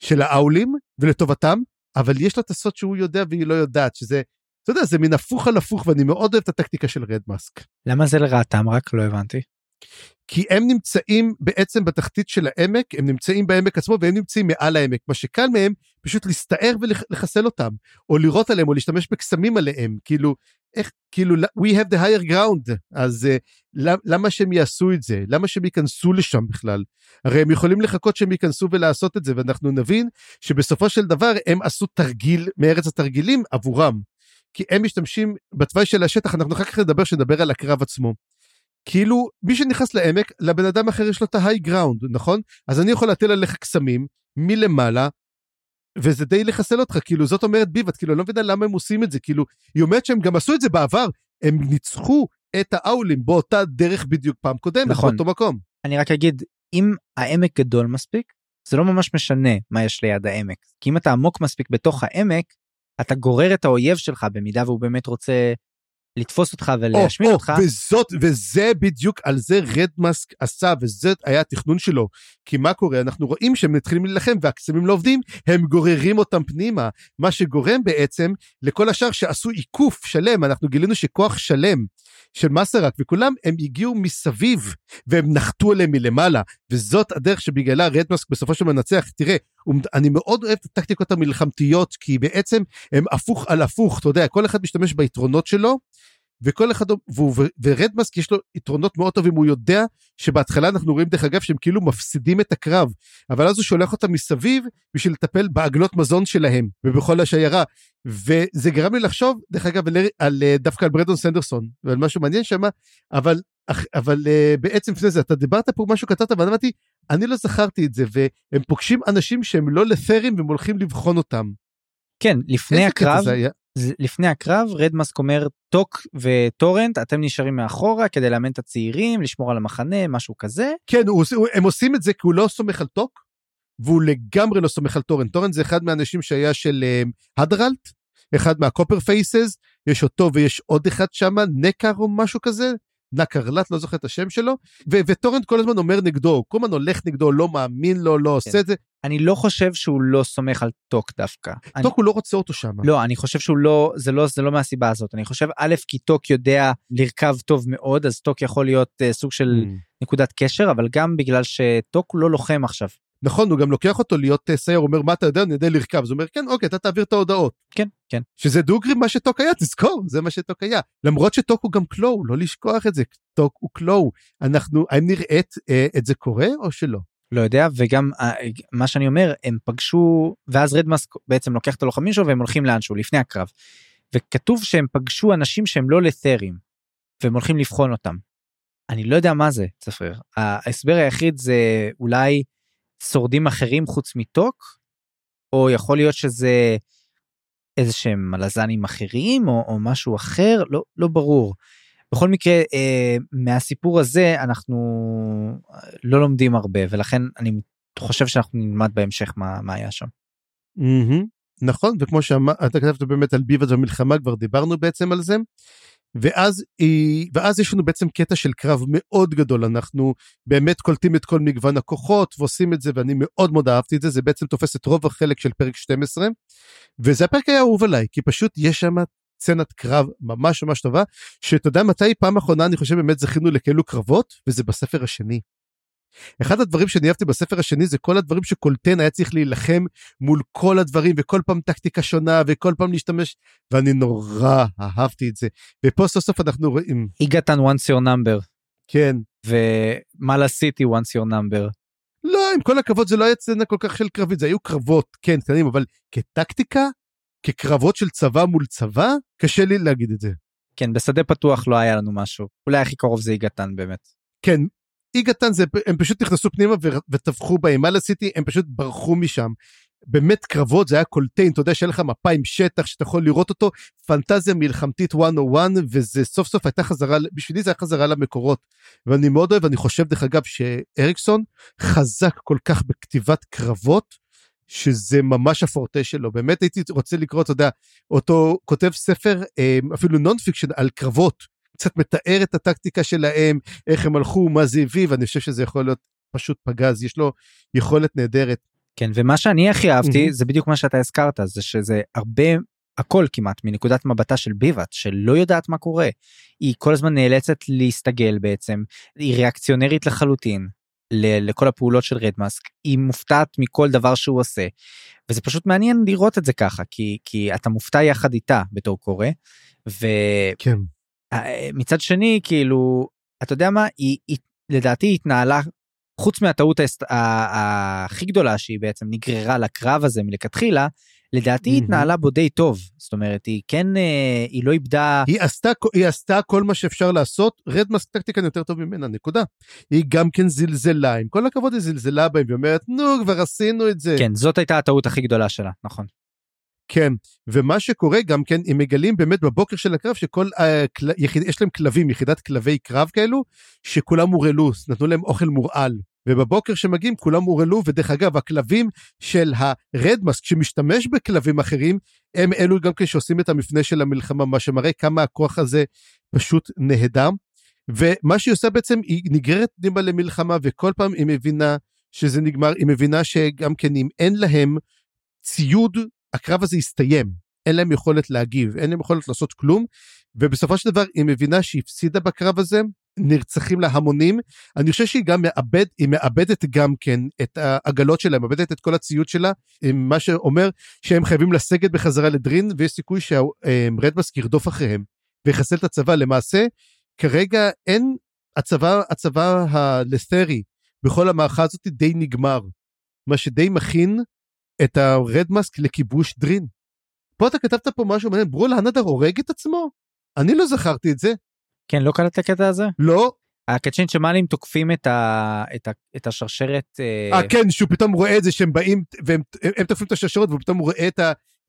B: של האולים ולטובתם, אבל יש לו את הסוד שהוא יודע והיא לא יודעת, שזה, אתה יודע, זה מין הפוך על הפוך, ואני מאוד אוהב את הטקטיקה של רדמאסק.
A: למה זה לרעתם רק? לא הבנתי.
B: כי הם נמצאים בעצם בתחתית של העמק, הם נמצאים בעמק עצמו והם נמצאים מעל העמק. מה שקל מהם, פשוט להסתער ולחסל אותם, או לירות עליהם, או להשתמש בקסמים עליהם. כאילו, איך, כאילו, we have the higher ground, אז uh, למה שהם יעשו את זה? למה שהם ייכנסו לשם בכלל? הרי הם יכולים לחכות שהם ייכנסו ולעשות את זה, ואנחנו נבין שבסופו של דבר הם עשו תרגיל מארץ התרגילים עבורם. כי הם משתמשים בתוואי של השטח, אנחנו אחר כך נדבר, שנדבר על הקרב עצמו. כאילו מי שנכנס לעמק לבן אדם אחר יש לו את ההיי גראונד נכון אז אני יכול להטיל עליך קסמים מלמעלה וזה די לחסל אותך כאילו זאת אומרת ביבת כאילו אני לא מבינה למה הם עושים את זה כאילו היא אומרת שהם גם עשו את זה בעבר הם ניצחו את האולים באותה דרך בדיוק פעם קודמת
A: נכון.
B: באותו מקום.
A: אני רק אגיד, אם העמק גדול מספיק, זה לא ממש משנה מה יש ליד העמק. כי אם אתה עמוק מספיק בתוך העמק, אתה גורר את האויב שלך במידה והוא באמת רוצה לתפוס אותך ולהשמיד
B: או,
A: אותך,
B: או, וזאת, וזה בדיוק על זה רדמאסק עשה, וזה היה התכנון שלו. כי מה קורה? אנחנו רואים שהם מתחילים להילחם והקסמים לא עובדים, הם גוררים אותם פנימה, מה שגורם בעצם לכל השאר שעשו עיקוף שלם, אנחנו גילינו שכוח שלם של מסרק וכולם, הם הגיעו מסביב, והם נחתו עליהם מלמעלה, וזאת הדרך שבגללה רדמאסק בסופו של מנצח. תראה, אני מאוד אוהב את הטקטיקות המלחמתיות, כי בעצם הם הפוך על הפוך, אתה יודע, כל אחד משתמש ביתרונות שלו, וכל אחד, והוא, ורדמאסק יש לו יתרונות מאוד טובים, הוא יודע שבהתחלה אנחנו רואים דרך אגב שהם כאילו מפסידים את הקרב, אבל אז הוא שולח אותם מסביב בשביל לטפל בעגלות מזון שלהם ובכל השיירה. וזה גרם לי לחשוב, דרך אגב, על, על, דווקא על ברדון סנדרסון ועל משהו מעניין שם, אבל, אבל אה, בעצם לפני זה, אתה דיברת פה משהו כתבת, ואני אמרתי, אני לא זכרתי את זה, והם פוגשים אנשים שהם לא לת'רים והם הולכים לבחון אותם.
A: כן, לפני הקרב, לפני הקרב רדמאסק אומר טוק וטורנט אתם נשארים מאחורה כדי לאמן את הצעירים לשמור על המחנה משהו כזה
B: כן, הוא, הם עושים את זה כי הוא לא סומך על טוק, והוא לגמרי לא סומך על טורנט. טורנט זה אחד מהאנשים שהיה של אה, הדרלט, אחד מה Copper Faces, יש אותו ויש עוד אחד שם, נקר או משהו כזה, נקרלט, לא זוכר את השם שלו, ו- וטורנט כל הזמן אומר נגדו, הוא כל הזמן הולך נגדו, לא מאמין לו, לא עושה את זה,
A: אני לא חושב שהוא לא סומך על טוק דווקא. אני,
B: טוק הוא לא רוצה אותו שם.
A: לא אני חושב שהוא לא זה לא זה לא מהסיבה הזאת אני חושב א' כי טוק יודע לרכב טוב מאוד אז טוק יכול להיות uh, סוג של
B: Mm.
A: נקודת קשר אבל גם בגלל שטוק הוא לא לוחם עכשיו.
B: נכון, הוא גם לוקח אותו להיות אה, סייר, אומר, מה אתה יודע, אני יודע לרכב. אז הוא אומר, כן, אוקיי, אתה תעביר את ההודעות.
A: כן כן
B: שזה דוגרי מה שטוק היה, תזכור, זה מה שטוק היה. למרות שטוק הוא גם Claw, לא לשכוח את זה, טוק הוא Claw. אנחנו, האם נראית אה, את זה קורה או שלא?
A: לא יודע וגם אה, מה שאני אומר הם פגשו ואז רדמאסק בעצם לוקח את הלוחמים שלו והם הולכים לאנשהו לפני הקרב. וכתוב שהם פגשו אנשים שהם לא לת'רים והם הולכים לבחון אותם. אני לא יודע מה זה צפריר ההסבר היחיד זה אולי שורדים אחרים חוץ מטוק או יכול להיות שזה איזה שהם מלזנים אחרים או, או משהו אחר לא לא ברור. בכל מקרה אה, מהסיפור הזה אנחנו אה, לא לומדים הרבה ולכן אני חושב שאנחנו נלמד בהמשך מה, מה היה שם.
B: מהמם, נכון, וכמו שאתה כתבת באמת על ביבאז במלחמה, כבר דיברנו בעצם על זה. ואז, היא, ואז יש לנו בעצם קטע של קרב מאוד גדול, אנחנו באמת קולטים את כל מגוון הכוחות ועושים את זה, ואני מאוד מאוד אהבתי את זה, זה בעצם תופס את רוב החלק של פרק 12, וזה הפרק היה אהוב עליי, כי פשוט יש שם סצנת קרב ממש ממש טובה, שאתה יודע מתי? פעם אחרונה אני חושב באמת זכינו לכאלו קרבות, וזה בספר השני. אחד הדברים שאני אהבתי בספר השני זה כל הדברים שקולטן היה צריך להילחם מול כל הדברים וכל פעם טקטיקה שונה וכל פעם להשתמש ואני נורא אהבתי את זה. ופה סוף סוף אנחנו רואים.
A: איגתן once your number.
B: כן.
A: ומאלה סיטי once your number.
B: לא עם כל הכבוד זה לא היה סצנה כל כך של קרבית זה היו קרבות כן קטנים אבל כטקטיקה? כקרבות של צבא מול צבא? קשה לי להגיד את זה.
A: כן בשדה פתוח לא היה לנו משהו. אולי הכי קרוב זה איגתן באמת.
B: כן איגתן זה הם פשוט נכנסו פנימה וטבחו בהם. מה עשיתי הם פשוט ברחו משם. באמת קרבות זה היה קולטיין אתה יודע שאין לך מפה עם שטח שאתה יכול לראות אותו? פנטזיה מלחמתית 101 וזה סוף סוף הייתה חזרה בשבילי זה היה חזרה למקורות. ואני מאוד אוהב אני חושב דרך אגב שאריקסון חזק כל כך בכתיבת קרבות שזה ממש הפורטה שלו. באמת הייתי רוצה לקרוא אתה יודע אותו כותב ספר אה, אפילו non-fiction על קרבות קצת מתאר את הטקטיקה שלהם איך הם הלכו מה זה הביא ואני חושב שזה יכול להיות פשוט פגז יש לו יכולת נהדרת.
A: כן ומה שאני הכי אהבתי
B: מהמם.
A: זה בדיוק מה שאתה הזכרת זה שזה הרבה הכל כמעט מנקודת מבטה של ביבת שלא יודעת מה קורה. היא כל הזמן נאלצת להסתגל בעצם היא ריאקציונרית לחלוטין ל- לכל הפעולות של רדמאסק היא מופתעת מכל דבר שהוא עושה וזה פשוט מעניין לראות את זה ככה כי כי אתה מופתע יחד איתה בתור קורא.
B: כן.
A: ומצד שני כאילו אתה יודע מה היא, היא לדעתי התנהלה חוץ מהטעות הכי גדולה שהיא בעצם נגררה לקרב הזה מלכתחילה לדעתי היא. התנהלה בו די טוב זאת אומרת היא כן אה, היא לא איבדה
B: היא עשתה היא עשתה כל מה שאפשר לעשות רדמאסק טקטיקן יותר טוב ממנה נקודה. היא גם כן זלזלה עם כל הכבוד היא זלזלה בהם ואומרת נו כבר עשינו את זה.
A: כן זאת הייתה הטעות הכי גדולה שלה נכון
B: כן, ומה שקורה גם כן, הם מגלים באמת בבוקר של הקרב שכל, uh, כל, יחיד, יש להם כלבים, יחידת כלבי קרב כאלו, שכולם הורעלו, נתנו להם אוכל מורעל. ובבוקר שמגיעים כולם הורעלו, ודרך אגב, הכלבים של הרדמאסק שמשתמש בכלבים אחרים, הם אלו גם כן שעושים את המפנה של המלחמה, מה שמראה כמה הכוח הזה פשוט נהדר. ומה שהיא עושה בעצם, היא נגררת פנימה למלחמה, וכל פעם היא מבינה שזה נגמר, היא מבינה שגם כן אם אין להם ציוד, הקרב הזה יסתיים. אין להם יכולת להגיב, אין להם יכולת לעשות כלום, ובסופו של דבר היא מבינה שהיא הפסידה בקרב הזה, נרצחים לה המונים. אני חושב שהיא גם מאבד, היא מאבדת גם כן את העגלות שלה, מאבדת את כל הציוד שלה, מה שאומר שהם חייבים לסגת בחזרה לדרין, ויש סיכוי שהרדמאסק ירדוף אחריהם ויחסל את הצבא. למעשה, כרגע אין, הצבא, הצבא הלת'רי בכל המערכה הזאת די נגמר, מה שדי מכין את הרדמאסק לכיבוש דרין. פה אתה כתבת פה משהו מעניין, ברול הנדר הורג את עצמו? אני לא זכרתי את זה.
A: כן, לא קלט את הקטע הזה?
B: לא.
A: הקצ'ין שמאלים תוקפים את, ה, את, ה, את השרשרת.
B: אה, כן, שהוא פתאום רואה את זה שהם באים, והם הם תוקפים את השרשרת, ופתאום הוא רואה את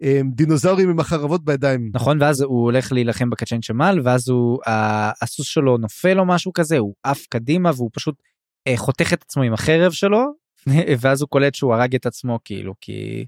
B: הדינוזאורים עם החרבות בידיים.
A: נכון, ואז הוא הולך להילחם בקצ'ין שמאל, ואז הוא, הסוס שלו נופל או משהו כזה, הוא עף קדימה, והוא פשוט אה, חותך את עצמו עם החרב שלו, ואז הוא קולט שהוא הרג את עצמו, כאילו, כי...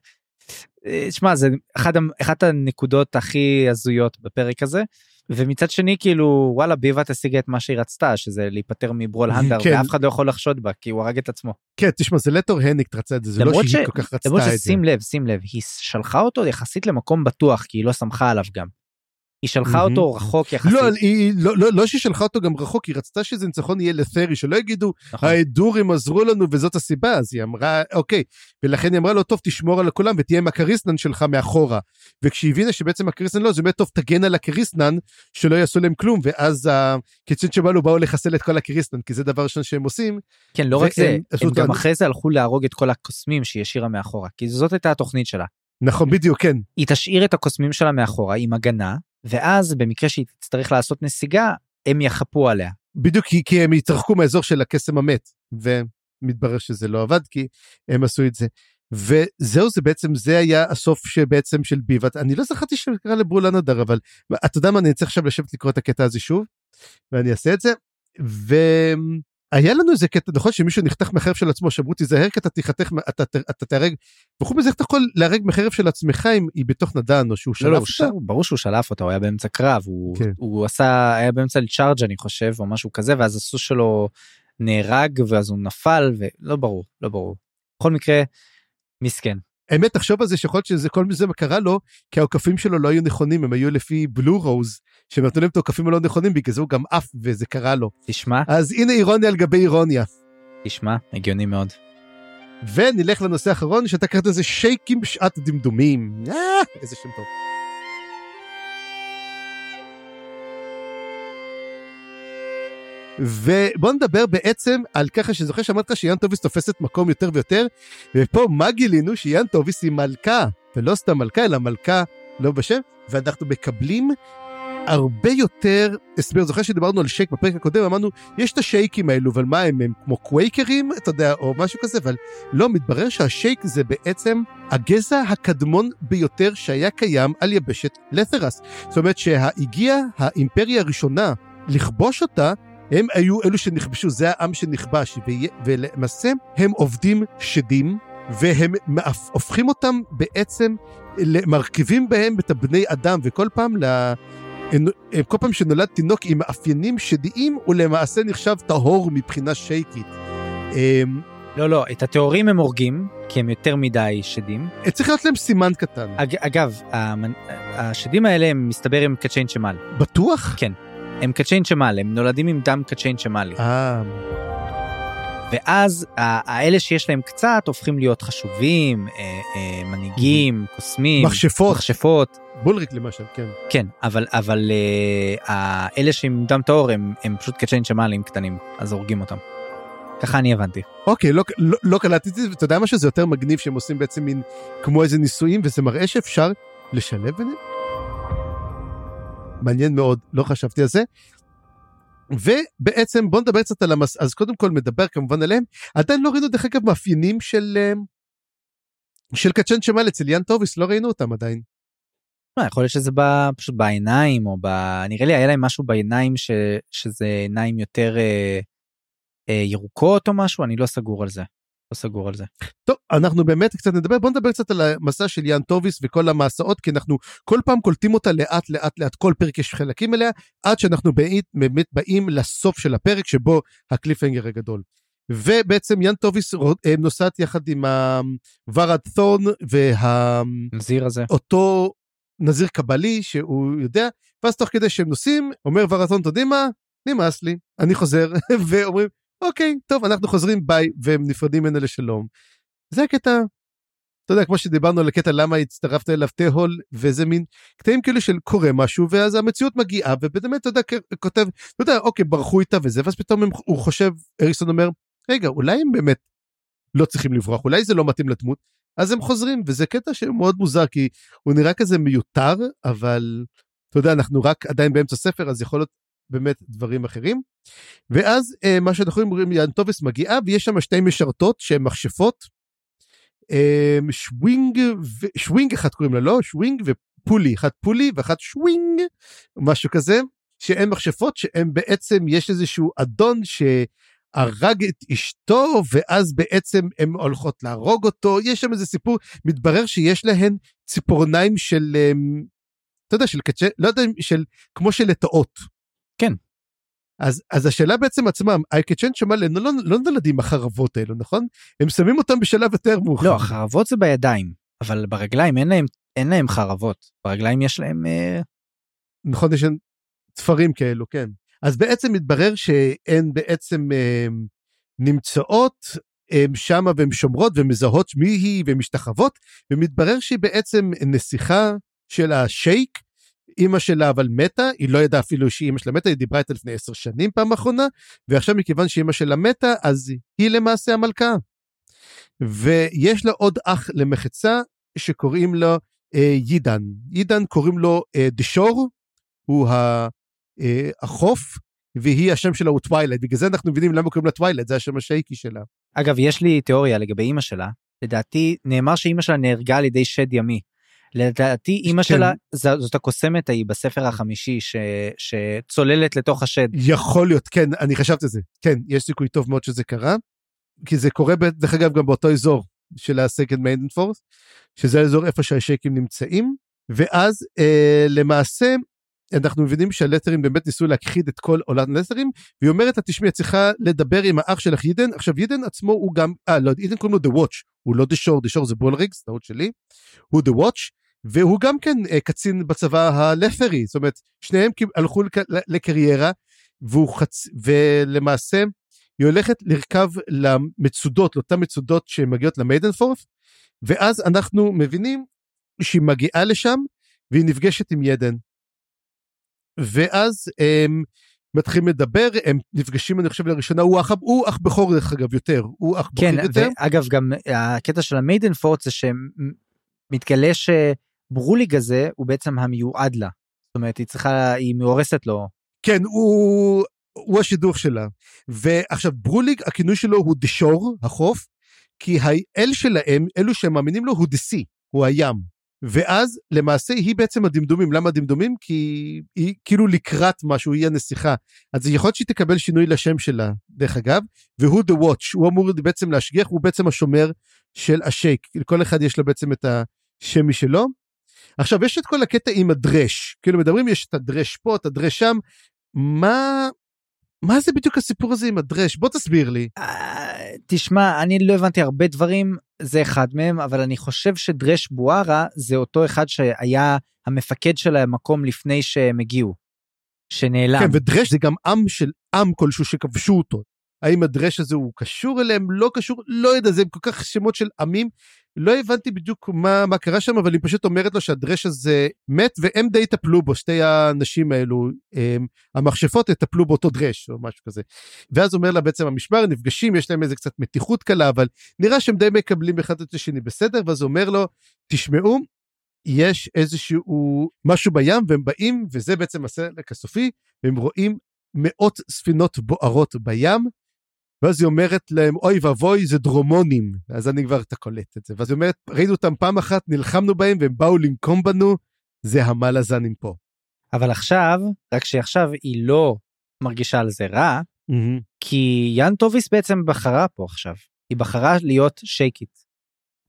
A: אה, שמע, זה אחד, אחת הנקודות הכי הזויות בפרק הזה. ומצד שני כאילו וואלה ביבת השיגה את מה שהיא רצתה שזה להיפטר מברול הנדר כן. ואף אחד לא יכול לחשוד בה כי הוא הרג את עצמו.
B: כן תשמע זה לטור הניק רצה את זה זה לא שהיא ש... כל כך רצתה את זה.
A: למרות ששים לב שים לב היא שלחה אותו יחסית למקום בטוח כי היא לא סמכה עליו גם. היא שלחה. אותו רחוק יחסית.
B: לא, היא, לא, לא, לא שהיא שלחה אותו גם רחוק, היא רצתה שזה ניצחון יהיה לת'רי, שלא יגידו, נכון. ההדורים עזרו לנו וזאת הסיבה, אז היא אמרה, אוקיי, ולכן היא אמרה לו, טוב, תשמור על כולם ותהיה עם הקריסנן שלך מאחורה. וכשהיא הבינה שבעצם הקריסנן לא, זה באמת טוב, תגן על הקריסנן, שלא יעשו להם כלום, ואז הקיצון שבאנו באו לחסל את כל הקריסנן, כי זה דבר ראשון שהם עושים.
A: כן, לא רק זה, הם גם אחרי זה הלכו להרוג את כל הקוסמים שהיא השאירה מאחורה, כי זאת הייתה התוכנית שלה.
B: נכון, בדיוק, כן.
A: היא תשאיר את הקוסמים שלה מאחורה עם הגנה, ואז במקרה שהיא תצטרך לעשות נסיגה, הם יחפו עליה.
B: בדיוק כי, כי הם יתרחקו מהאזור של הקסם המת, ומתברר שזה לא עבד כי הם עשו את זה. וזהו זה בעצם זה היה הסוף שבעצם של ביבת אני לא זכרתי שקרה לברולן הדר אבל אתה יודע מה אני צריך עכשיו לשבת לקרוא את הקטע הזה שוב ואני אעשה את זה. ו... היה לנו איזה קטע נכון שמישהו נחתך מחרב של עצמו שאמרו תיזהר כי אתה תיחתך אתה, אתה, תהרג וחוץ מזה איך אתה יכול להרג מחרב של עצמך אם היא בתוך נדן או שהוא שלף
A: לא, לא, אותה. ברור שהוא שלף אותה הוא היה באמצע קרב הוא, כן. הוא עשה היה באמצע לצ'ארג' אני חושב או משהו כזה ואז הסוס שלו נהרג ואז הוא נפל ולא ברור לא ברור. בכל מקרה מסכן
B: האמת תחשוב על זה שיכול להיות שזה כל זה קרה לו כי העוקפים שלו לא היו נכונים הם היו לפי בלו רוז שהם נתנו להם את העוקפים הלא נכונים בגלל זה הוא גם עף וזה קרה לו.
A: תשמע.
B: אז הנה אירוניה על גבי אירוניה.
A: תשמע הגיוני מאוד.
B: ונלך לנושא האחרון שאתה קראת לזה שייקים בשעת דמדומים. אה, איזה שם טוב. ובוא נדבר בעצם על ככה שזוכר שאמרת שיאן טוביס תופסת מקום יותר ויותר, ופה מה גילינו? שיאן טוביס היא מלכה, ולא סתם מלכה, אלא מלכה לא בשם, ואנחנו מקבלים הרבה יותר הסבר. זוכר שדיברנו על שייק בפרק הקודם, אמרנו, יש את השייקים האלו, אבל מה הם, הם כמו קווייקרים, אתה יודע, או משהו כזה, אבל לא, מתברר שהשייק זה בעצם הגזע הקדמון ביותר שהיה קיים על יבשת לת'רס. זאת אומרת שהגיעה האימפריה הראשונה לכבוש אותה, הם היו אלו שנכבשו, זה העם שנכבש, ולמעשה הם עובדים שדים, והם הופכים אותם בעצם, מרכיבים בהם את הבני אדם, וכל פעם, לה, כל פעם שנולד תינוק עם מאפיינים שדיים, הוא למעשה נחשב טהור מבחינה שייקית.
A: אמ, לא, לא, את הטהורים הם הורגים, כי הם יותר מדי שדים.
B: צריך להיות להם סימן קטן.
A: אג, אגב, השדים האלה הם מסתבר עם קצ'יין שמל.
B: בטוח?
A: כן. הם קצ'יין שמל, הם נולדים עם דם קצ'יין שמלי.
B: אה.
A: ואז האלה שיש להם קצת הופכים להיות חשובים, אה, אה, מנהיגים, קוסמים,
B: מכשפות,
A: מכשפות.
B: בולריק למשל, כן.
A: כן, אבל אבל אה, אלה שעם דם טהור הם, הם פשוט קצ'יין שמלים קטנים, אז הורגים אותם. ככה אני הבנתי.
B: אוקיי, לא, לא, לא קלטתי את זה, ואתה יודע משהו? זה יותר מגניב שהם עושים בעצם מין כמו איזה ניסויים, וזה מראה שאפשר לשלב ביניהם. מעניין מאוד, לא חשבתי על זה. ובעצם בוא נדבר קצת על המס... אז קודם כל מדבר כמובן עליהם. עדיין לא ראינו דרך אגב מאפיינים של אה, של קצ'ן שמל אצל יאן טוביס, לא ראינו אותם עדיין.
A: לא, יכול להיות שזה בא פשוט בעיניים או ב... נראה לי היה להם משהו בעיניים ש... שזה עיניים יותר אה, אה, ירוקות או משהו, אני לא סגור על זה. לא סגור על זה.
B: טוב, אנחנו באמת קצת נדבר, בוא נדבר קצת על המסע של יאן טוביס וכל המסעות, כי אנחנו כל פעם קולטים אותה לאט לאט לאט, כל פרק יש חלקים אליה, עד שאנחנו באמת, באמת באים לסוף של הפרק שבו ה cliffhanger הגדול. ובעצם יאן טוביס אה, נוסעת יחד עם הוורד תורן
A: נזיר הזה.
B: ואותו נזיר קבלי שהוא יודע, ואז תוך כדי שהם נוסעים, אומר ורד תורן, אתה יודעים מה? נמאס לי, אני חוזר, ואומרים, אוקיי, טוב, אנחנו חוזרים ביי, והם נפרדים ממנה לשלום. זה הקטע, אתה יודע, כמו שדיברנו על הקטע למה הצטרפת אליו תהול, וזה מין קטעים כאילו של קורה משהו, ואז המציאות מגיעה, ובאמת, אתה יודע, כותב, אתה יודע, אוקיי, ברחו איתה וזה, ואז פתאום הם, הוא חושב, אריסון אומר, רגע, אולי הם באמת לא צריכים לברוח, אולי זה לא מתאים לדמות, אז הם חוזרים, וזה קטע שמאוד מוזר, כי הוא נראה כזה מיותר, אבל אתה יודע, אנחנו רק עדיין באמצע ספר, אז יכול להיות באמת דברים אחרים. ואז אה, מה שאנחנו אומרים, יאנטובס מגיעה ויש שם שתי משרתות שהן מכשפות. אה, שווינג, ו... שווינג אחת קוראים לה לא, שווינג ופולי, אחת פולי ואחת שווינג, משהו כזה, שהן מכשפות שהן בעצם, יש איזשהו אדון שהרג את אשתו ואז בעצם הן הולכות להרוג אותו, יש שם איזה סיפור, מתברר שיש להן ציפורניים של, אה, אתה יודע, של קצ'ה, לא יודע, של, כמו של לטאות.
A: כן.
B: אז, אז השאלה בעצם עצמם, אייקצ'ן שמע לא, לא, לא נולדים החרבות האלו, נכון? הם שמים אותם בשלב יותר מאוחר.
A: לא, החרבות זה בידיים, אבל ברגליים אין להם, אין להם חרבות. ברגליים יש להם... אה...
B: נכון, יש להם תפרים כאלו, כן. אז בעצם מתברר שהן בעצם אה, נמצאות הם שמה והן שומרות ומזהות מי היא ומשתחוות, ומתברר שהיא בעצם נסיכה של השייק, אימא שלה אבל מתה, היא לא ידעה אפילו שאימא שלה מתה, היא דיברה איתה לפני עשר שנים פעם אחרונה, ועכשיו מכיוון שאימא שלה מתה, אז היא למעשה המלכה. ויש לה עוד אח למחצה שקוראים לו אה, יידן. יידן קוראים לו אה, The Shore, הוא ה, אה, החוף, והיא השם שלה הוא Twilight, בגלל זה אנחנו מבינים למה קוראים לה Twilight, זה השם השייקי שלה.
A: אגב, יש לי תיאוריה לגבי אימא שלה. לדעתי, נאמר שאימא שלה נהרגה על ידי שד ימי. לדעתי אימא כן. שלה זאת הקוסמת ההיא בספר החמישי ש, שצוללת לתוך השד.
B: יכול להיות כן אני חשבתי על זה כן יש סיכוי טוב מאוד שזה קרה. כי זה קורה דרך אגב גם באותו אזור של ה-Second Maiden Force שזה האזור איפה שהשייקים נמצאים ואז אה, למעשה אנחנו מבינים שהלתרים באמת ניסו להכחיד את כל עולת הלתרים והיא אומרת לה תשמעי את צריכה לדבר עם האח שלך יידן עכשיו יידן עצמו הוא גם אה לא יידן קוראים לו The Watch הוא לא The Shore The Shore זה בולריגס טעות שלי הוא The Watch והוא גם כן אה, קצין בצבא הלפרי, זאת אומרת, שניהם הלכו לקריירה, והוא חצ... ולמעשה היא הולכת לרכב למצודות, לאותן מצודות שמגיעות למיידן פורף, ואז אנחנו מבינים שהיא מגיעה לשם, והיא נפגשת עם ידן. ואז הם מתחילים לדבר, הם נפגשים אני חושב לראשונה, הוא אח, הוא אח בכור דרך אגב יותר, הוא אח בכור
A: כן, יותר. כן, ואגב גם הקטע של המיידן פורט זה שמתגלה ש... ברוליג הזה הוא בעצם המיועד לה. זאת אומרת, היא צריכה, היא מאורסת לו.
B: כן, הוא, הוא השידוך שלה. ועכשיו, ברוליג, הכינוי שלו הוא דשור, החוף, כי האל שלהם, אלו שהם מאמינים לו, הוא דסי, הוא הים. ואז למעשה היא בעצם הדמדומים. למה הדמדומים? כי היא כאילו לקראת משהו, היא הנסיכה. אז יכול להיות שהיא תקבל שינוי לשם שלה, דרך אגב, והוא The Watch, הוא אמור בעצם להשגיח, הוא בעצם השומר של השייק. לכל אחד יש לו בעצם את השם משלו. עכשיו יש את כל הקטע עם הדרש כאילו מדברים יש את הדרש פה את הדרש שם מה מה זה בדיוק הסיפור הזה עם הדרש בוא תסביר לי.
A: אה, תשמע אני לא הבנתי הרבה דברים זה אחד מהם אבל אני חושב שדרש בוארה זה אותו אחד שהיה המפקד של המקום לפני שהם הגיעו. שנעלם.
B: כן ודרש זה גם עם של עם כלשהו שכבשו אותו. האם הדרש הזה הוא קשור אליהם לא קשור לא יודע זה כל כך שמות של עמים לא הבנתי בדיוק מה, מה קרה שם, אבל היא פשוט אומרת לו שהדרש הזה מת, והם די יטפלו בו, שתי האנשים האלו, הם, המכשפות יטפלו באותו דרש, או משהו כזה. ואז אומר לה בעצם המשמר, נפגשים, יש להם איזה קצת מתיחות קלה, אבל נראה שהם די מקבלים אחד את השני בסדר, ואז אומר לו, תשמעו, יש איזשהו משהו בים, והם באים, וזה בעצם הסרט הסופי, והם רואים מאות ספינות בוערות בים, ואז היא אומרת להם, אוי ואבוי, זה דרומונים. אז אני כבר, אתה קולט את זה. ואז היא אומרת, ראינו אותם פעם אחת, נלחמנו בהם, והם באו לנקום בנו, זה המלאזנים פה.
A: אבל עכשיו, רק שעכשיו היא לא מרגישה על זה רע,
B: מהמם.
A: כי יאן טוביס בעצם בחרה פה עכשיו, היא בחרה להיות שייקית.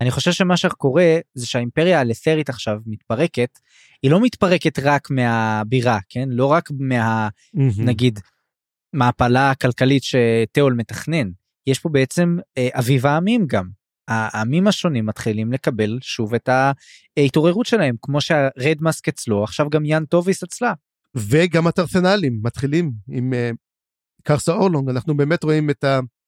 A: אני חושב שמה שקורה זה שהאימפריה הלת'רית עכשיו מתפרקת, היא לא מתפרקת רק מהבירה, כן? לא רק מה,
B: מהמם.
A: נגיד, מהפלה הכלכלית שתיאול מתכנן. יש פה בעצם אה, אביב העמים גם. העמים השונים מתחילים לקבל שוב את ההתעוררות שלהם, כמו שהרד מאסק אצלו, עכשיו גם יאן טוביס אצלה.
B: וגם הטרסנלים מתחילים עם אה, קרסה אורלונג, אנחנו באמת רואים את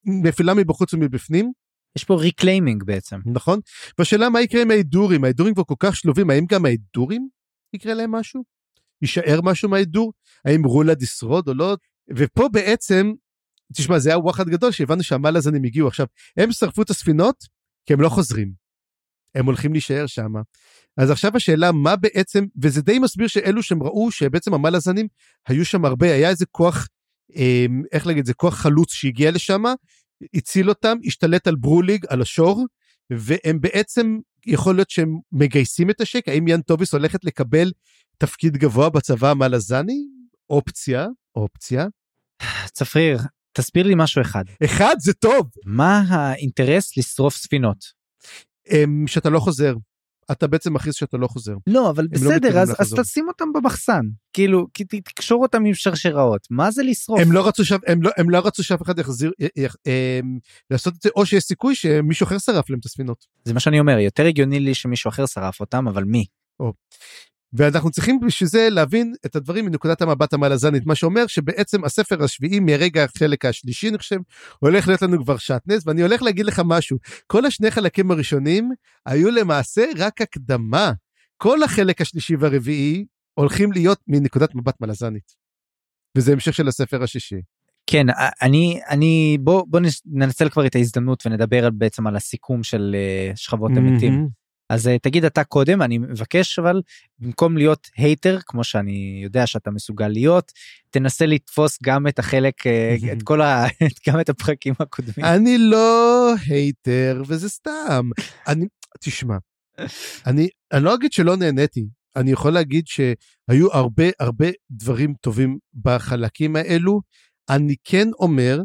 B: הנפילה מבחוץ ומבפנים,
A: יש פה reclaiming בעצם.
B: נכון? והשאלה מה יקרה עם האידורים, האידורים כבר כל כך שלובים, האם גם האידורים יקרה להם משהו? יישאר משהו מהאידור? האם רולאד ישרוד או לא? ופה בעצם, תשמע, זה היה וואחד גדול שהבנו שהמלאזנים הגיעו. עכשיו, הם שרפו את הספינות כי הם לא חוזרים. הם הולכים להישאר שם. אז עכשיו השאלה מה בעצם, וזה די מסביר שאלו שהם ראו שבעצם המלאזנים היו שם הרבה, היה איזה כוח, אה, איך להגיד, זה כוח חלוץ שהגיע לשם, הציל אותם, השתלט על ברוליג, על השור, והם בעצם, יכול להיות שהם מגייסים את השק, האם יאן טוביס הולכת לקבל תפקיד גבוה בצבא המלאזני? אופציה, אופציה.
A: צפריר, תסביר לי משהו אחד.
B: אחד, זה טוב,
A: מה האינטרס לשרוף ספינות?
B: הם, שאתה לא חוזר. אתה בעצם מכריז שאתה לא חוזר.
A: לא, אבל
B: לא
A: בסדר,
B: מתכוונים
A: אז, אז. תשים אותם במחסן. כאילו, תקשור אותם עם שרשראות. מה זה לשרוף?
B: הם לא רצו שאף, הם לא, הם לא רצו שאף אחד יחזיר, י- י- הם, לעשות את זה, או שיש סיכוי שמישהו אחר שרף להם את הספינות.
A: זה מה שאני אומר, יותר הגיוני לי שמישהו אחר שרף אותם, אבל מי?
B: ואנחנו צריכים בשביל זה להבין את הדברים מנקודת המבט המלזנית, מה שאומר שבעצם הספר השביעי מרגע החלק השלישי, אני חושב, הולך להיות לנו כבר שעטנז, ואני הולך להגיד לך משהו, כל השני חלקים הראשונים היו למעשה רק הקדמה. כל החלק השלישי והרביעי הולכים להיות מנקודת מבט מלזנית. וזה המשך של הספר השישי.
A: כן, אני, אני, בוא, בוא ננצל כבר את ההזדמנות ונדבר בעצם על הסיכום של אה, שכבות המתים. אז אה, תגיד אתה קודם, אני מבקש אבל, במקום להיות hater, כמו שאני יודע שאתה מסוגל להיות, תנסה לתפוס גם את החלק, אה, את כל ה... גם את הפרקים הקודמים.
B: אני לא hater, וזה סתם. אני, תשמע, אני, אני לא אגיד שלא נהניתי, אני יכול להגיד שהיו הרבה הרבה דברים טובים בחלקים האלו. אני כן אומר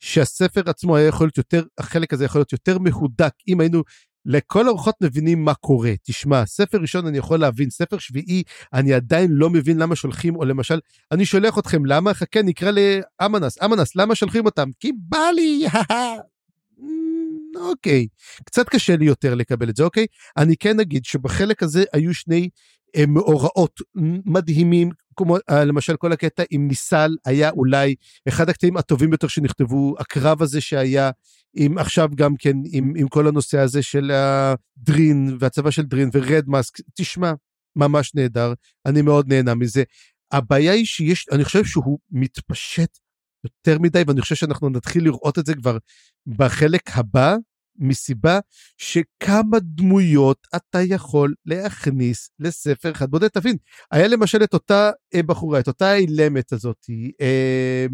B: שהספר עצמו היה יכול להיות יותר, החלק הזה יכול להיות יותר מהודק, אם היינו לכל הרוחות מבינים מה קורה. תשמע, ספר ראשון אני יכול להבין, ספר שביעי אני עדיין לא מבין למה שולחים, או למשל, אני שולח אתכם, למה? חכה, נקרא לאמנס, אמנס, למה שולחים אותם? כי בא לי, אוקיי. קצת קשה לי יותר לקבל את זה, אוקיי? אני כן אגיד שבחלק הזה היו שני אה, מאורעות מדהימים, כמו אה, למשל כל הקטע עם ניסל היה אולי אחד הקטעים הטובים ביותר שנכתבו, הקרב הזה שהיה עם עכשיו גם כן עם, עם כל הנושא הזה של הדרין והצבא של דרין ורד מאסק, תשמע, ממש נהדר, אני מאוד נהנה מזה. הבעיה היא שיש, אני חושב שהוא מתפשט יותר מדי, ואני חושב שאנחנו נתחיל לראות את זה כבר בחלק הבא, מסיבה שכמה דמויות אתה יכול להכניס לספר אחד בודד. תבין, היה למשל את אותה אה, בחורה, את אותה אילמת הזאת, אה,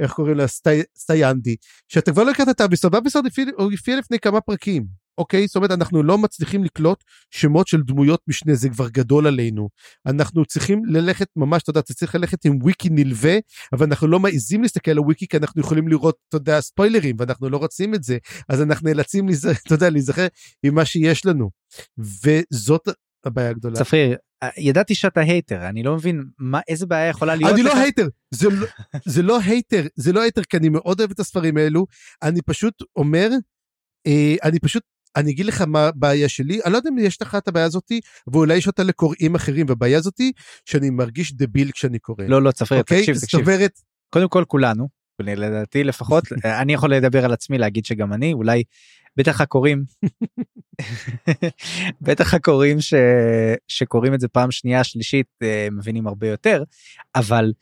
B: איך קוראים לה? סטי, סטיינדי, שאתה כבר לא הכרת את אביסוד, אביסוד הופיע לפני כמה פרקים, אוקיי? זאת אומרת, אנחנו לא מצליחים לקלוט שמות של דמויות משנה, זה כבר גדול עלינו. אנחנו צריכים ללכת ממש, אתה יודע, אתה צריך ללכת עם וויקי נלווה, אבל אנחנו לא מעיזים להסתכל על הוויקי, כי אנחנו יכולים לראות, אתה יודע, ספוילרים, ואנחנו לא רוצים את זה, אז אנחנו נאלצים, אתה יודע, להיזכר עם מה שיש לנו. וזאת הבעיה הגדולה.
A: צפריר, ידעתי שאתה hater, אני לא מבין מה, איזה בעיה יכולה להיות
B: אני
A: לך.
B: לא hater, זה לא, זה לא hater, זה לא hater, כי אני מאוד אוהב את הספרים האלו. אני פשוט אומר, אה, אני פשוט, אני אגיד לך מה הבעיה שלי, אני לא יודע אם יש לך את הבעיה הזאתי, ואולי יש אותה לקוראים אחרים, והבעיה הזאתי, שאני מרגיש דביל כשאני קורא.
A: לא, לא, צפריר,
B: אוקיי?
A: תקשיב, תקשיב.
B: אומרת,
A: קודם כל כולנו, לדעתי לפחות, אני יכול לדבר על עצמי, להגיד שגם אני, אולי, בטח הקוראים, בטח הקוראים ש... שקוראים את זה פעם שנייה, שלישית, אה, מבינים הרבה יותר, אבל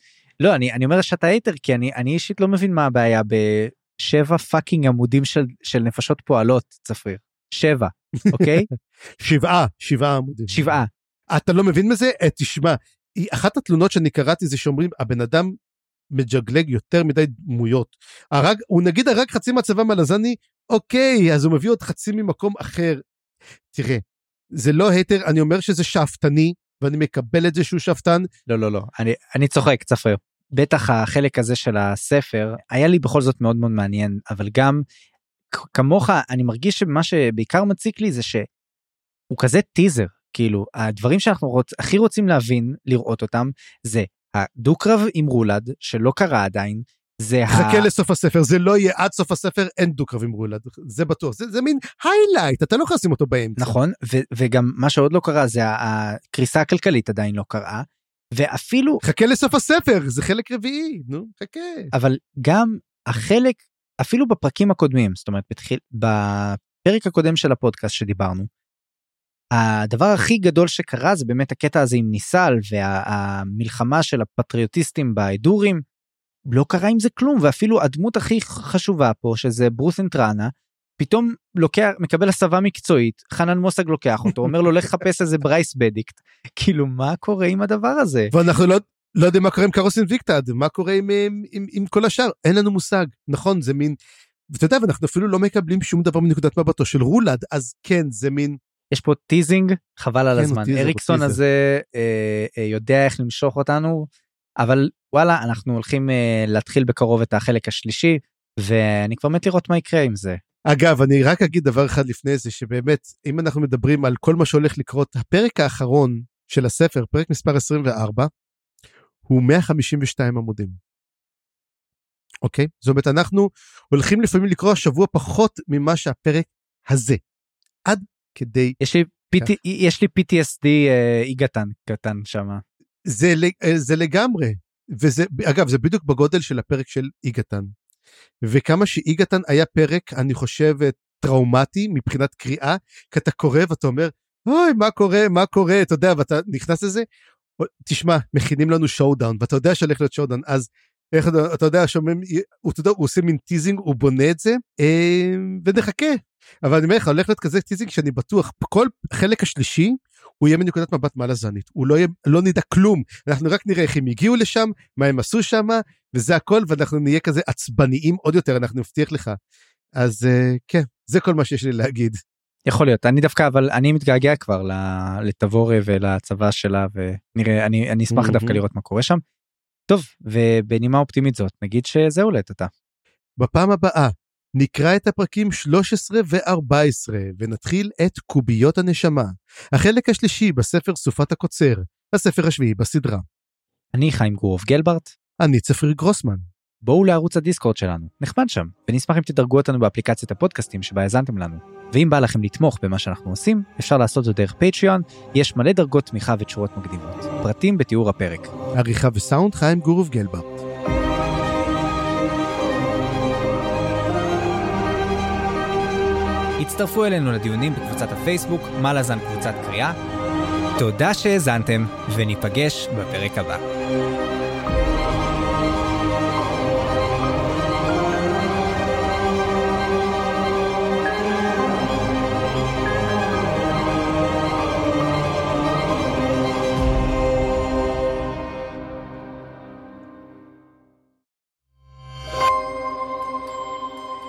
A: לא, אני, אני אומר שאתה hater, כי אני, אני אישית לא מבין מה הבעיה בשבע fucking עמודים של, של נפשות פועלות, צפריר. שבע, אוקיי?
B: שבעה, שבעה עמודים.
A: שבעה.
B: אתה לא מבין מזה? אה, תשמע, אחת התלונות שאני קראתי זה שאומרים, הבן אדם מג'גלג יותר מדי דמויות. הרג, הוא נגיד הרג חצי מהצבא מלזני, אוקיי, אז הוא מביא עוד חצי ממקום אחר. תראה, זה לא היתר, אני אומר שזה שאפתני, ואני מקבל את זה שהוא שאפתן.
A: לא, לא, לא, אני, אני צוחק, צפריר. בטח החלק הזה של הספר היה לי בכל זאת מאוד מאוד מעניין אבל גם כמוך אני מרגיש שמה שבעיקר מציק לי זה שהוא כזה טיזר כאילו הדברים שאנחנו רוצ, הכי רוצים להבין לראות אותם זה הדו-קרב עם רולד שלא קרה עדיין זה
B: חכה לסוף הספר, זה לא יהיה עד סוף הספר, אין דו-קרבים רולד, זה בטוח, זה, זה מין highlight, אתה לא יכול לשים אותו באמצע.
A: נכון ו- וגם מה שעוד לא קרה זה ה- הקריסה הכלכלית עדיין לא קרה ואפילו
B: חכה לסוף הספר, זה חלק רביעי, נו, חכה.
A: אבל גם החלק אפילו בפרקים הקודמים זאת אומרת בתחיל בפרק הקודם של הפודקאסט שדיברנו. הדבר הכי גדול שקרה זה באמת הקטע הזה עם ניסל והמלחמה של הפטריוטיסטים בהדורים. לא קרה עם זה כלום ואפילו הדמות הכי חשובה פה שזה ברוס אנטרנה פתאום לוקח מקבל הסבה מקצועית חנן מוסג לוקח אותו אומר לו לך חפש איזה ברייס בדיקט כאילו מה קורה עם הדבר הזה
B: ואנחנו לא, לא יודעים מה קורה עם קרוס אינביקטד, מה קורה עם, עם, עם, עם כל השאר, אין לנו מושג, נכון, זה מין, ואתה יודע, ואנחנו אפילו לא מקבלים שום דבר מנקודת מבטו של רולד, אז כן, זה מין,
A: יש פה teasing חבל על
B: כן,
A: הזמן
B: טיזר,
A: אריקסון
B: טיזר.
A: הזה אה, אה, יודע איך למשוך אותנו אבל וואלה אנחנו הולכים אה, להתחיל בקרוב את החלק השלישי ואני כבר מת לראות מה יקרה עם זה.
B: אגב, אני רק אגיד דבר אחד לפני זה, שבאמת, אם אנחנו מדברים על כל מה שהולך לקרות, הפרק האחרון של הספר, פרק מספר 24, הוא 152 עמודים. אוקיי? זאת אומרת, אנחנו הולכים לפעמים לקרוא השבוע פחות ממה שהפרק הזה. עד כדי
A: יש לי PT, יש לי PTSD אה, אי קטן קטן שמה.
B: זה, אה, זה לגמרי. וזה, אגב, זה בדיוק בגודל של הפרק של איגתן. וכמה שאיגתן היה פרק, אני חושב, אה, טראומטי מבחינת קריאה, כי אתה קורא ואתה אומר, אוי, מה קורה, מה קורה, אתה יודע, ואתה נכנס לזה, תשמע, מכינים לנו showdown, ואתה יודע שהולך להיות showdown, אז איך אתה, יודע, שומעים, הוא, אתה יודע, הוא עושה מין teasing, הוא בונה את זה, אה, ונחכה. אבל אני אומר לך, הולך להיות כזה teasing שאני בטוח, כל חלק השלישי, הוא יהיה מנקודת מבט מלאזנית, הוא לא, יהיה, לא נדע כלום, אנחנו רק נראה איך הם הגיעו לשם, מה הם עשו שם, וזה הכל, ואנחנו נהיה כזה עצבניים עוד יותר, אנחנו נבטיח לך. אז אה, כן, זה כל מה שיש לי להגיד.
A: יכול להיות אני דווקא אבל אני מתגעגע כבר ל- לתבורי ולצבא שלה ונראה אני אני אשמח
B: מהמם.
A: דווקא לראות מה קורה שם. טוב ובנימה אופטימית זאת נגיד שזהו לעת עתה.
B: בפעם הבאה נקרא את הפרקים 13 ו-14 ונתחיל את קוביות הנשמה, החלק השלישי בספר סופת הקוצר, הספר השביעי בסדרה.
A: אני חיים גורוב גלברט
B: אני צפריר גרוסמן.
A: בואו לערוץ הדיסקורד שלנו, נחמד שם, ונשמח אם תדרגו אותנו באפליקציית הפודקאסטים שבה האזנתם לנו. ואם בא לכם לתמוך במה שאנחנו עושים, אפשר לעשות זאת דרך פטריון, יש מלא דרגות תמיכה ותשורות מקדימות. פרטים בתיאור הפרק.
B: עריכה וסאונד חיים גורוב גלברט.
C: הצטרפו אלינו לדיונים בקבוצת הפייסבוק, מה לזן קבוצת קריאה. תודה שהאזנתם, וניפגש בפרק הבא.